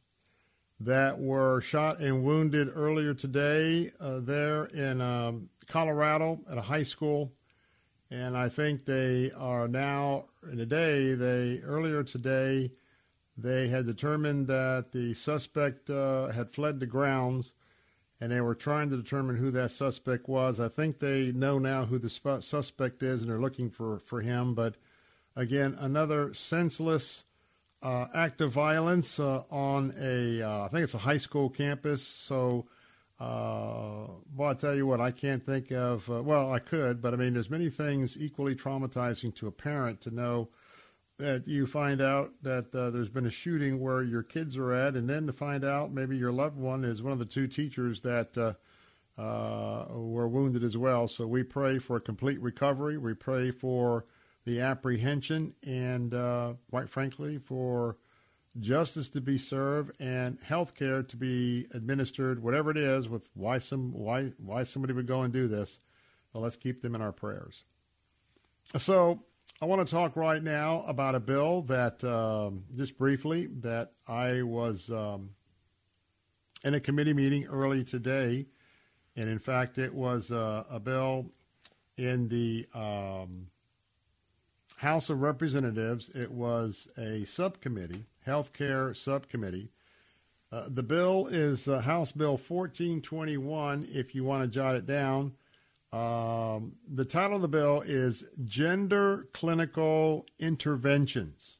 that were shot and wounded earlier today uh, there in um, Colorado at a high school. And I think they are now, in a day, they earlier today, they had determined that the suspect uh, had fled the grounds, and they were trying to determine who that suspect was. I think they know now who the sp- suspect is, and they're looking for, for him. But again, another senseless uh, act of violence uh, on a, uh, I think it's a high school campus. So, uh, well, I tell you what, I can't think of, uh, well, I could, but I mean, there's many things equally traumatizing to a parent to know that you find out that uh, there's been a shooting where your kids are at, and then to find out maybe your loved one is one of the two teachers that were wounded as well. So we pray for a complete recovery. We pray for the apprehension, and uh, quite frankly, for justice to be served and health care to be administered, whatever it is, with why some why why somebody would go and do this. Let's keep them in our prayers. So I want to talk right now about a bill that, um, just briefly, that I was um, in a committee meeting early today. And in fact, it was uh, a bill in the um, House of Representatives. It was a subcommittee, healthcare subcommittee. Uh, the bill is uh, House Bill 1421, if you want to jot it down. Um, the title of the bill is Gender Clinical Interventions.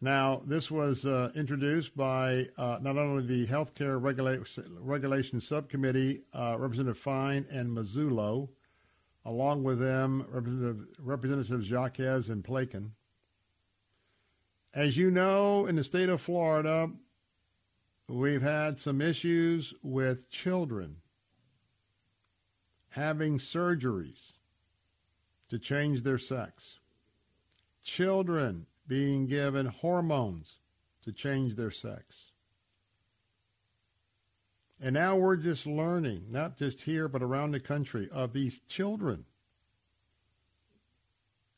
Now, this was uh, introduced by uh, not only the Healthcare Regula- Regulation Subcommittee, uh, Representative Fine and Massullo, along with them, Representative, Representatives Jaquez and Plakon. As you know, in the state of Florida, we've had some issues with children having surgeries to change their sex, children being given hormones to change their sex. And now we're just learning, not just here, but around the country, of these children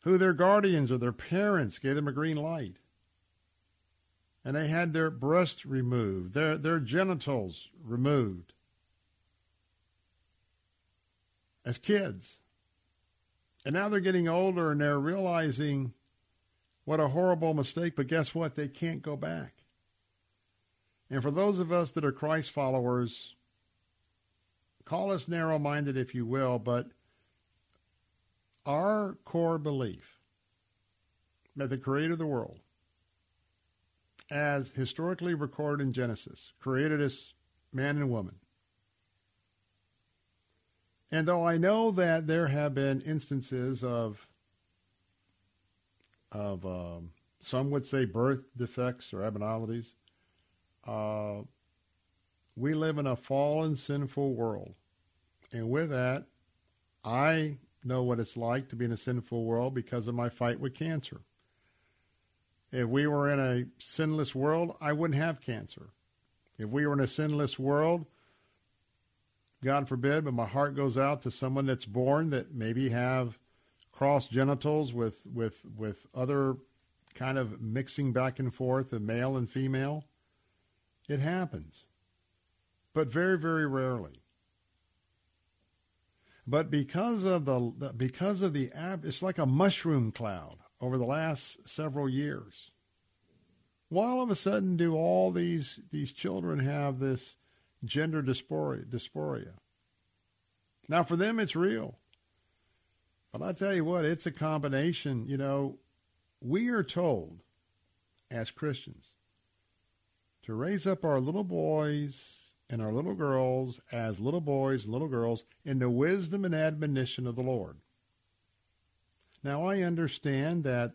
who their guardians or their parents gave them a green light. And they had their breasts removed, their, their genitals removed as kids. And now they're getting older and they're realizing what a horrible mistake, but guess what? They can't go back. And for those of us that are Christ followers, call us narrow minded if you will, but our core belief that the creator of the world, as historically recorded in Genesis, created us man and woman, and though I know that there have been instances of of um, some would say birth defects or abnormalities, uh, we live in a fallen, sinful world, and with that, I know what it's like to be in a sinful world because of my fight with cancer. If we were in a sinless world, I wouldn't have cancer. If we were in a sinless world, God forbid, but my heart goes out to someone that's born that maybe have cross genitals with with with other kind of mixing back and forth of male and female. It happens, but very very rarely. But because of the because of the it's like a mushroom cloud over the last several years. Why all of a sudden do all these these children have this gender dysphoria, dysphoria. Now, for them, it's real. But I tell you what, it's a combination. You know, we are told as Christians to raise up our little boys and our little girls as little boys and little girls in the wisdom and admonition of the Lord. Now, I understand that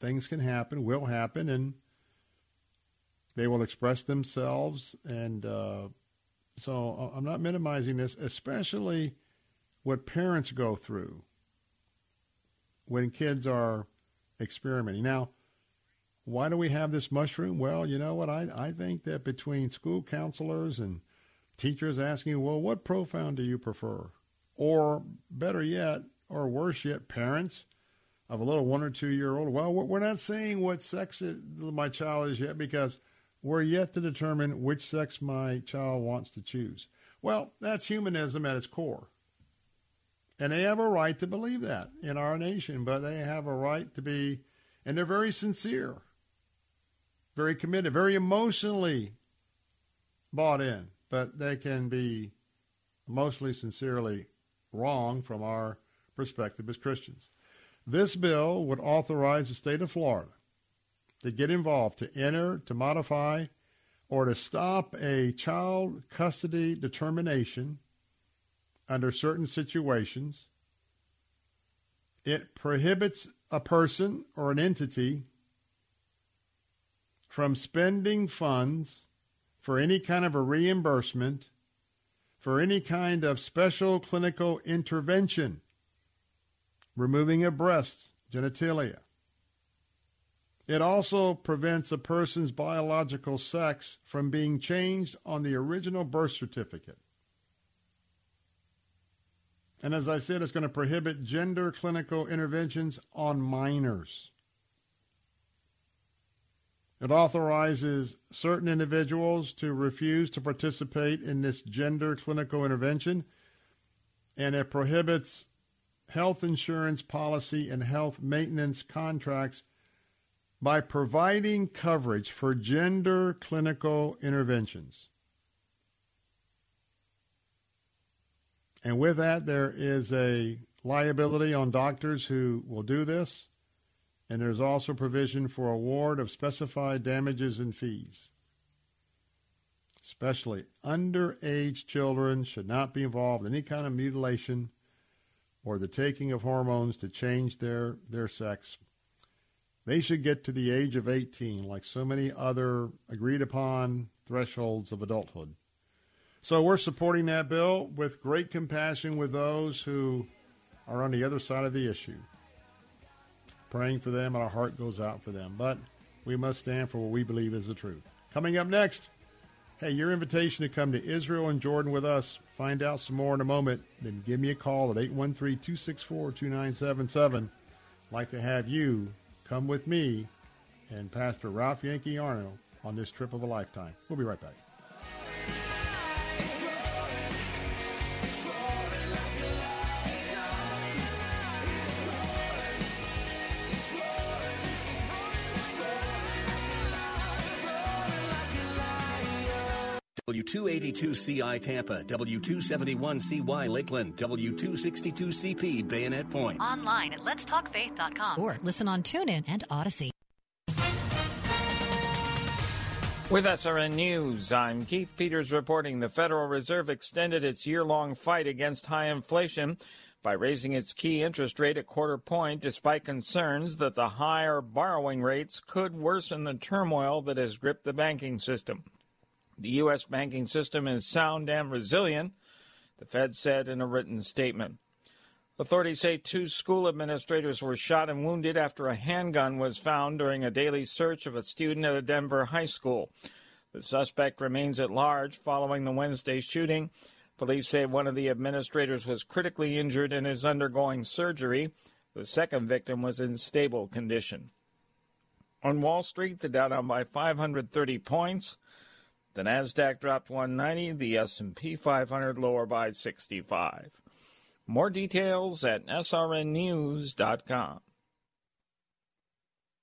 things can happen, will happen, and they will express themselves and uh, so uh, I'm not minimizing this, especially what parents go through when kids are experimenting. Now, why do we have this mushroom? Well, you know what? I, I think that between school counselors and teachers asking, well, what profound do you prefer? Or better yet, or worse yet, parents of a little one or two year old. Well, we're not saying what sex my child is yet because we're yet to determine which sex my child wants to choose. Well, that's humanism at its core. And they have a right to believe that in our nation, but they have a right to be, and they're very sincere, very committed, very emotionally bought in, but they can be mostly sincerely wrong from our perspective as Christians. This bill would authorize the state of Florida to get involved, to enter, to modify, or to stop a child custody determination under certain situations. It prohibits a person or an entity from spending funds for any kind of a reimbursement for any kind of special clinical intervention, removing a breast, genitalia, it also prevents a person's biological sex from being changed on the original birth certificate. And as I said, it's going to prohibit gender clinical interventions on minors. It authorizes certain individuals to refuse to participate in this gender clinical intervention, and it prohibits health insurance policy and health maintenance contracts by providing coverage for gender clinical interventions. And with that, there is a liability on doctors who will do this and there's also provision for award of specified damages and fees. Especially underage children should not be involved in any kind of mutilation or the taking of hormones to change their, their sex. They should get to the age of 18, like so many other agreed upon thresholds of adulthood. So we're supporting that bill with great compassion with those who are on the other side of the issue praying for them, and our heart goes out for them. But we must stand for what we believe is the truth. Coming up next, hey, your invitation to come to Israel and Jordan with us. Find out some more in a moment. Then give me a call at 813 264 2977. Like to have you come with me and Pastor Ralph Yankee Arnold on this trip of a lifetime. We'll be right back. W282CI Tampa, W271CY Lakeland, W262CP Bayonet Point. Online at letstalkfaith.com or listen on TuneIn and Audacy. With SRN News, I'm Keith Peters reporting the Federal Reserve extended its year long fight against high inflation by raising its key interest rate a quarter point despite concerns that the higher borrowing rates could worsen the turmoil that has gripped the banking system. The U.S. banking system is sound and resilient, the Fed said in a written statement. Authorities say two school administrators were shot and wounded after a handgun was found during a daily search of a student at a Denver high school. The suspect remains at large following the Wednesday shooting. Police say one of the administrators was critically injured and is undergoing surgery. The second victim was in stable condition. On Wall Street, the Dow down by 530 points. The Nasdaq dropped 190, the S&P 500 lower by 65. More details at srnnews.com.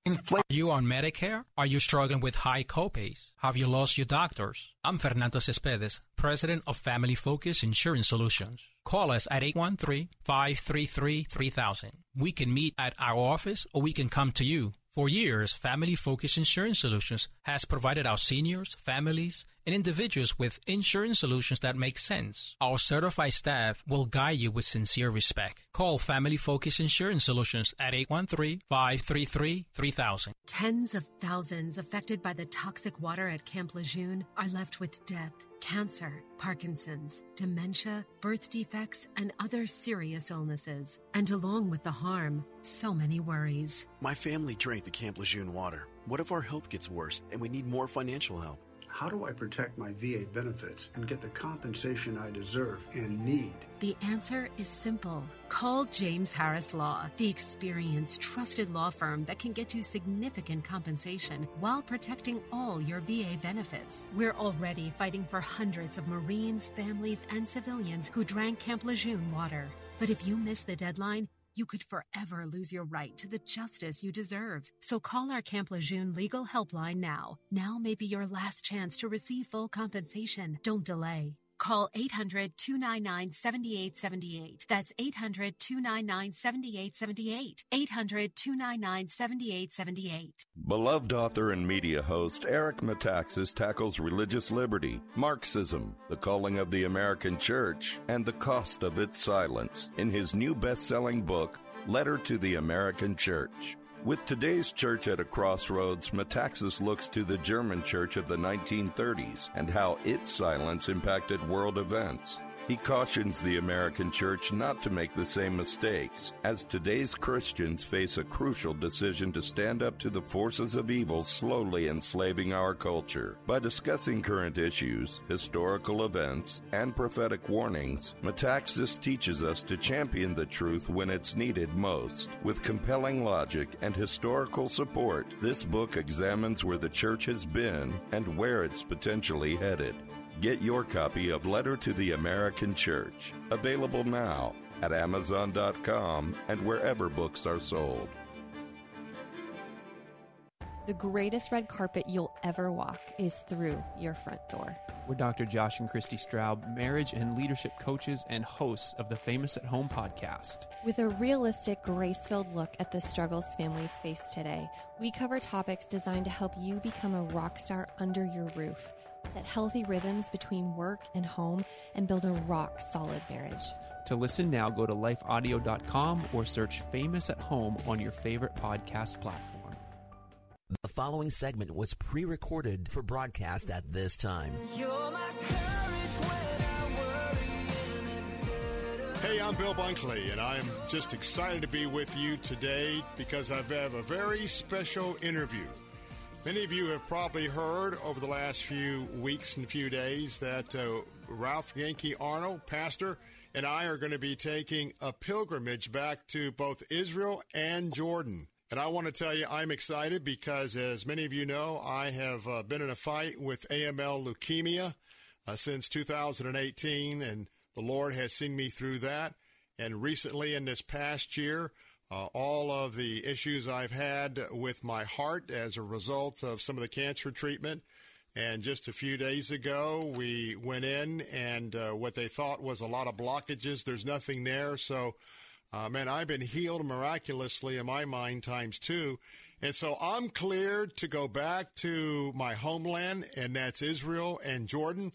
Are you on Medicare? Are you struggling with high copays? Have you lost your doctors? I'm Fernando Cespedes, president of Family Focus Insurance Solutions. Call us at 813-533-3000. We can meet at our office or we can come to you. For years, Family Focus Insurance Solutions has provided our seniors, families, and individuals with insurance solutions that make sense. Our certified staff will guide you with sincere respect. Call Family Focus Insurance Solutions at 813-533-3000. Tens of thousands affected by the toxic water at Camp Lejeune are left with death cancer, Parkinson's, dementia, birth defects, and other serious illnesses. And along with the harm, so many worries. My family drank the Camp Lejeune water. What if our health gets worse and we need more financial help? How do I protect my VA benefits and get the compensation I deserve and need? The answer is simple. Call James Harris Law, the experienced, trusted law firm that can get you significant compensation while protecting all your VA benefits. We're already fighting for hundreds of Marines, families, and civilians who drank Camp Lejeune water. But if you miss the deadline, you could forever lose your right to the justice you deserve. So call our Camp Lejeune legal helpline now. Now may be your last chance to receive full compensation. Don't delay. Call 800 299 7878. That's 800 299 7878. 800 299 7878. Beloved author and media host Eric Metaxas tackles religious liberty, Marxism, the calling of the American church, and the cost of its silence in his new best selling book, Letter to the American Church. With today's church at a crossroads, Metaxas looks to the German church of the 1930s and how its silence impacted world events. He cautions the American church not to make the same mistakes, as today's Christians face a crucial decision to stand up to the forces of evil slowly enslaving our culture. By discussing current issues, historical events, and prophetic warnings, Metaxas teaches us to champion the truth when it's needed most. With compelling logic and historical support, this book examines where the church has been and where it's potentially headed. Get your copy of Letter to the American Church, available now at Amazon.com and wherever books are sold. The greatest red carpet you'll ever walk is through your front door. We're Dr. Josh and Christy Straub, marriage and leadership coaches and hosts of the Famous at Home podcast. With a realistic, grace filled look at the struggles families face today, we cover topics designed to help you become a rock star under your roof set healthy rhythms between work and home, and build a rock solid marriage. To listen now, go to lifeaudio.com or search Famous at Home on your favorite podcast platform. The following segment was pre recorded for broadcast at this time. Hey, I'm Bill Bunkley, and I'm just excited to be with you today because I have a very special interview. Many of you have probably heard over the last few weeks and few days that uh, Ralph Yankee Arnold, pastor, and I are going to be taking a pilgrimage back to both Israel and Jordan. And I want to tell you, I'm excited because, as many of you know, I have uh, been in a fight with AML leukemia uh, since 2018, and the Lord has seen me through that. And recently, in this past year, uh, all of the issues I've had with my heart as a result of some of the cancer treatment. And just a few days ago, we went in, and uh, what they thought was a lot of blockages, there's nothing there. So, uh, man, I've been healed miraculously in my mind times two. And so I'm cleared to go back to my homeland, and that's Israel and Jordan.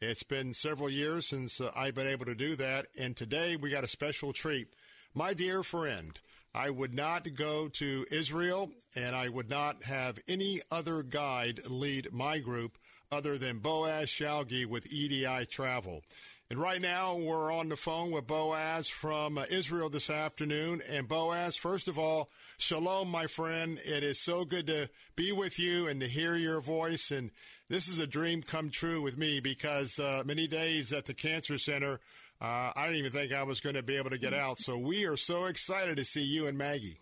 It's been several years since uh, I've been able to do that. And today we got a special treat. My dear friend, I would not go to Israel and I would not have any other guide lead my group other than Boaz Shalgi with EDI Travel. And right now we're on the phone with Boaz from Israel this afternoon. And Boaz, first of all, shalom, my friend. It is so good to be with you and to hear your voice. And this is a dream come true with me because uh, many days at the cancer center, uh, I didn't even think I was going to be able to get out. So we are so excited to see you and Maggie.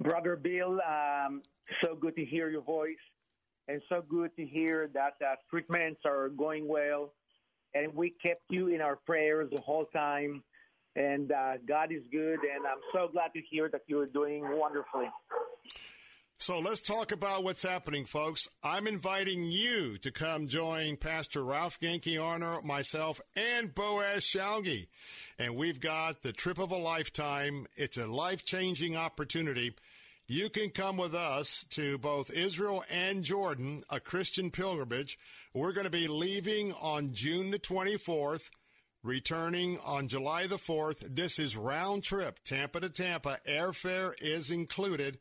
Brother Bill, um, so good to hear your voice, and so good to hear that uh, treatments are going well. And we kept you in our prayers the whole time. And uh, God is good, and I'm so glad to hear that you're doing wonderfully. So let's talk about what's happening, folks. I'm inviting you to come join Pastor Ralph Yankee Arnold, myself, and Boaz Shalgi. And we've got the trip of a lifetime. It's a life changing opportunity. You can come with us to both Israel and Jordan, a Christian pilgrimage. We're going to be leaving on June the 24th, returning on July the 4th. This is round trip, Tampa to Tampa. Airfare is included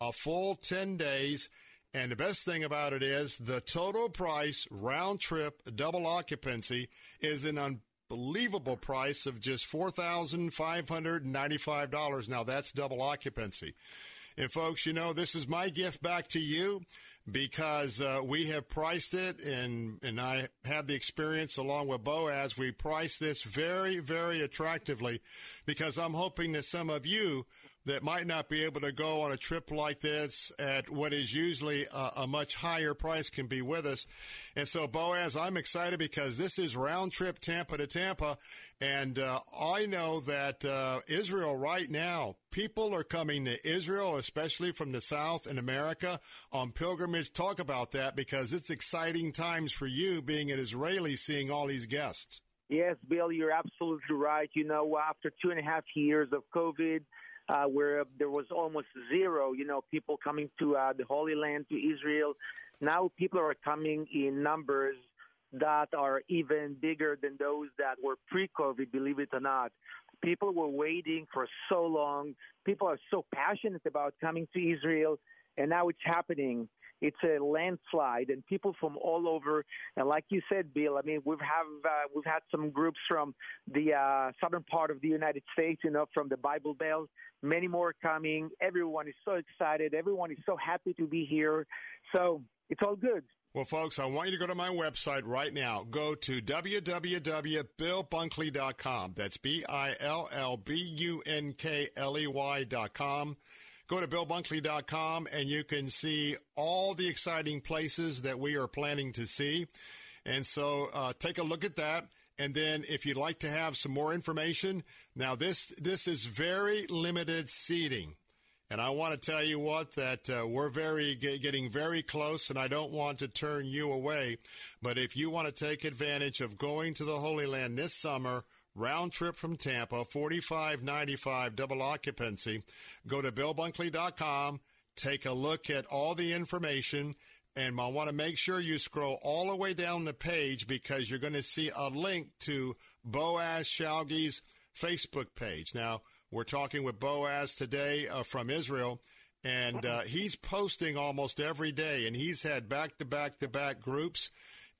a full 10 days. And the best thing about it is the total price, round trip, double occupancy, is an unbelievable price of just $4,595. Now, that's double occupancy. And, folks, you know, this is my gift back to you because uh, we have priced it, and, and I have the experience along with Boaz. We priced this very, very attractively because I'm hoping that some of you that might not be able to go on a trip like this at what is usually a, a, much higher price can be with us. And so, Boaz, I'm excited because this is round trip Tampa to Tampa. And uh, I know that uh, Israel right now, people are coming to Israel, especially from the South in America, on pilgrimage. Talk about that because it's exciting times for you being an Israeli seeing all these guests. Yes, Bill, you're absolutely right. You know, after two and a half years of COVID, uh, where there was almost zero, you know, people coming to uh, the Holy Land, to Israel. Now people are coming in numbers that are even bigger than those that were pre-COVID, believe it or not. People were waiting for so long. People are so passionate about coming to Israel, and now it's happening. It's a landslide, and people from all over. And like you said, Bill, I mean, we've have uh, we've had some groups from the uh, southern part of the United States, you know, from the Bible Belt. Many more coming. Everyone is so excited. Everyone is so happy to be here. So it's all good. Well, folks, I want you to go to my website right now. Go to www.billbunkley.com. That's B I L L B U N K L E Y.com. Go to BillBunkley.com and you can see all the exciting places that we are planning to see. And so uh, take a look at that. And then if you'd like to have some more information, now this this is very limited seating. And I want to tell you what that uh, we're very getting very close, and I don't want to turn you away. But if you want to take advantage of going to the Holy Land this summer, round trip from Tampa, forty five ninety five double occupancy, go to BillBunkley.com, take a look at all the information. And I want to make sure you scroll all the way down the page because you're going to see a link to Boaz Shalgi's Facebook page. Now, we're talking with Boaz today uh, from Israel, and uh, he's posting almost every day, and he's had back to back to back groups.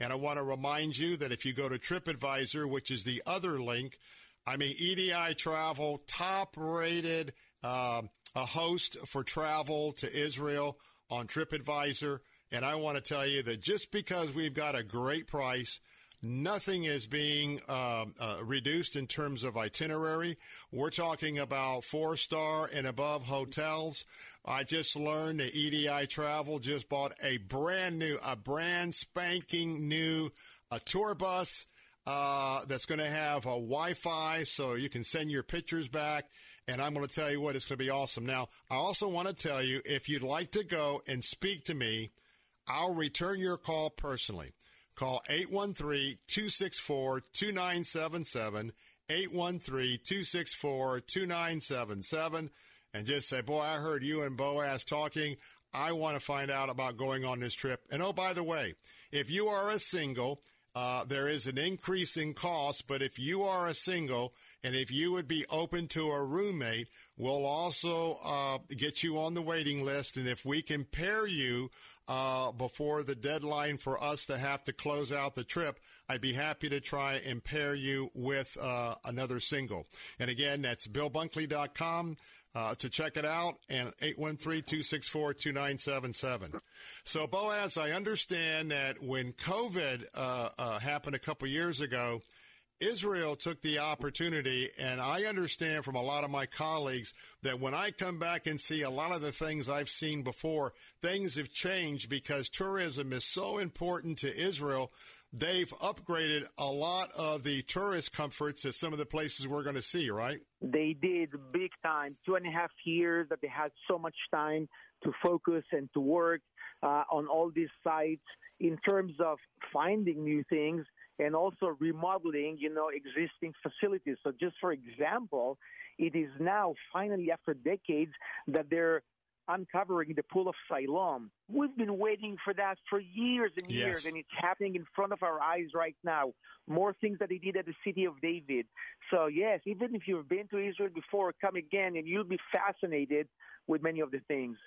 And I want to remind you that if you go to TripAdvisor, which is the other link, I mean, EDI Travel, top rated uh, a host for travel to Israel on TripAdvisor. And I want to tell you that just because we've got a great price, Nothing is being uh, uh, reduced in terms of itinerary. We're talking about four star and above hotels. I just learned that EDI Travel just bought a brand new, a brand spanking new a tour bus uh, that's going to have a Wi-Fi, so you can send your pictures back. And I'm going to tell you what, it's going to be awesome. Now, I also want to tell you if you'd like to go and speak to me, I'll return your call personally. Call 813 264 2977. 813 264 2977. And just say, Boy, I heard you and Boaz talking. I want to find out about going on this trip. And oh, by the way, if you are a single, uh, there is an increase in cost, but if you are a single and if you would be open to a roommate, we'll also uh, get you on the waiting list. And if we can pair you uh, before the deadline for us to have to close out the trip, I'd be happy to try and pair you with uh, another single. And again, that's BillBunkley.com. Uh, to check it out and 813-264-2977. So Boaz, I understand that when COVID uh, uh, happened a couple years ago, Israel took the opportunity, and I understand from a lot of my colleagues that when I come back and see a lot of the things I've seen before, things have changed because tourism is so important to Israel. They've upgraded a lot of the tourist comforts at some of the places we're going to see, right? They did big time. Two and a half years that they had so much time to focus and to work uh, on all these sites in terms of finding new things and also remodeling, you know, existing facilities. So just for example, it is now finally after decades that they're uncovering the pool of Siloam. We've been waiting for that for years and yes. years, and it's happening in front of our eyes right now. More things that they did at the city of David. So, yes, even if you've been to Israel before, come again, and you'll be fascinated with many of the things.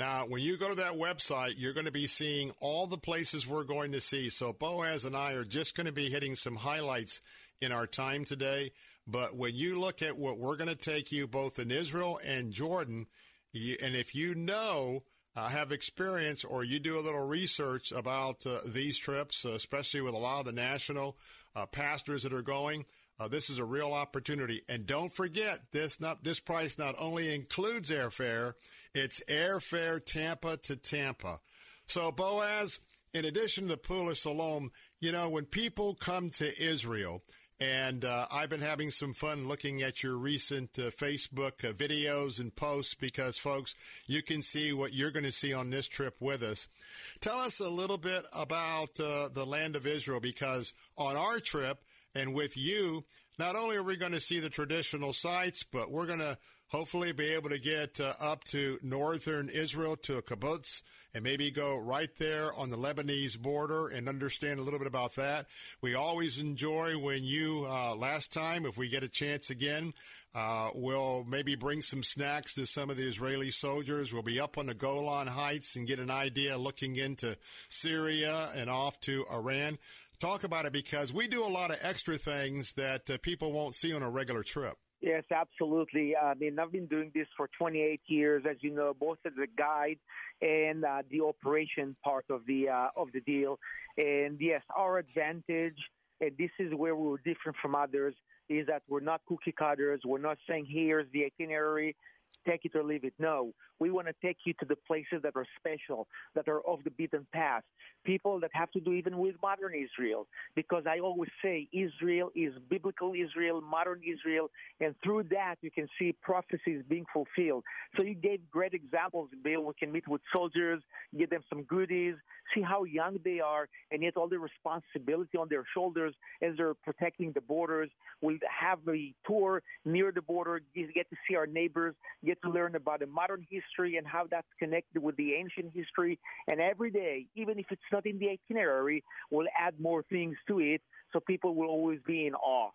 Now, when you go to that website, you're going to be seeing all the places we're going to see. So Boaz and I are just going to be hitting some highlights in our time today. But when you look at what we're going to take you both in Israel and Jordan, and if you know, uh, have experience, or you do a little research about uh, these trips, especially with a lot of the national uh, pastors that are going, uh, this is a real opportunity. And don't forget, this not this price not only includes airfare, it's airfare Tampa to Tampa. So Boaz, in addition to the Pool of Siloam, you know, when people come to Israel, and uh, I've been having some fun looking at your recent uh, Facebook uh, videos and posts because, folks, you can see what you're going to see on this trip with us. Tell us a little bit about uh, the land of Israel because on our trip, and with you, not only are we going to see the traditional sites, but we're going to hopefully be able to get uh, up to northern Israel to a kibbutz and maybe go right there on the Lebanese border and understand a little bit about that. We always enjoy when you, uh, last time, if we get a chance again, uh, we'll maybe bring some snacks to some of the Israeli soldiers. We'll be up on the Golan Heights and get an idea looking into Syria and off to Iran. Talk about it because we do a lot of extra things that uh, people won't see on a regular trip. Yes, absolutely. I mean, I've been doing this for 28 years, as you know, both as a guide and uh, the operation part of the uh, of the deal. And yes, our advantage, and this is where we're different from others, is that we're not cookie cutters. We're not saying here's the itinerary, take it or leave it. No, we want to take you to the places that are special, that are off the beaten path, people that have to do even with modern Israel. Because I always say Israel is biblical Israel, modern Israel, and through that you can see prophecies being fulfilled. So you gave great examples, Bill. We can meet with soldiers, give them some goodies, see how young they are, and yet all the responsibility on their shoulders as they're protecting the borders. We'll have a tour near the border, get to see our neighbors, get to learn about the modern history and how that's connected with the ancient history. And every day, even if it's not in the itinerary, we'll add more things to it so people will always be in awe.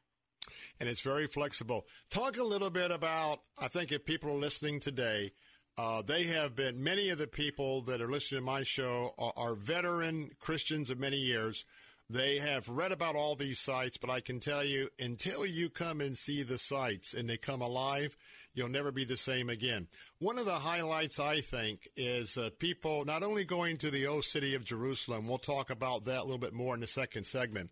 And it's very flexible. Talk a little bit about, I think if people are listening today, uh, they have been, many of the people that are listening to my show are, are veteran Christians of many years. They have read about all these sites, but I can tell you, until you come and see the sites and they come alive, you'll never be the same again. One of the highlights, I think, is uh, people not only going to the old city of Jerusalem, we'll talk about that a little bit more in the second segment,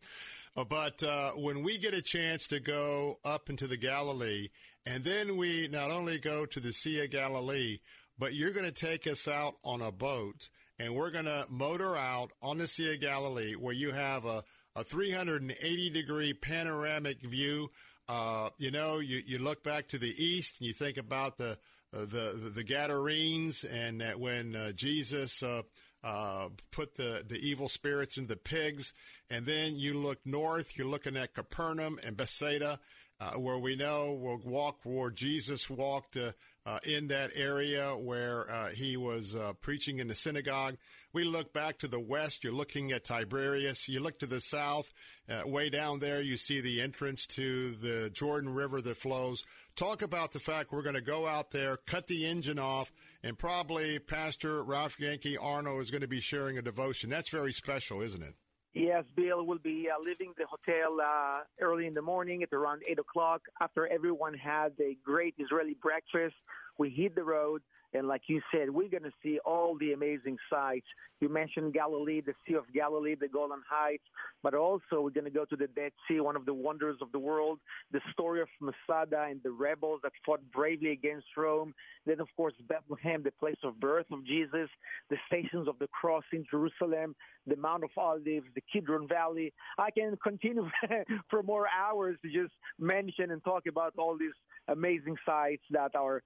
uh, but uh, when we get a chance to go up into the Galilee, and then we not only go to the Sea of Galilee, but you're going to take us out on a boat, and we're going to motor out on the Sea of Galilee where you have a, a 380 degree panoramic view. Uh, you know, you, you look back to the east and you think about the uh, the, the, Gadarenes and that when uh, Jesus uh, uh, put the, the evil spirits into the pigs, and then you look north, you're looking at Capernaum and Bethsaida, uh, where we know we'll walk where Jesus walked uh, in that area where uh, he was uh, preaching in the synagogue. We look back to the west, you're looking at Tiberias. You look to the south, uh, way down there, you see the entrance to the Jordan River that flows. Talk about the fact we're going to go out there, cut the engine off, and probably Pastor Ralph Yankee Arnold is going to be sharing a devotion. That's very special, isn't it? Yes, Bill will be uh, leaving the hotel uh, early in the morning at around 8 o'clock after everyone had a great Israeli breakfast. We hit the road. And like you said, we're going to see all the amazing sights. You mentioned Galilee, the Sea of Galilee, the Golan Heights, but also we're going to go to the Dead Sea, one of the wonders of the world, the story of Masada and the rebels that fought bravely against Rome. Then, of course, Bethlehem, the place of birth of Jesus, the stations of the cross in Jerusalem, the Mount of Olives, the Kidron Valley. I can continue [laughs] for more hours to just mention and talk about all these amazing sights that our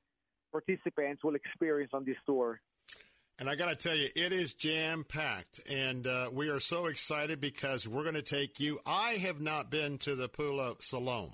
participants will experience on this tour. And I got to tell you, it is jam packed. And uh, we are so excited because we're going to take you. I have not been to the of Siloam.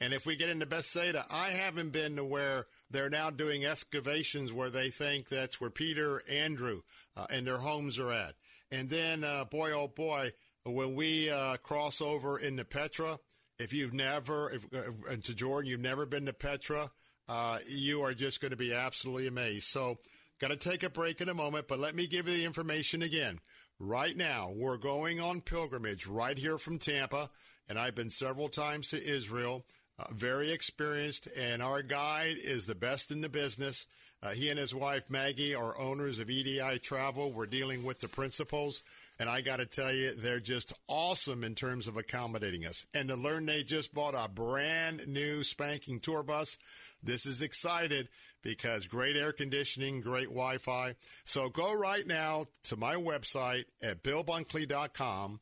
And if we get into Bethsaida, I haven't been to where they're now doing excavations where they think that's where Peter, Andrew, uh, and their homes are at. And then, uh, boy, oh boy, when we uh, cross over into Petra, if you've never, if, uh, to Jordan, you've never been to Petra, uh, you are just going to be absolutely amazed. So, got to take a break in a moment, but let me give you the information again. Right now, we're going on pilgrimage right here from Tampa, and I've been several times to Israel. Uh, very experienced, and our guide is the best in the business. Uh, he and his wife Maggie are owners of EDI Travel. We're dealing with the principals. And I got to tell you, they're just awesome in terms of accommodating us. And to learn they just bought a brand new spanking tour bus. This is excited because great air conditioning, great Wi Fi. So go right now to my website at billbunkley.com.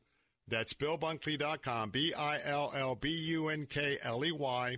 That's billbunkley.com, B I L L B U N K L E Y.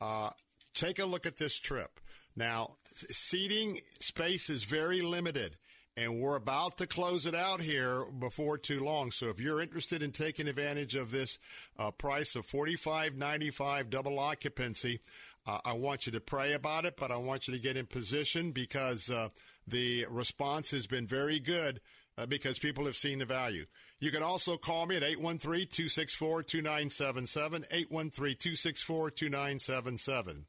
Uh, take a look at this trip. Now, seating space is very limited and we're about to close it out here before too long. So if you're interested in taking advantage of this uh, price of forty five ninety five double occupancy, Uh, I want you to pray about it, but I want you to get in position because uh, the response has been very good uh, because people have seen the value. You can also call me at 813 264 2977. 813 264 2977.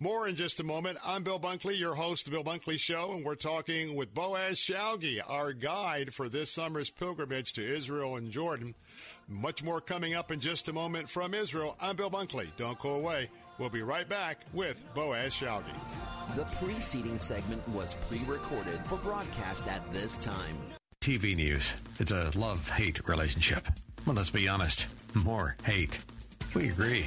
More in just a moment. I'm Bill Bunkley, your host of the Bill Bunkley Show, and we're talking with Boaz Shalgi, our guide for this summer's pilgrimage to Israel and Jordan. Much more coming up in just a moment from Israel. I'm Bill Bunkley. Don't go away. We'll be right back with Boaz Shalgi. The preceding segment was pre recorded for broadcast at this time. TV news. It's a love hate relationship. Well, let's be honest more hate. We agree.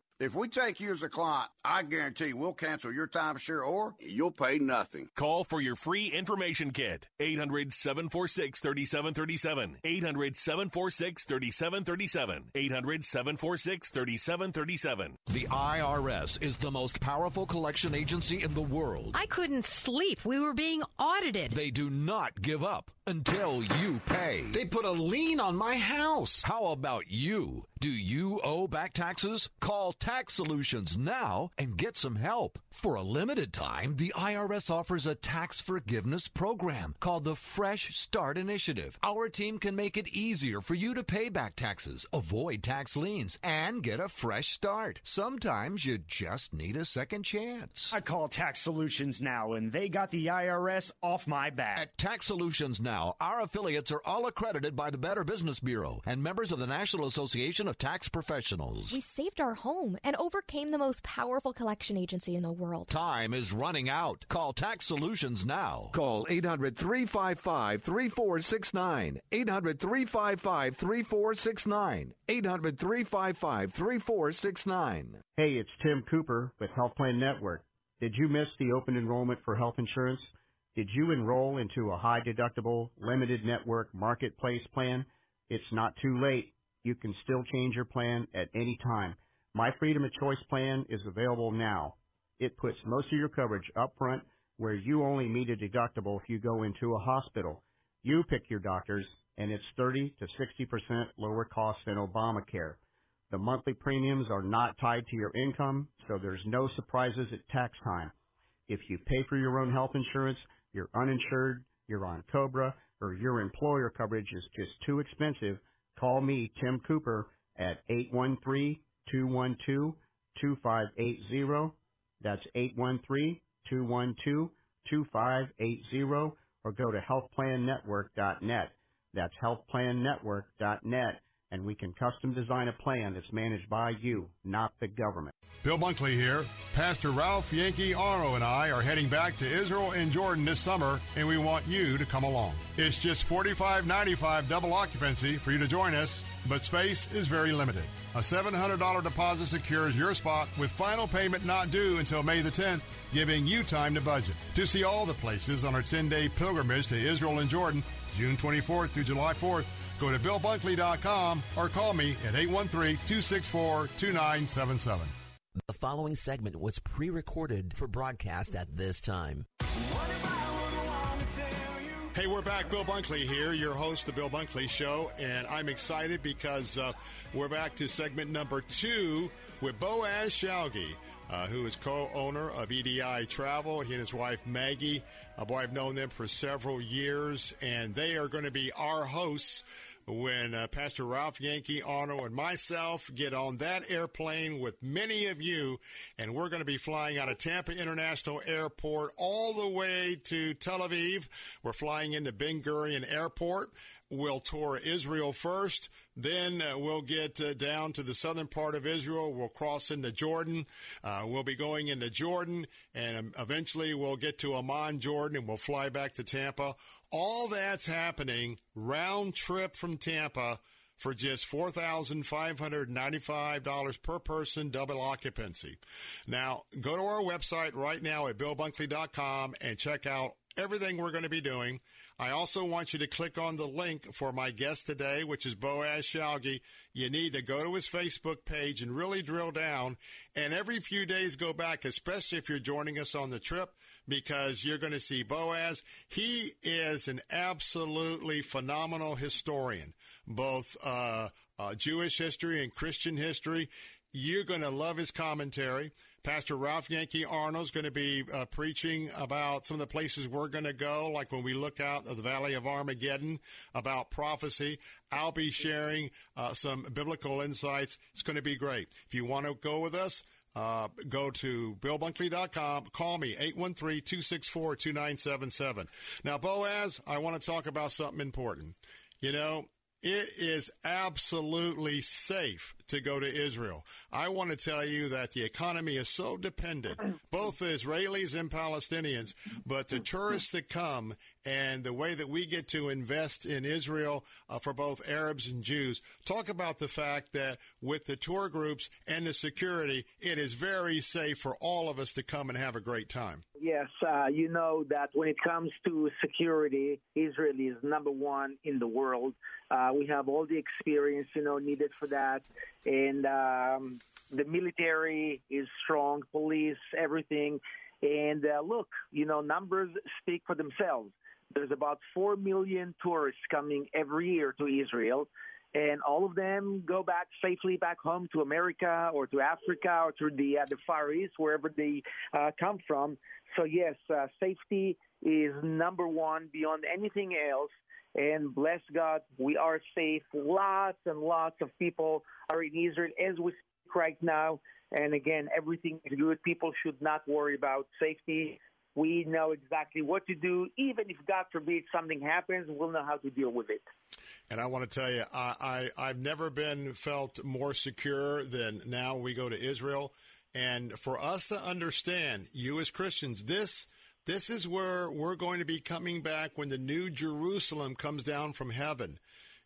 If we take you as a client, I guarantee we'll cancel your timeshare or you'll pay nothing. Call for your free information kit. 800 746 3737. 800 746 3737. 800 746 3737. The IRS is the most powerful collection agency in the world. I couldn't sleep. We were being audited. They do not give up until you pay. They put a lien on my house. How about you? Do you owe back taxes? Call Tax Solutions now and get some help. For a limited time, the IRS offers a tax forgiveness program called the Fresh Start Initiative. Our team can make it easier for you to pay back taxes, avoid tax liens, and get a fresh start. Sometimes you just need a second chance. I call Tax Solutions now, and they got the IRS off my back. At Tax Solutions Now, our affiliates are all accredited by the Better Business Bureau and members of the National Association of Tax Professionals. We saved our home and overcame the most powerful collection agency in the world. Time is running out. Call Tax Solutions now. Call 800 355 3469. 800 355 3469. 800 355 3469. Hey, it's Tim Cooper with Health Plan Network. Did you miss the open enrollment for health insurance? Did you enroll into a high deductible, limited network marketplace plan? It's not too late. You can still change your plan at any time. My Freedom of Choice plan is available now. It puts most of your coverage up front where you only meet a deductible if you go into a hospital. You pick your doctors and it's 30 to 60% lower cost than Obamacare. The monthly premiums are not tied to your income, so there's no surprises at tax time. If you pay for your own health insurance, you're uninsured, you're on COBRA, or your employer coverage is just too expensive, call me, Tim Cooper, at 813-212-2580. That's 813-212-2580 or go to healthplannetwork.net. That's healthplannetwork.net and we can custom design a plan that's managed by you, not the government. Bill Bunkley here. Pastor Ralph Yankee Arnold and I are heading back to Israel and Jordan this summer, and we want you to come along. It's just $45.95 double occupancy for you to join us, but space is very limited. A $700 deposit secures your spot with final payment not due until May the 10th, giving you time to budget. To see all the places on our 10 day pilgrimage to Israel and Jordan, June 24th through July 4th, Go to BillBunkley.com or call me at 813-264-2977. The following segment was pre-recorded for broadcast at this time. Hey, we're back. Bill Bunkley here, your host, The Bill Bunkley Show. And I'm excited because uh, we're back to segment number two with Boaz Shalgi, uh, who is co owner of EDI Travel. He and his wife, Maggie. Uh, boy, I've known them for several years, and they are going to be our hosts when uh, Pastor Ralph Yankee Arnold and myself get on that airplane with many of you, and we're going to be flying out of Tampa International Airport all the way to Tel Aviv. We're flying into Ben Gurion Airport. We'll tour Israel first. Then uh, we'll get uh, down to the southern part of Israel. We'll cross into Jordan. Uh, we'll be going into Jordan, and um, eventually we'll get to Amman, Jordan, and we'll fly back to Tampa. All that's happening round trip from Tampa for just $4,595 per person, double occupancy. Now, go to our website right now at billbunkley.com and check out everything we're going to be doing. I also want you to click on the link for my guest today, which is Boaz Shalgi. You need to go to his Facebook page and really drill down. And every few days go back, especially if you're joining us on the trip, because you're going to see Boaz. He is an absolutely phenomenal historian, both uh, uh, Jewish history and Christian history. You're going to love his commentary. Pastor Ralph Yankee Arnold is going to be uh, preaching about some of the places we're going to go, like when we look out of the Valley of Armageddon about prophecy. I'll be sharing uh, some biblical insights. It's going to be great. If you want to go with us, uh, go to BillBunkley.com. Call me, 813-264-2977. Now, Boaz, I want to talk about something important. You know, it is absolutely safe to go to Israel. I want to tell you that the economy is so dependent, both the Israelis and Palestinians, but the tourists that come and the way that we get to invest in Israel uh, for both Arabs and Jews. Talk about the fact that with the tour groups and the security, it is very safe for all of us to come and have a great time. Yes, uh, you know that when it comes to security, Israel is number one in the world. Uh, we have all the experience, you know, needed for that, and um, the military is strong, police, everything. And uh, look, you know, numbers speak for themselves. There's about 4 million tourists coming every year to Israel, and all of them go back safely back home to America or to Africa or to the, uh, the Far East, wherever they uh, come from. So, yes, uh, safety is number one beyond anything else. And bless God, we are safe. Lots and lots of people are in Israel as we speak right now. And again, everything is good. People should not worry about safety. We know exactly what to do. Even if, God forbid, something happens, we'll know how to deal with it. And I want to tell you, I, I, have never been felt more secure than now we go to Israel. And for us to understand, you as Christians, this this is where we're going to be coming back when the new Jerusalem comes down from heaven.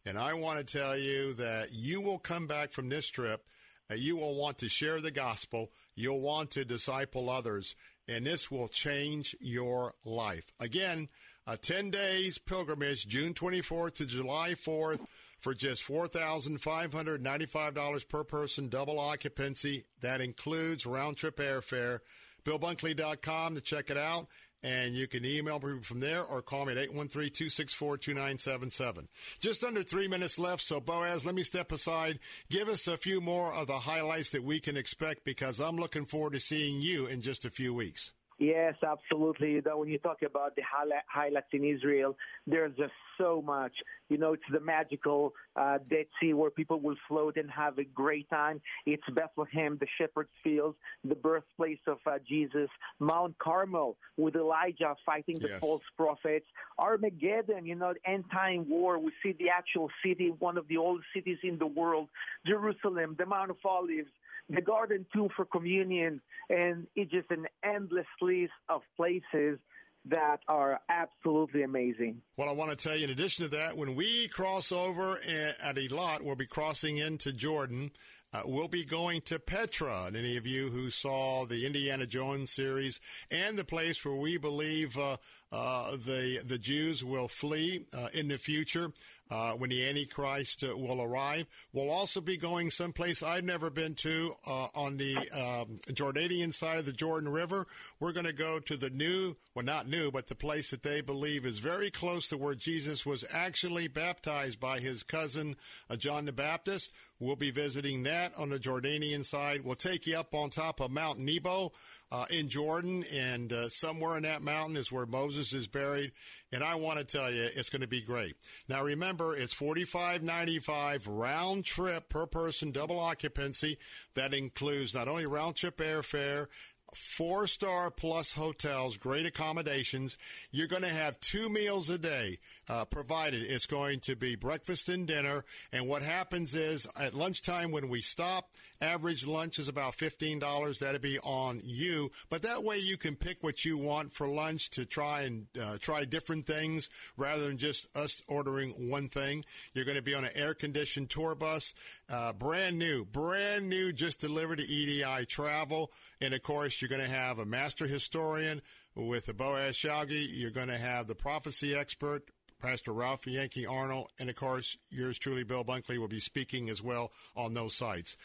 And I want to tell you that you will come back from this trip. Uh, you will want to share the gospel. You'll want to disciple others and this will change your life. Again, a 10 days pilgrimage, June 24th to July 4th for just $4,595 per person, double occupancy. That includes round trip airfare. BillBunkley.com to check it out. And you can email me from there or call me at 813-264-2977. Just under three minutes left. So Boaz, let me step aside. Give us a few more of the highlights that we can expect because I'm looking forward to seeing you in just a few weeks. Yes, absolutely. You know, when you talk about the highlights in Israel, there's just so much. You know, it's the magical uh, Dead Sea where people will float and have a great time. It's Bethlehem, the shepherd's fields, the birthplace of uh, Jesus, Mount Carmel with Elijah fighting the yes. false prophets, Armageddon, you know, the end time war. We see the actual city, one of the oldest cities in the world, Jerusalem, the Mount of Olives the garden tomb for communion, and it's just an endless list of places that are absolutely amazing. Well, I want to tell you, in addition to that, when we cross over eh, at Eilat, we'll be crossing into Jordan. Uh, we'll be going to Petra. And any of you who saw the Indiana Jones series and the place where we believe uh, uh, the the Jews will flee uh, in the future uh, when the Antichrist uh, will arrive. We'll also be going someplace I've never been to on the um, Jordanian side of the Jordan River. We're going to go to the new, well, not new, but the place that they believe is very close to where Jesus was actually baptized by his cousin John the Baptist. We'll be visiting that on the Jordanian side. We'll take you up on top of Mount Nebo uh, in Jordan, and uh, somewhere in that mountain is where Moses is buried. And I want to tell you, it's going to be great. Now, remember, it's forty-five ninety-five round trip per person, double occupancy. That includes not only round trip airfare four star plus hotels, great accommodations. You're going to have two meals a day uh, provided. It's going to be breakfast and dinner. And what happens is at lunchtime when we stop, average lunch is about $15. That'd be on you. But that way you can pick what you want for lunch to try and uh, try different things rather than just us ordering one thing. You're going to be on an air conditioned tour bus, uh, brand new, brand new, just delivered to EDI Travel. And of course, you're going to have a master historian with the Boaz Shalgi. You're going to have the prophecy expert, Pastor Ralph Yankee Arnold, and of course, yours truly, Bill Bunkley, will be speaking as well on those sites.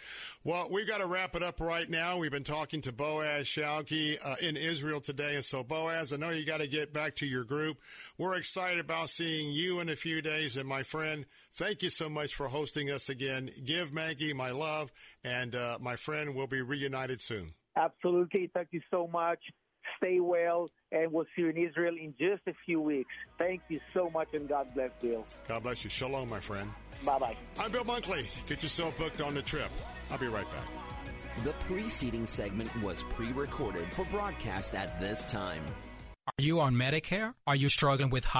Well, we've got to wrap it up right now. We've been talking to Boaz Shalgi uh, in Israel today. And so, Boaz, I know you got to get back to your group. We're excited about seeing you in a few days. And my friend, thank you so much for hosting us again. Give Maggie my love, and uh, my friend, we'll be reunited soon. Absolutely. Thank you so much. Stay well, and we'll see you in Israel in just a few weeks. Thank you so much, and God bless Bill. God bless you. Shalom, my friend. Bye bye. I'm Bill Bunkley. Get yourself booked on the trip. I'll be right back. The preceding segment was pre recorded for broadcast at this time. Are you on Medicare? Are you struggling with high?